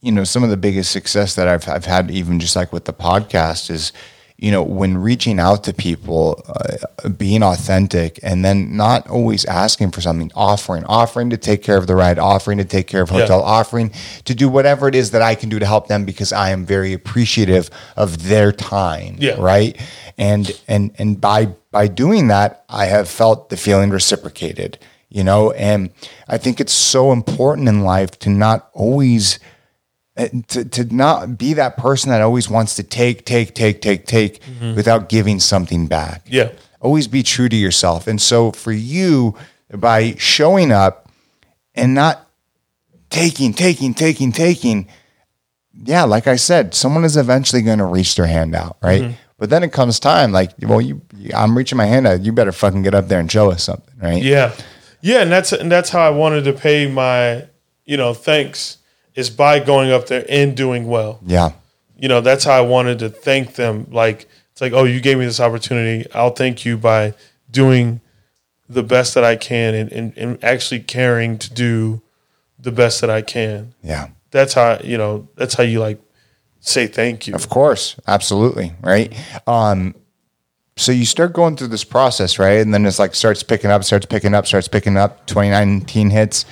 you know, some of the biggest success that I've, I've had, even just like with the podcast, is, you know, when reaching out to people, uh, being authentic, and then not always asking for something, offering, offering to take care of the ride, offering to take care of hotel, Yeah. offering to do whatever it is that I can do to help them because I am very appreciative of their time. Yeah. Right. And and and by by doing that, I have felt the feeling reciprocated. You know, and I think it's so important in life to not always to, to not be that person that always wants to take, take, take, take, take mm-hmm. without giving something back. Yeah. Always be true to yourself. And so for you, by showing up and not taking, taking, taking, taking, yeah, like I said, someone is eventually going to reach their hand out, right? Mm-hmm. But then it comes time, like, well, you, I'm reaching my hand out. You better fucking get up there and show us something, right? Yeah, yeah, and that's and that's how I wanted to pay my, you know, thanks is by going up there and doing well. Yeah. you know that's how i wanted to thank them like it's like oh you gave me this opportunity i'll thank you by doing the best that i can and, and, and actually caring to do the best that i can Yeah. that's how you know that's how you like say thank you Of course, absolutely, right? Um, so you start going through this process, right? And then it's like starts picking up, starts picking up, starts picking up. 2019 hits.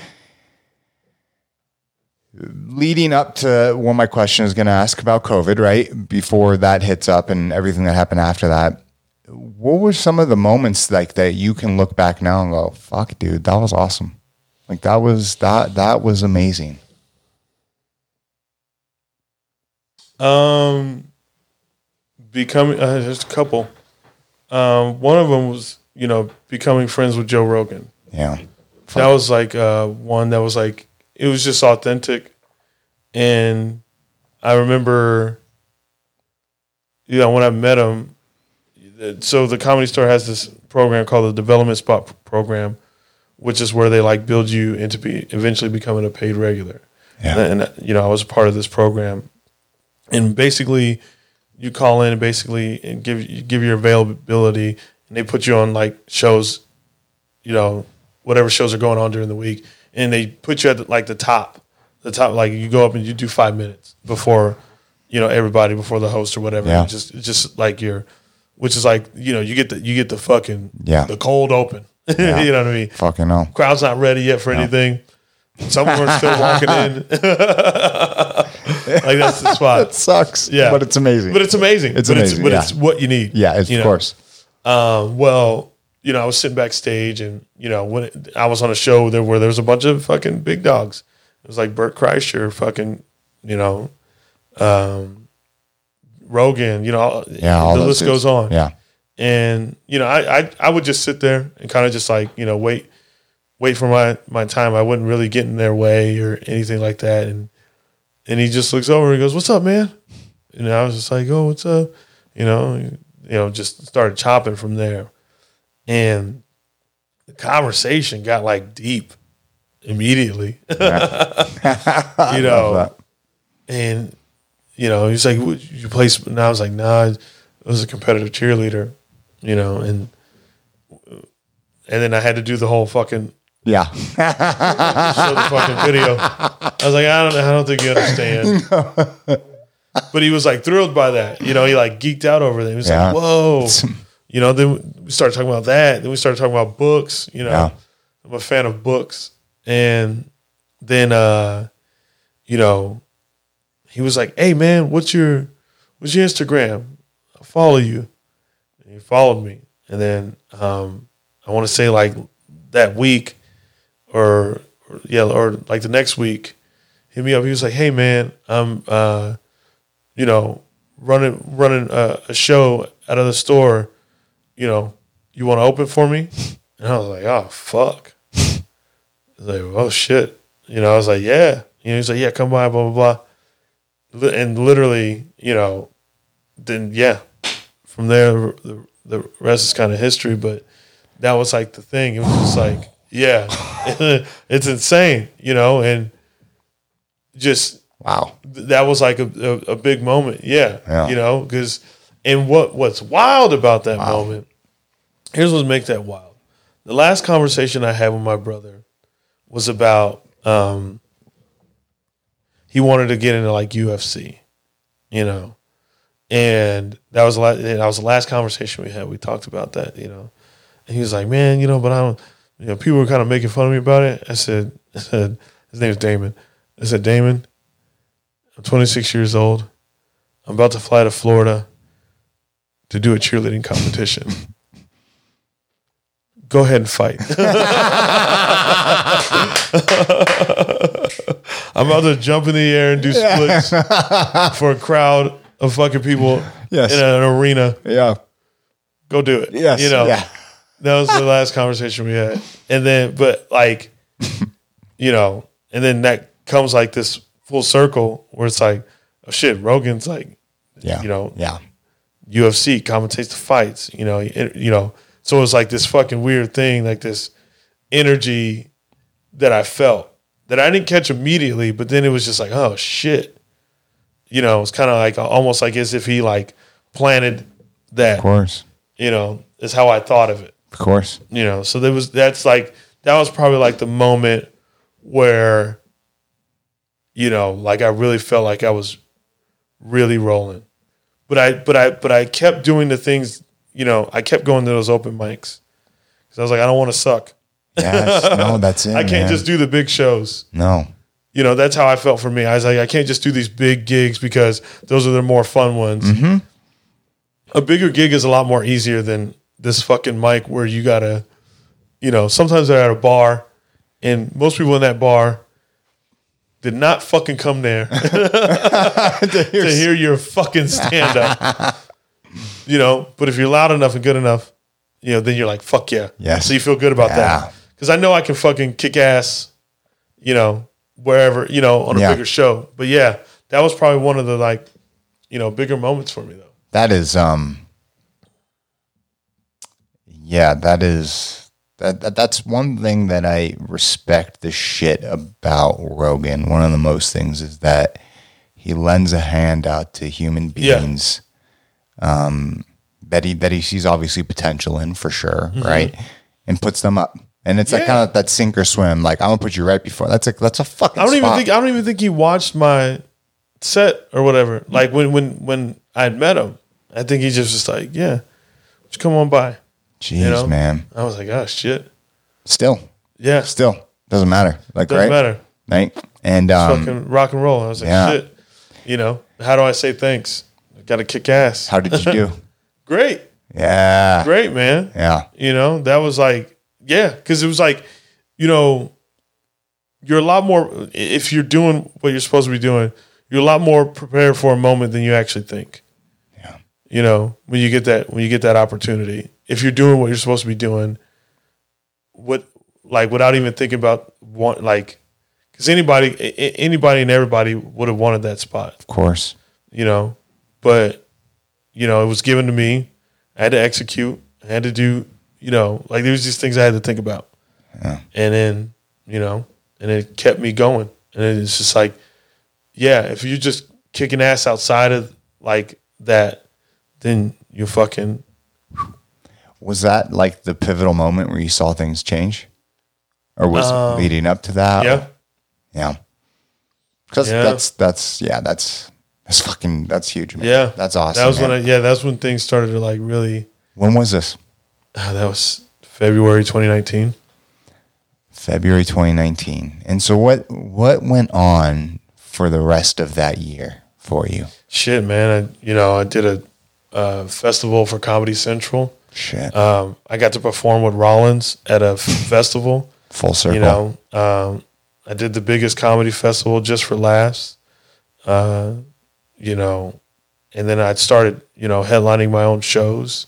Leading up to what my question is going to ask about COVID, right? Before that hits up and everything that happened after that, what were some of the moments like that you can look back now and go, "Fuck, dude, that was awesome." Like that was that that was amazing. Um, becoming uh, there's a couple. Um, one of them was you know becoming friends with Joe Rogan. Yeah. That was like uh, one that was like it was just authentic, and I remember, you know, when I met him. So the comedy store has this program called the Development Spot program, which is where they like build you into be eventually becoming a paid regular. Yeah. And, and, you know, I was a part of this program, and basically, you call in and basically and give you give your availability, and they put you on like shows, you know, whatever shows are going on during the week, and they put you at the, like the top, the top. Like you go up and you do five minutes before, you know, everybody before the host or whatever. Yeah. Just just like your, which is like you know you get the you get the fucking Yeah. the cold open. you know what I mean? Fucking no. Crowd's not ready yet for anything. Some of them are still walking in. like that's the spot. It sucks. Yeah, But it's amazing. But it's amazing. It's but amazing, It's, but yeah. it's what you need. yeah, it's, you of know? course. Um, well, you know, I was sitting backstage, and you know, when it, I was on a show there where there was a bunch of fucking big dogs. It was like Bert Kreischer, fucking, you know, um, Rogan. You know, Yeah, the list dudes. goes on. Yeah. and you know, I, I I would just sit there and kind of just like you know wait wait for my my time. I wouldn't really get in their way or anything like that. And and he just looks over and goes, "What's up, man?" And I was just like, "Oh, what's up?" You know, you know, just started chopping from there, and the conversation got like deep immediately. you know, and you know, he's like, "Would you play?" sp-" And I was like, "Nah, I was a competitive cheerleader." You know, and and then I had to do the whole fucking Yeah. show the fucking video. I was like, I don't, I don't think you understand. But he was like thrilled by that. You know, he like geeked out over that. He was Yeah. like, whoa. You know, then we started talking about that. Then we started talking about books. You know, Yeah. I'm a fan of books. And then, uh, you know, he was like, hey man, what's your, what's your Instagram? I'll follow you. And he followed me. And then, um, I want to say like that week or, or yeah, or like the next week, hit me up. He was like, "Hey man, I'm uh, you know running running a, a show out of the store. You know, you want to open for me?" And I was like, "Oh fuck!" I was like, "Oh shit!" You know, I was like, "Yeah." You know, he's like, "Yeah, come by." Blah blah blah. And literally, you know, then yeah, from there the the rest is kind of history. But that was like the thing. It was just like, yeah, it's insane, you know, and just Wow. that was like a, a, a big moment. Yeah, Yeah. you know, because and what what's wild about that moment? Here's what makes that wild. The last conversation I had with my brother was about um, he wanted to get into like UFC, you know, and that was the last, that was the last conversation we had. We talked about that, you know, and he was like, "Man, you know, but I don't." You know, people were kind of making fun of me about it. I said, I said, his name's Damon. I said, Damon, I'm 26 years old. I'm about to fly to Florida to do a cheerleading competition. Go ahead and fight. I'm about to jump in the air and do splits for a crowd of fucking people Yes. in an arena. Yeah. Go do it. Yes. You know, Yeah. that was the last conversation we had. And then, but like, you know, and then that comes like this full circle where it's like, oh shit, Rogan's like, Yeah. you know, Yeah. UFC commentates the fights, you know, it- you know, so it was like this fucking weird thing, like this energy that I felt that I didn't catch immediately, but then it was just like, oh shit, you know, it's kind of like uh, almost like as if he like planted that, Of course. you know, is how I thought of it Of course. you know so there was that's like that was probably like the moment where you know like i really felt like i was really rolling but i but i but i kept doing the things you know i kept going to those open mics because i was like i don't want to suck Yes. No, that's it. i can't man. just do the big shows No. you know that's how i felt for me i was like i can't just do these big gigs because those are the more fun ones mm-hmm. a bigger gig is a lot more easier than this fucking mic where you gotta you know sometimes they're at a bar and most people in that bar did not fucking come there to hear your fucking stand up. you know, but if you're loud enough and good enough, you know, then you're like, fuck yeah. Yes. So you feel good about Yeah. that. Because I know I can fucking kick ass, you know, wherever, you know, on a Yeah. bigger show. But yeah, that was probably one of the like, you know, bigger moments for me though. That is um yeah, that is that, that that's one thing that I respect the shit about Rogan. One of the most things is that he lends a hand out to human Yeah. beings um that he that he sees obviously potential in for sure, right? And puts them up. And it's like Mm-hmm. Kind of that sink or swim. Like I'm gonna put you right before. That's like that's a fucking. I don't even think I don't even think he watched my set or whatever. Like when when when I had met him, I think he just was like, "Yeah, just come on by." Jeez, you know? man. I was like, "Oh shit, Still, yeah, still doesn't matter. Like doesn't right, matter." right. And um, Fucking rock and roll. I was like, yeah. "Shit," you know. How do I say thanks? I got to kick ass. how did you do? great, Yeah, great, man. yeah, You know, that was like, yeah, because it was like, you know, you're a lot more, if you're doing what you're supposed to be doing, you're a lot more prepared for a moment than you actually think. Yeah. You know, when you get that, when you get that opportunity, if you're doing what you're supposed to be doing, what, like, without even thinking about want, like, because anybody, anybody and everybody would have wanted that spot of course. you know. But you know, it was given to me. I had to execute. I had to do, you know, like there was these things I had to think about. Yeah. And then, you know, and it kept me going. And it's just like, yeah, if you're just kicking ass outside of like that, then you're fucking Was that like the pivotal moment where you saw things change, or was it leading up to that? Um, yeah. yeah. Because Yeah. that's that's yeah that's that's fucking that's huge. Man. Yeah. that's awesome. That was when I yeah, that's when things started to like really when was this? ah, that was February 2019. February 2019. And so what what went on for the rest of that year for you? Shit, man. I you know, I did a uh, festival for Comedy Central. Shit, Um, I got to perform with Rollins at a festival. full circle. You know, um, I did the biggest comedy festival just for laughs. Uh, you know, and then I started, you know, headlining my own shows.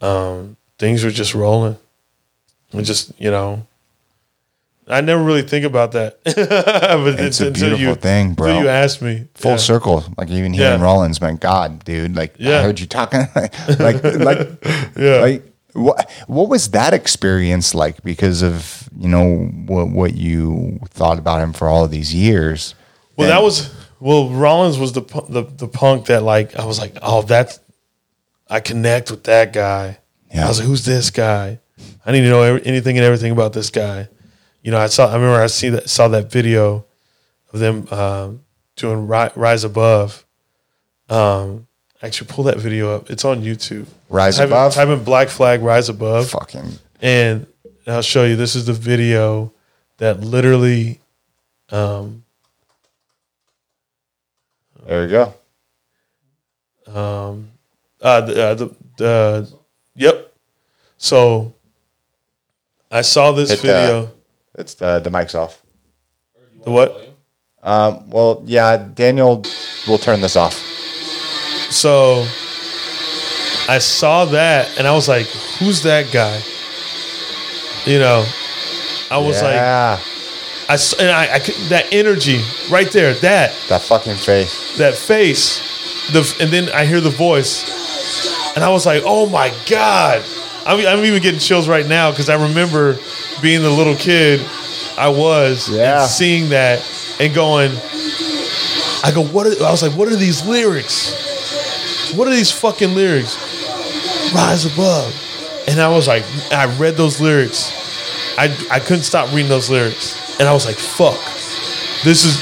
Um, things were just rolling. And just, you know, I never really think about that. but It's a beautiful you, thing, bro. You asked me. full Yeah. circle. Like even here Yeah. Rollins, man, God, dude, like I heard you talking, like, like, Yeah. like, what, what was that experience like? Because of you know what what you thought about him for all of these years. Well, that was well. Rollins was the the the punk that like I was like, oh, that's I connect with that guy. Yeah. I was like, who's this guy? I need to know every, anything and everything about this guy. You know, I saw. I remember I see that saw that video of them um, doing Ri- Rise Above. Um, actually, pull that video up. It's on YouTube. Rise type in- Above? Type in Black Flag Rise Above. fucking And I'll show you. This is the video that literally there you go. Um, uh, the, uh, the, the, yep. So I saw this Hit video. It's the the mic's off. the what? Um, well, yeah, Daniel will turn this off. So I saw that and I was like, who's that guy? You know, I was like, yeah, I, s- and I, I could, that energy right there, that, that fucking face. that face, the, and then I hear the voice and I was like, oh my God. I'm, I'm even getting chills right now because I remember being the little kid I was Yeah. and seeing that and going, I go, what are, I was like, what are these lyrics? What are these fucking lyrics? Rise above. And I was like, I read those lyrics. I, I couldn't stop reading those lyrics. And I was like, fuck. This is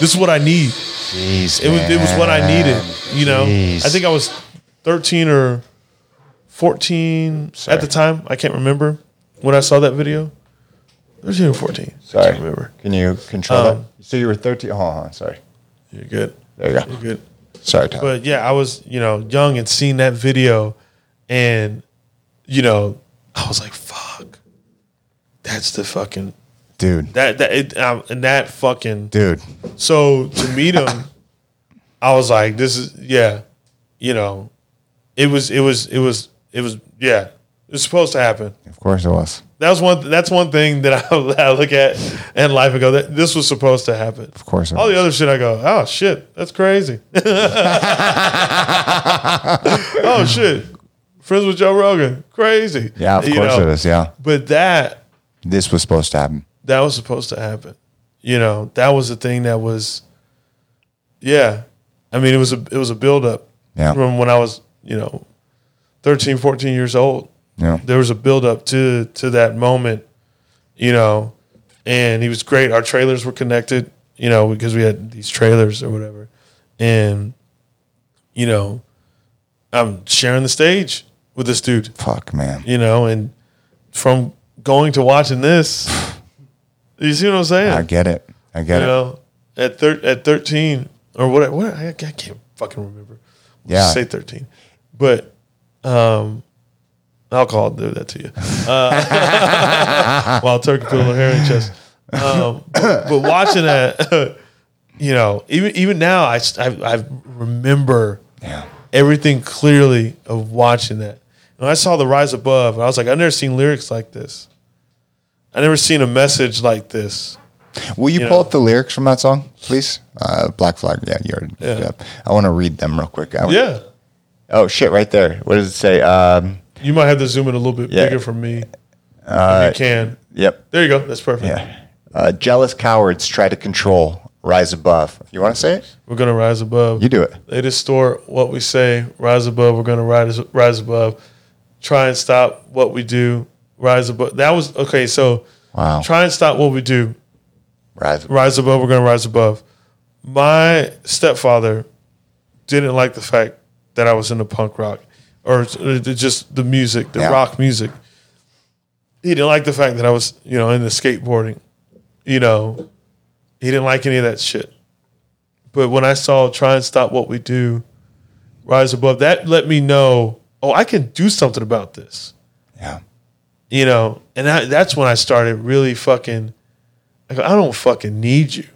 this is what I need. Jeez, It was it was what I needed. man. You know, Jeez. I think I was thirteen or fourteen Sorry. at the time. I can't remember when I saw that video. Thirteen or fourteen. I Sorry. can't remember. Can you control Um, that? So you were thirteen. Hold on, sorry. You're good. There you go. You're good. Sorry, Tom. But yeah, I was you know young and seeing that video, and you know I was like, fuck, that's the fucking dude, That that it, um, and that fucking dude. so to meet him, I was like, this is yeah, you know, it was it was it was it was yeah, it was supposed to happen. Of course it was. That was one. That's one thing that I, I look at in life and go, that this was supposed to happen. Of course it All was. the other shit, I go, oh shit, that's crazy. oh shit, friends with Joe Rogan, crazy. yeah, of You course know? it is. Yeah, But that this was supposed to happen. that was supposed to happen. You know, that was the thing that was. Yeah, I mean, it was a it was a buildup Yeah. from when I was you know, 13, 14 years old. Yeah, There was a buildup to to that moment, you know, and he was great. Our trailers were connected, you know, because we had these trailers or whatever, and you know, I'm sharing the stage with this dude, fuck, man. you know, and from going to watching this, you see what I'm saying? I get it. I get you it. know, at thir- at 13 or what? What I, I can't fucking remember. Yeah. Say 13, but um, alcohol will do that to you. Uh, Wild Turkey put a little hair in chest. Um, but, but watching that, you know, even even now, I I, I remember Yeah, everything clearly of watching that. And I saw the rise above, and I was like, I've never seen lyrics like this. I never seen a message like this. Will you You pull know. up the lyrics from that song, please? Uh, Black Flag. Yeah, you already. Yeah. Yeah. I want to read them real quick. I, Yeah. Oh shit! Right there. What does it say? Um. You might have to zoom in a little bit Yeah. bigger for me. if you can. Yep. There you go. That's perfect. Yeah. Uh, jealous cowards try to control, rise above. You want to say it? We're gonna rise above. You do it. They distort what we say. Rise above. We're gonna rise rise above. Try and stop what we do. Rise above. That was okay. So Wow. try and stop what we do. Rise. above. Rise above. We're gonna rise above. My stepfather didn't like the fact that I was into punk rock or uh, just the music, the Yeah. rock music. He didn't like the fact that I was, you know, into skateboarding. You know, he didn't like any of that shit. But when I saw try and stop what we do, rise above, that let me know, oh, I can do something about this. Yeah. You know, and that, that's when I started really fucking. I go, I don't fucking need you.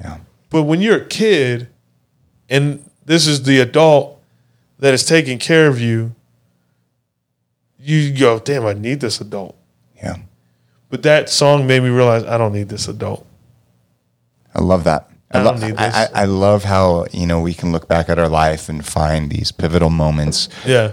Yeah. But when you're a kid, and this is the adult that is taking care of you, you go, damn, I need this adult. Yeah. But that song made me realize I don't need this adult. I love that. I, I lo- don't need I, this. I, love how you know we can look back at our life and find these pivotal moments, Yeah.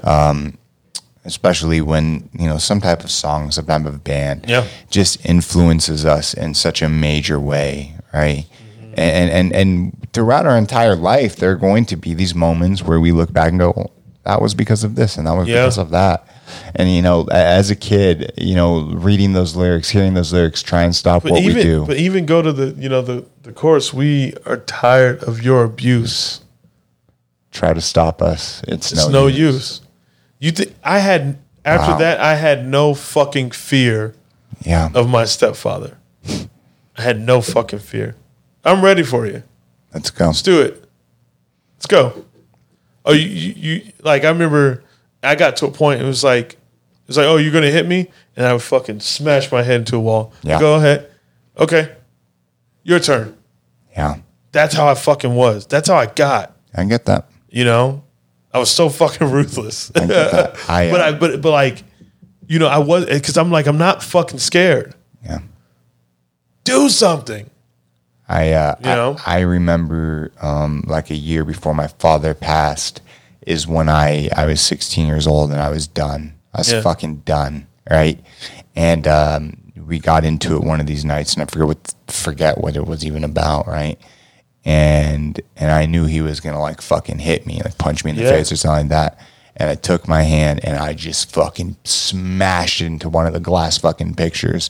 especially when you know some type of song, some type of band, Yeah. just influences us in such a major way, right? Mm-hmm. And, and and throughout our entire life, there are going to be these moments where we look back and go, well, "That was because of this, and that was Yeah. because of that." And you know, as a kid, you know, reading those lyrics, hearing those lyrics, try and stop but what even we do. but even go to the you know the the chorus. We are tired of your abuse. try to stop us. It's, It's no, no, use. use. You th- I had after Wow. that I had no fucking fear Yeah. of my stepfather. I had no fucking fear. I'm ready for you. Let's go. Let's do it. Let's go. Oh, you, you, you like I remember I got to a point it was like it was like, oh, you're gonna hit me? And I would fucking smash my head into a wall. Yeah. Go ahead. Okay. Your turn. Yeah. That's how I fucking was. That's how I got. I get that. You know? I was so fucking ruthless. I get that. I, uh, but I but but like, you know, I was because I'm like, I'm not fucking scared. yeah. Do something. I uh, You know? I, I remember um, like a year before my father passed is when I I was 16 years old and I was done. I was Yeah. fucking done, right? And um, we got into it one of these nights, and I forget what forget what it was even about, right? And and I knew he was gonna like fucking hit me, like punch me in the Yeah. face or something like that. And I took my hand and I just fucking smashed it into one of the glass fucking pictures.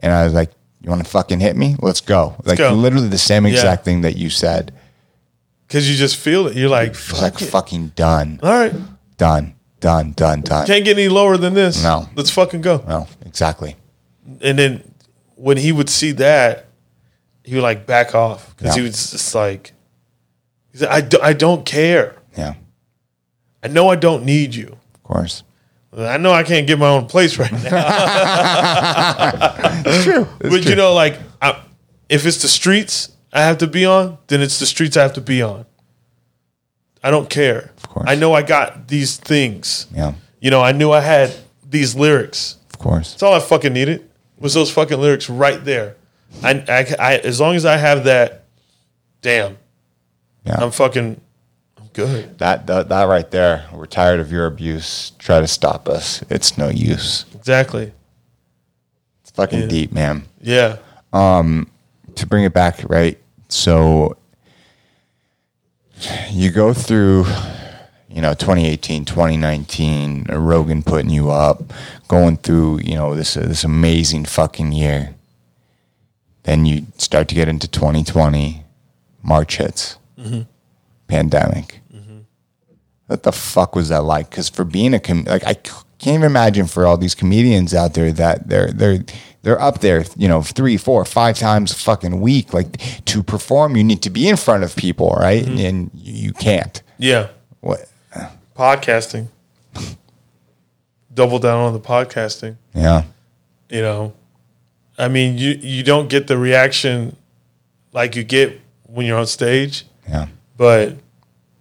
And I was like, "You want to fucking hit me? Let's go!" like go. literally the same Yeah. exact thing that you said. Cause you just feel it. You're like, fuck like it. fucking done, All right. done, done, done, done. Can't get any lower than this. No. Let's fucking go. No, exactly. And then when he would see that, he would like back off because Yeah. he was just like, he said, I, do, I don't care. Yeah, I know I don't need you. of course. I know I can't get my own place right now. It's true. but you know, like I, if it's the streets I have to be on, then it's the streets I have to be on. I don't care. Of course. I know I got these things. yeah, You know, I knew I had these lyrics. of course. That's all I fucking needed was those fucking lyrics right there. I, I, I as long as I have that, damn, Yeah, I'm fucking, good. that, that that right there. We're tired of your abuse. Try to stop us. It's no use. Exactly. It's fucking Yeah. deep, man. Yeah. Um, to bring it back, right? So you go through, you know, 2018, 2019, uh, Rogan putting you up, going through, you know, this this amazing fucking year. Then you start to get into 2020, March hits, pandemic. What the fuck was that like? Because for being a com- like, I can't even imagine for all these comedians out there that they're they're they're up there, you know, three, four, five times a fucking week. Like to perform, you need to be in front of people, right? Mm-hmm. And you, you can't. Yeah. What? Podcasting. Double down on the podcasting. Yeah, you know i mean you you don't get the reaction like you get when you're on stage yeah, but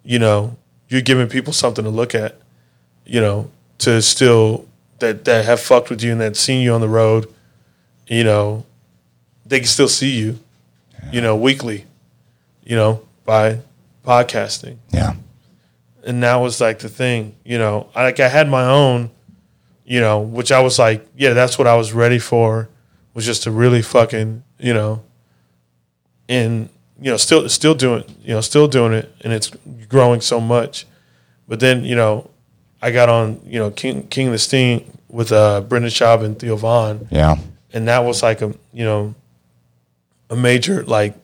you know you're giving people something to look at you know to still that that have fucked with you and that seen you on the road you know they can still see you you know weekly you know by podcasting yeah, and that was like the thing, you know. I, like I had my own, you know, which I was like, yeah, that's what I was ready for, was just to really fucking, you know, and you know, still still doing, you know, still doing it, and it's growing so much. But then, you know, I got on, you know, King King of the Sting with uh, Brendan Schaub and Theo Von, yeah, and that was like a you know a major like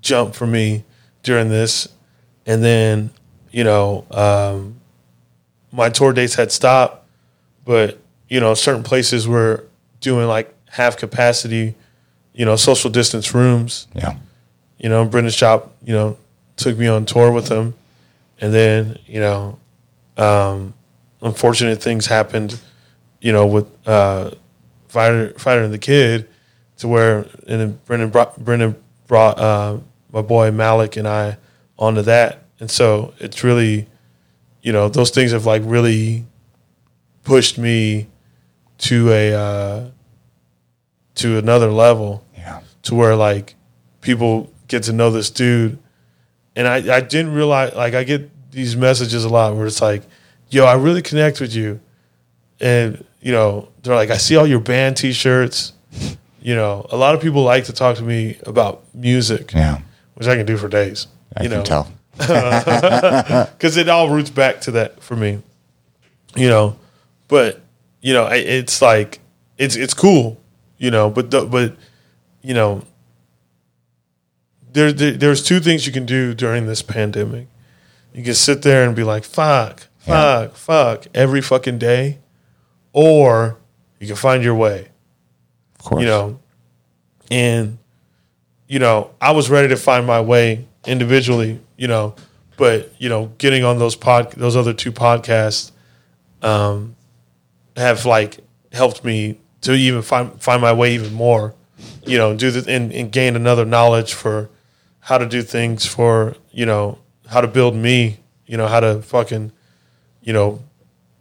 jump for me during this. And then you know um, my tour dates had stopped but you know certain places were doing like half capacity you know social distance rooms. Yeah, you know Brendan Schaub you know took me on tour with him and then you know um, unfortunate things happened you know with uh, fighter fighter and the kid to where and then Brendan brought Brendan brought uh, my boy Malik and I onto that. And so it's really you know those things have like really pushed me to a uh, to another level yeah, to where like people get to know this dude. And I, I didn't realize like I get these messages a lot where it's like, yo, I really connect with you. And, you know, they're like, I see all your band t shirts. You know, a lot of people like to talk to me about music, yeah. which I can do for days. I you can know, tell. because it all roots back to that for me, you know. But you know, it's like it's it's cool, you know. But the, but you know, there, there there's two things you can do during this pandemic. You can sit there and be like, "Fuck, fuck, fuck," every fucking day, or you can find your way Of course. you know, and you know, I was ready to find my way individually, you know, but you know, getting on those pod, those other two podcasts, um, have like helped me to even find find my way even more, you know, do the and, and gain another knowledge for how to do things for you know how to build me, you know, how to fucking, you know,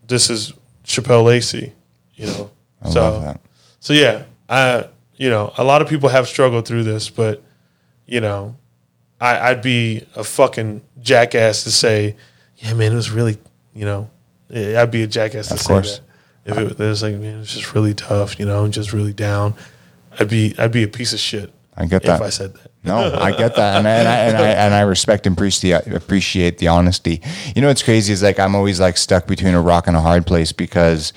this is Shapel Lacey, you know, I so. So yeah, I you know a lot of people have struggled through this, but you know, I, I'd be a fucking jackass to say, yeah, man, it was really you know, eh, I'd be a jackass to Of say course. that if it was like, man, it's just really tough, you know, I'm just really down. I'd be I'd be a piece of shit I get that. if. I said that. No, I get that, and I, and I and I and I respect and appreciate appreciate the honesty. You know what's crazy is like I'm always like stuck between a rock and a hard place because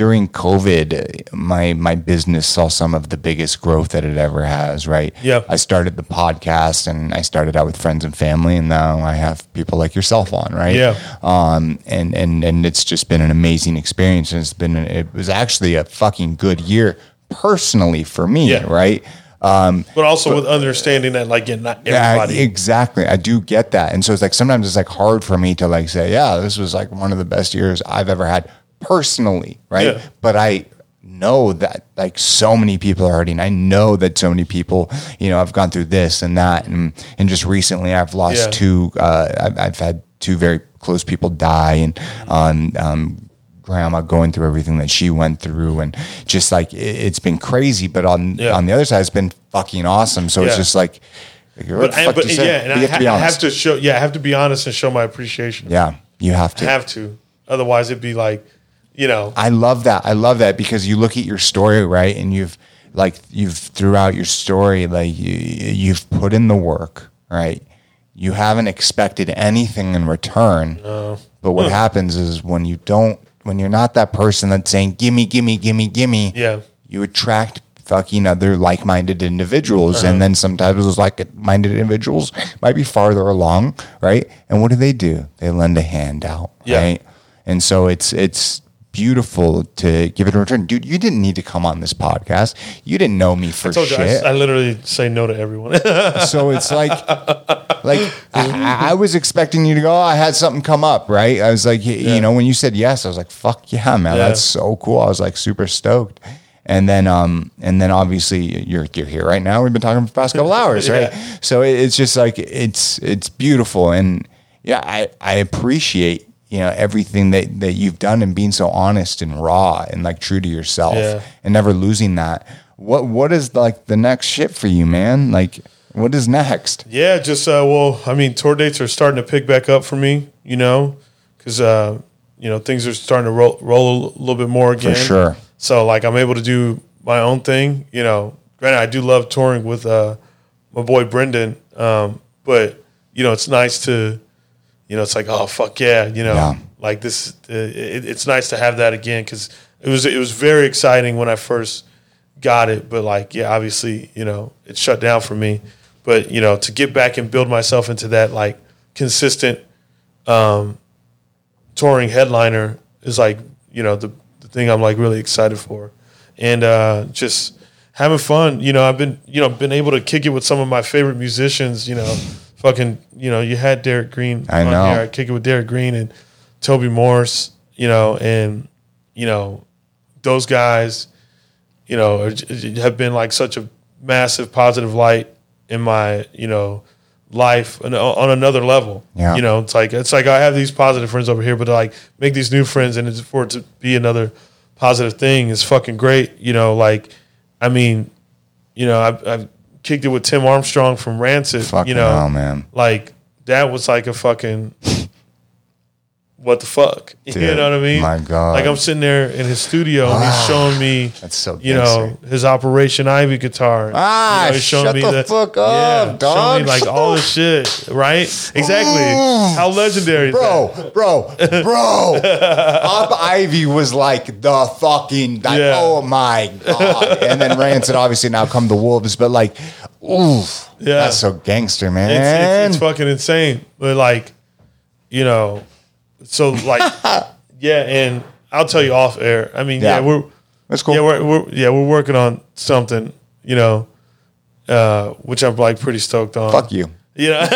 during COVID, my my business saw some of the biggest growth that it ever has. Right? Yeah. I started the podcast, and I started out with friends and family, and now I have people like yourself on. Right? Yeah. Um. And and and it's just been an amazing experience, and it's been it was actually a fucking good year personally for me. Yeah. Right. But also with understanding that like yeah, not everybody. Yeah, exactly. I do get that. And so it's like sometimes it's like hard for me to like say, yeah, this was like one of the best years I've ever had personally, right? Yeah. But I know that like so many people are hurting. I know that so many people, you know, I've gone through this and that, and and just recently I've lost Yeah. two. Uh, I've, I've had two very close people die, and um, um, grandma going through everything that she went through, and just like it, it's been crazy. But on Yeah. on the other side, it's been fucking awesome. So it's just like. like, But, I, but do you say? yeah, and I, have to be ha- I have to show. Yeah, I have to be honest and show my appreciation. yeah, you have to. I have to. Otherwise, it'd be like, you know, I love that. I love that because you look at your story, right? And you've like you've throughout your story, like you, you've put in the work, right? You haven't expected anything in return. But what happens is when you don't, when you're not that person that's saying "gimme, gimme, gimme, gimme," Yeah. you attract fucking other like-minded individuals, Uh-huh. and then sometimes those like-minded individuals might be farther along, right? And what do they do? They lend a hand out, Yeah. right? And so it's it's beautiful to give it a return, dude. You didn't need to come on this podcast. You didn't know me for I told you, I, shit. I literally say no to everyone. so it's like, like I, I was expecting you to go. Oh, I had something come up, right? I was like, y- you know, when you said yes, I was like, fuck yeah, man, Yeah. that's so cool. I was like super stoked. And then, um, and then obviously you're you're here right now. We've been talking for the past couple hours, right? Yeah. So it- it's just like it's it's beautiful, and yeah, I I appreciate you know everything that that you've done and being so honest and raw and like true to yourself Yeah. and never losing that. What what is like the next shit for you, man? Like what is next? Yeah, just uh, well, I mean, tour dates are starting to pick back up for me, you know, because uh, you know things are starting to roll, roll a little bit more again. sure. So like, I'm able to do my own thing. You know, granted, I do love touring with uh, my boy Brendan, um, but you know, it's nice to, you know, it's like, oh fuck yeah, you know, Yeah. like this. Uh, it, it's nice to have that again because it was it was very exciting when I first got it, but like, yeah, obviously, you know, it shut down for me. But you know, to get back and build myself into that like consistent um, touring headliner is like, you know, the the thing I'm like really excited for, and uh, just having fun. You know, I've been you know been able to kick it with some of my favorite musicians. You know, fucking, you know, you had Derek Green. I on know. Here. I kick it with Derek Green and Toby Morse. You know, and you know those guys you know, are- have been like such a massive positive light in my, you know, life on on another level. Yeah. You know, it's like it's like I have these positive friends over here, but to like make these new friends and it's for it to be another positive thing is fucking great. You know, like I mean, you know, I've, I've kicked it with Tim Armstrong from Rancid. Fucking you know, hell, man. like that was like a fucking what the fuck? you know what I mean? my God. Like I'm sitting there in his studio and he's showing me That's so you know his Operation Ivy guitar. Ah, you know, he's showing shut me the fuck up, yeah, showing me like all this shit, right? Exactly. How legendary, is that? Bro, bro, bro. Op Ivy was like the fucking like, Yeah. oh my god. And then Rancid obviously now come the wolves, but like, ooh, Yeah. that's so gangster, It's, man. it's, it's fucking insane. But like, you know, so like, yeah, and I'll tell you off air. I mean, yeah, Yeah. we're That's cool. Yeah, we're, we're yeah we're working on something, you know, uh, which I'm like pretty stoked on. Fuck you. You know,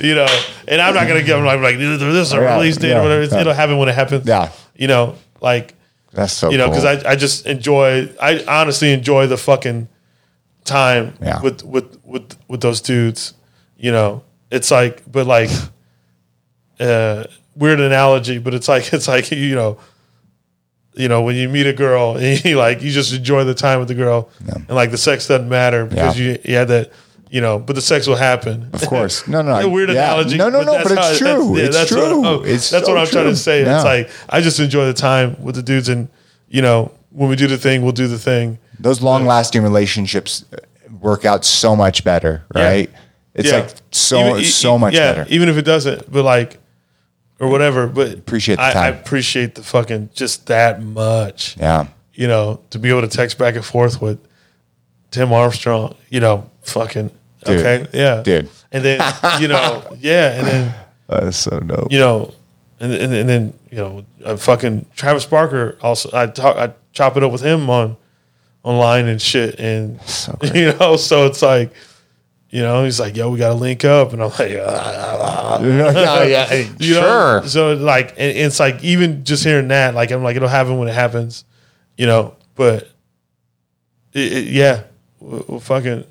you know, and I'm not gonna give them like like this is a release date yeah, or whatever. Yeah. It'll happen when it happens. Yeah. you know, like That's so you know, cool. because I, I just enjoy. I honestly enjoy the fucking time Yeah. with with with with those dudes. You know, it's like, but like, uh, weird analogy, but it's like it's like you know, you know, when you meet a girl and you like you just enjoy the time with the girl, and like the sex doesn't matter because Yeah. you you had that. You know, but the sex will happen. Of course. No, no, a weird yeah. analogy. No, no, no, but it's how- true. that's- It's that's true. What, oh, It's that's so what I'm trying to say. Yeah. It's like I just enjoy the time with the dudes, and you know, when we do the thing, we'll do the thing. Those long lasting relationships uh, work out so much better, Yeah. right? It's Yeah. like so Even- so much yeah, better. Even if it doesn't, but like, or whatever. But Appreciate the I, I appreciate the fucking just that much. Yeah. You know, to be able to text back and forth with Tim Armstrong. You know, fucking Dude. okay, yeah, Dude. And then you know, yeah, and then That's so dope. you know, and, and, and then you know, uh, fucking Travis Barker. Also, I talk, I chop it up with him on online and shit, and So you know, so it's like, You know, he's like, "Yo, we got to link up," and I'm like, ah, yeah, yeah, you know? sure. So like, and it's like even just hearing that, like, I'm like, it'll happen when it happens, you know. But it, it- yeah, we'll, we'll fucking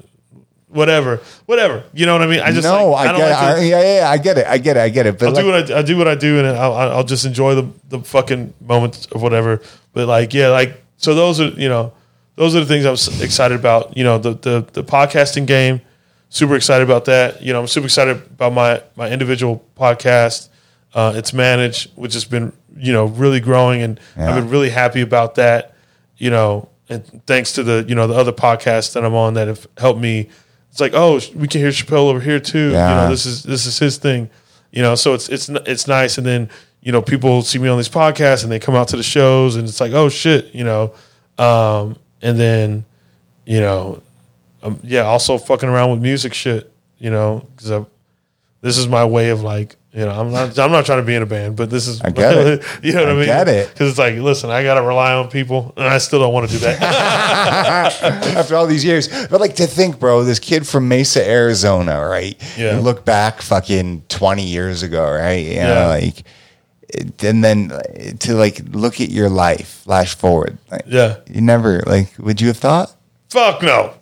whatever, whatever. You know what I mean? I just no, like, I, don't get like it. I, yeah, yeah, I get it. I get it. I get it. But I'll like, do what I, I do what I do, and I'll, I'll I'll just enjoy the the fucking moments of whatever. But like, yeah, like so those are you know those are the things I was excited about. You know, the the the podcasting game, super excited about that. You know, I'm super excited about my my individual podcast. Uh, it's managed, which has been you know really growing, and Yeah. I've been really happy about that. You know, and thanks to the you know the other podcasts that I'm on that have helped me. It's like, oh, we can hear Shapel over here too. You know, this is this is his thing. You know, so it's it's it's nice. And then you know, people see me on these podcasts and they come out to the shows, and it's like, oh shit, you know. Um, and then, you know, um, yeah, also fucking around with music shit. You know, because this is my way of like, you know, I'm not I'm not trying to be in a band, but this is I get it. you know what I, I mean? get it. because it's like, listen, I got to rely on people, and I still don't want to do that. after all these years. But like to think, bro, this kid from Mesa, Arizona, right? Yeah. You look back fucking 20 years ago, right? You know, Yeah. like, and then to like look at your life, flash forward. Like, yeah, You never, like, would you have thought? Fuck no.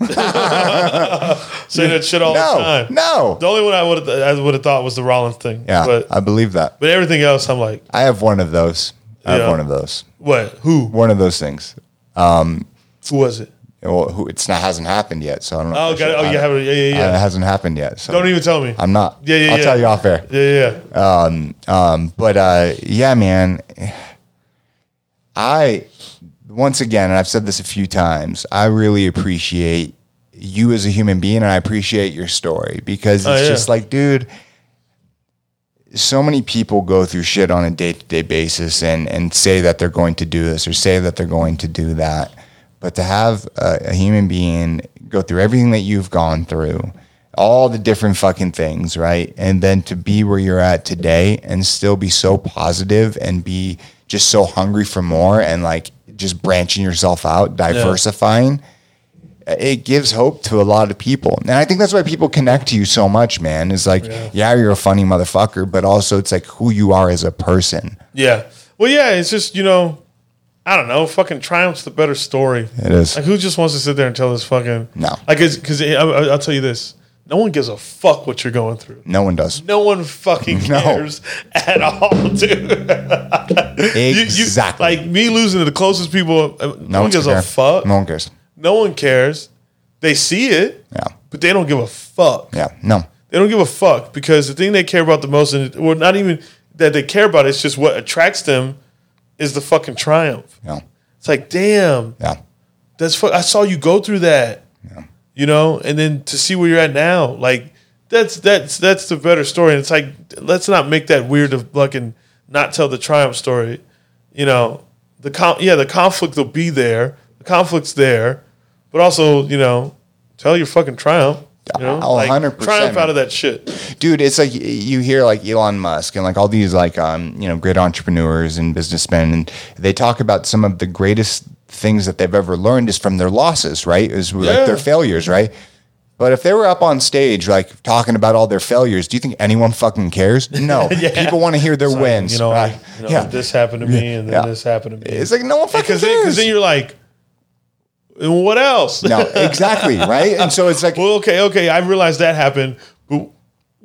Say that shit all the No, time. no. The only one I would I would have thought was the Rollins thing. Yeah, but I believe that. but everything else, I'm like, I have one of those. I have Yeah. one of those. what? Who? One of those things. Who was it? Well, who, it's not hasn't happened yet, so I don't know. Oh, got it. Oh, you have it. Yeah, yeah, uh, It hasn't happened yet. So Don't even tell me. I'm not. Yeah, yeah, I'll yeah. tell you off air. yeah, yeah. Um, Um, but uh, yeah, man, I once again, and I've said this a few times, I really appreciate you as a human being, and I appreciate your story because Oh, it's yeah. just like, dude. So many people go through shit on a day to day basis and, and say that they're going to do this or say that they're going to do that. But to have a, a human being go through everything that you've gone through, all the different fucking things, right? And then to be where you're at today and still be so positive and be just so hungry for more and like just branching yourself out, diversifying, it gives hope to a lot of people. And I think that's why people connect to you so much, man. Is like, yeah. you're a funny motherfucker, but also it's like who you are as a person. Yeah. Well, yeah, it's just, you know, I don't know, fucking Triumph's the better story. It is. Like, who just wants to sit there and tell this fucking. No. Like, because I'll tell you this no one gives a fuck what you're going through. No one does. No one fucking No. cares at all, dude. You- you- Exactly. like me losing to the closest people, uh, no, one one's gives a fuck. No one cares. No one cares. They see it, Yeah. but they don't give a fuck. Yeah. No. They don't give a fuck because the thing they care about the most, and well, not even that they care about, it's just what attracts them is the fucking triumph. Yeah. It's like, damn, Yeah. that's fu- I saw you go through that, you know, and then to see where you're at now, like that's that's that's the better story. And it's like, let's not make that weird to fucking not tell the triumph story, you know. The con- yeah, the conflict will be there. The conflict's there, but also, you know, tell your fucking triumph. You know, Oh, 100%, triumph out of that shit. dude it's like you hear like elon musk and like all these like um you know great entrepreneurs and businessmen and they talk about some of the greatest things that they've ever learned is from their losses right? Is like their failures right? But if they were up on stage like talking about all their failures do you think anyone fucking cares? No. People want to hear their Like, wins you know, right? like, you know, yeah. this happened to me, and then Yeah. this happened to me. it's like no one fucking because then, cares. 'cause then you're like, and what else? no exactly right? And so it's like well, okay, okay, I realized that happened,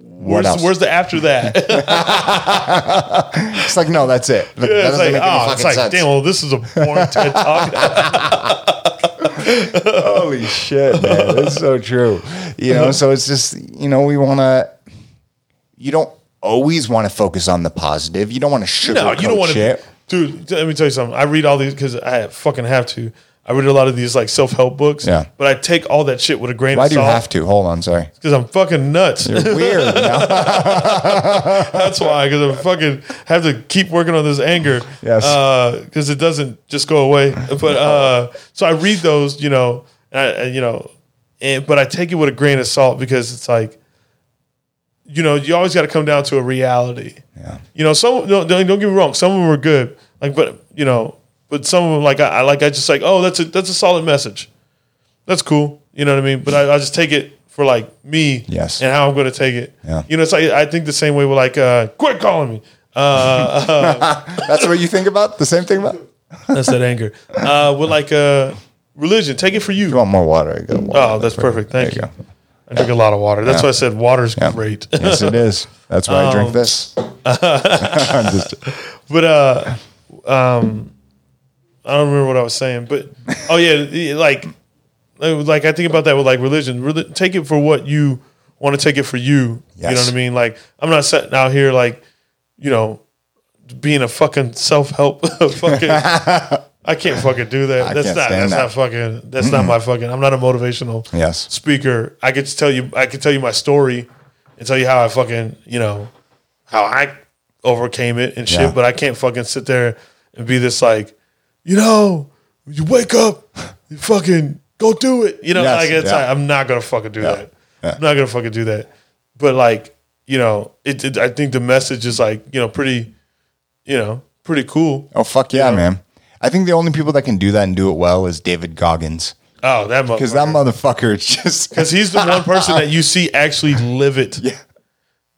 but where's else? where's the after that? it's like no that's it that it's like, oh, it's like, sense damn, well, this is a boring TED talk. Holy shit, man. That's so true. You know, so it's just, you know, we want to, you don't always want to focus on the positive. You don't want to sugarcoat no, you don't want to, shit. dude. Let me tell you something. I read all these because I fucking have to. I read a lot of these like self help books. Yeah. but I take all that shit with a grain Why of salt. Why do you have to? Hold on, sorry. because I'm fucking nuts. You're weird. That's why, because I fucking have to keep working on this anger. Yes. Because it doesn't just go away. But uh, so I read those, you know, and I, and, you know, and but I take it with a grain of salt because it's like, you know, you always got to come down to a reality. Yeah. You know, some no, don't, don't get me wrong. Some of them were good, like, but you know, but some of them like I, I like I just like, oh, that's a that's a solid message. That's cool. You know what I mean? But I, I just take it for like me Yes. and how I'm going to take it. Yeah. You know, it's like I think the same way with like uh quit calling me. Uh, That's what you think about? The same thing about? that's that anger. Uh with like uh religion, take it for you. You want more water? I got water. Oh, that's perfect. Thank There you. you go. I drink a lot of water. That's why I said water's great. yes, it is. That's why I Um, drink this. Just- But uh, um, I don't remember what I was saying. But oh yeah, like uh, like I think about that with like religion. Really, take it for what you want to take it for you. You know what I mean? Like I'm not sitting out here like you know being a fucking self help fucking. I can't fucking do that. I that's not. That's that. not fucking. That's not my fucking. I'm not a motivational Yes. speaker. I could tell you. I could tell you my story and tell you how I fucking. You know how I overcame it and shit. Yeah. But I can't fucking sit there and be this like, you know, you wake up, you fucking go do it. You know, Yes, like it's yeah. like, I'm not gonna fucking do that. yeah. I'm not gonna fucking do that. But like, you know, it, it. I think the message is like, you know, pretty, you know, pretty cool. Oh, fuck yeah, man. I think the only people that can do that and do it well is David Goggins. Oh, that Because that motherfucker is just. because he's the one person that you see actually live it. Yeah.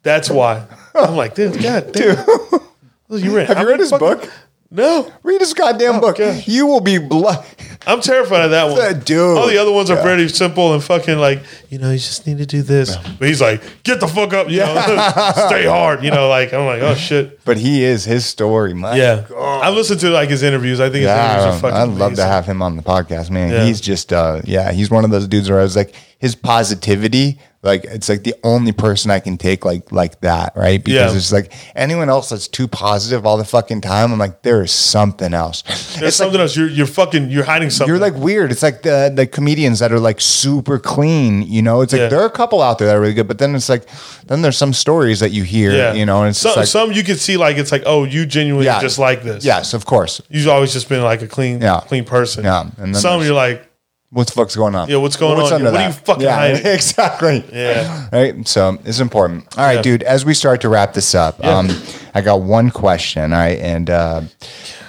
That's why I'm like, dude, God damn. You read? Have you read his book? No, Read this goddamn book. gosh. You will be blood. I'm terrified of that one. Dude. All the other ones are Yeah. pretty simple and fucking like, you know, you just need to do this. But he's like, get the fuck up, you know, stay hard, you know. Like I'm like, oh shit, But he is his story, man. yeah. I've listened to like his interviews. I think his interviews Yeah, are fucking. I'd love to have him on the podcast, man. Yeah. He's just, uh, yeah, he's one of those dudes where I was like, his positivity, like it's like the only person I can take like like that, right? Because Yeah. it's like anyone else that's too positive all the fucking time. I'm like, there is something else. There's It's like something else. You're you're fucking. You're hiding something. you're like weird. It's like the the comedians that are like super clean. You know, it's like Yeah. there are a couple out there that are really good, but then it's like then there's some stories that you hear. yeah, You know, and it's some like some you can see like it's like, oh, you genuinely Yeah. just like this. yes, of course. You've always just been like a clean, Yeah. clean person. Yeah, and then Some you're like, What the fuck's going on? Yeah, what's going on under What are you fucking yeah, hiding? Exactly. Yeah. Right. So it's important. All right, Yeah. dude. As we start to wrap this up, Yeah. um, I got one question. All right, and uh,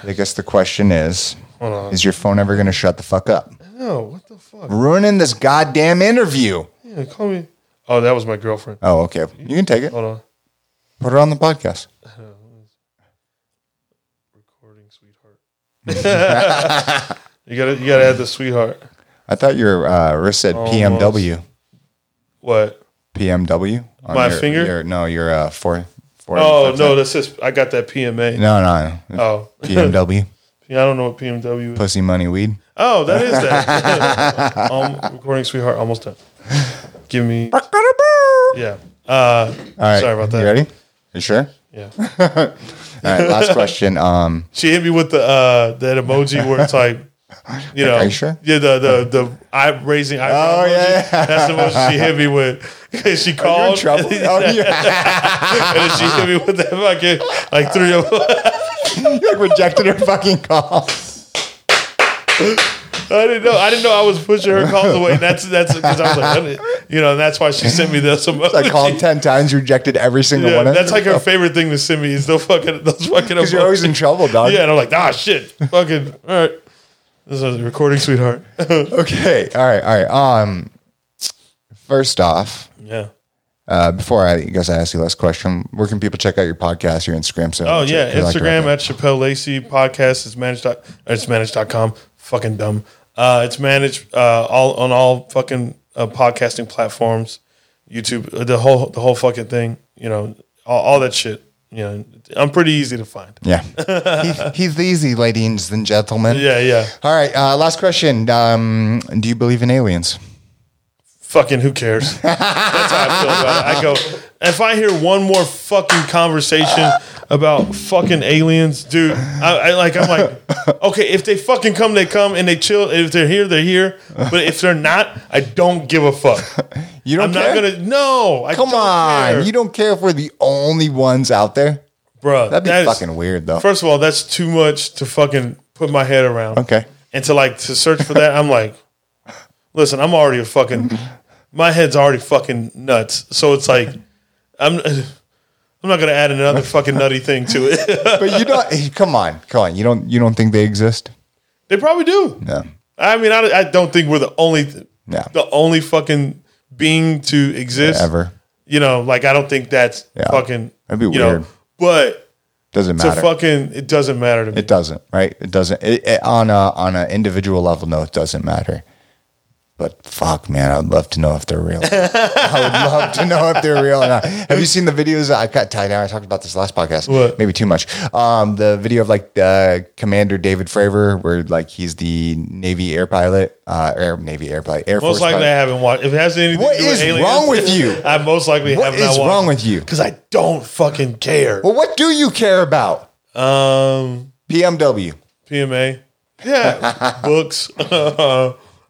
I guess the question is: Is your phone ever going to shut the fuck up? no, what the fuck? Ruining this goddamn interview. Yeah, call me. Oh, that was my girlfriend. Oh, okay. You can take it. Hold on. Put her on the podcast. Recording, sweetheart. you gotta, you gotta add the sweetheart. I thought your uh, wrist said PMW. What? PMW. on My your- finger? Your, no, your uh, four. four Oh no, that's just I got that PMA. No, no. no. Oh, PMW. yeah, I don't know what PMW is. Pussy money weed. Oh, that is that. um, recording, sweetheart, almost done. Give me, yeah. Uh, All right. sorry about that. You ready? You sure? Yeah, All right. Last question. Um, she hit me with the uh that emoji where it's like, you know, sure? Yeah, the the the eye raising eyebrow. Oh, emoji. yeah. that's the one she hit me with. Cause she called. in trouble. Oh, yeah. and then she hit me with that fucking like three of you like rejected her fucking call. I didn't know. I didn't know I was pushing her calls away. That's that's because I was like, what? you know, and that's why she sent me this emoji. I called ten times, rejected every single Yeah, one. that's like her favorite thing to send me is those fucking those fucking. because you're always in trouble, dog. Yeah, and I'm like, ah, shit, fucking. All right, this is a recording, sweetheart. Okay. All right. All right. Um. First off, yeah. uh, before I guess I ask you last question, where can people check out your podcast, your Instagram? So Oh yeah, like Instagram that. at Shapel Lacey podcast is managed. Dot, it's managed.com. Fucking dumb. Uh, it's managed uh, all on all fucking uh, podcasting platforms, YouTube, the whole the whole fucking thing. You know, all, all that shit. You know, I'm pretty easy to find. Yeah. he, he's easy, ladies and gentlemen. Yeah, yeah. All right. Uh, last question. Um, do you believe in aliens? Fucking who cares? That's how I feel about it. I go, if I hear one more fucking conversation about fucking aliens, dude, I, I like, I'm like, okay, if they fucking come, they come and they chill. If they're here, they're here. But if they're not, I don't give a fuck. You don't care. I'm care? not gonna. No, I Come don't on. care. You don't care if we're the only ones out there? bro. That'd be that is- fucking weird, though. First of all, that's too much to fucking put my head around. Okay. and to like to search for that, I'm like, listen, I'm already a fucking, my head's already fucking nuts. So it's like, I'm, I'm not gonna add another fucking nutty thing to it. But you don't. come on. Come on. You don't. You don't think they exist? they probably do. No. I mean, I, I don't think we're the only, No. the only fucking being to exist Ever. You know, like I don't think that's Yeah. fucking. That'd be you know, weird. but Doesn't to matter. fucking, it doesn't matter to me. It doesn't, right? It doesn't. It, it- on a on an individual level, no, it doesn't matter. But fuck, man, I'd love to know if they're real. I would love to know if they're real or not. Have you seen the videos? I got tied down. I talked about this last podcast. What? Maybe too much. Um, the video of like uh, Commander David Fravor, where like he's the Navy air pilot, uh, air Navy air pilot, Air Force. most likely, I pilot. haven't watched. If it has anything What to do with is aliens, wrong with you? I most likely What have not is watched. wrong with you? Because I don't fucking care. Well, what do you care about? Um, PMW. PMA, yeah, books.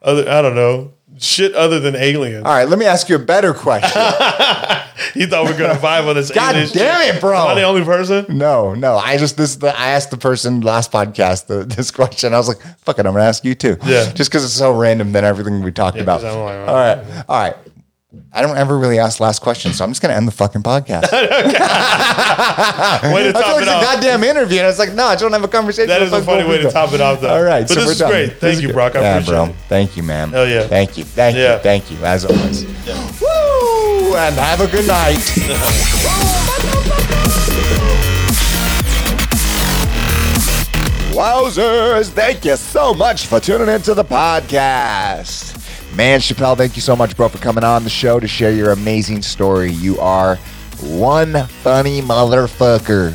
Other, I don't know, shit other than aliens. All right, let me ask you a better question. you thought we were gonna vibe on this. God damn shit. it, bro. Am I the only person? No, no. I just this the I asked the person last podcast the, this question. I was like, "Fuck it, I'm gonna ask you too." Yeah. Just because it's so random than everything we talked about. 'cause I'm like, all right, all right. I don't ever really ask last questions, so I'm just gonna end the fucking podcast. I Way to feel top like it it's a goddamn interview, and I was like, "No, I just to have a conversation." That is a funny way to top it off, though. All right, but so this is done. great. This Thank is you. Brock. I yeah, appreciate bro. it. Thank you, man. Hell yeah. Thank you. Thank Yeah. you. Thank you. As always. Woo! And have a good night. Wowzers, thank you so much for tuning into the podcast. Man, Shapel, thank you so much, bro, for coming on the show to share your amazing story. You are one funny motherfucker.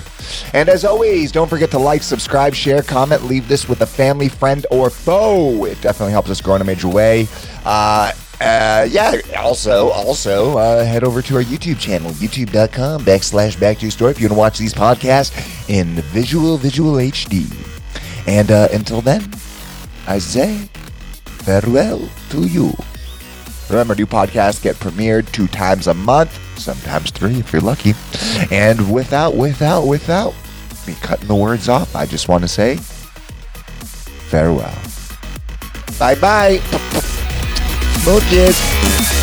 And as always, don't forget to like, subscribe, share, comment, leave this with a family, friend, or foe. It definitely helps us grow in a major way. Uh, uh, yeah, also, also, uh, head over to our YouTube channel, youtube.com backslash back to your story if you want to watch these podcasts in visual, visual HD. And uh, until then, I say farewell to you. Remember, new podcasts get premiered two times a month, sometimes three if you're lucky. And without, without, without me cutting the words off, I just want to say farewell. Bye bye. Smooches.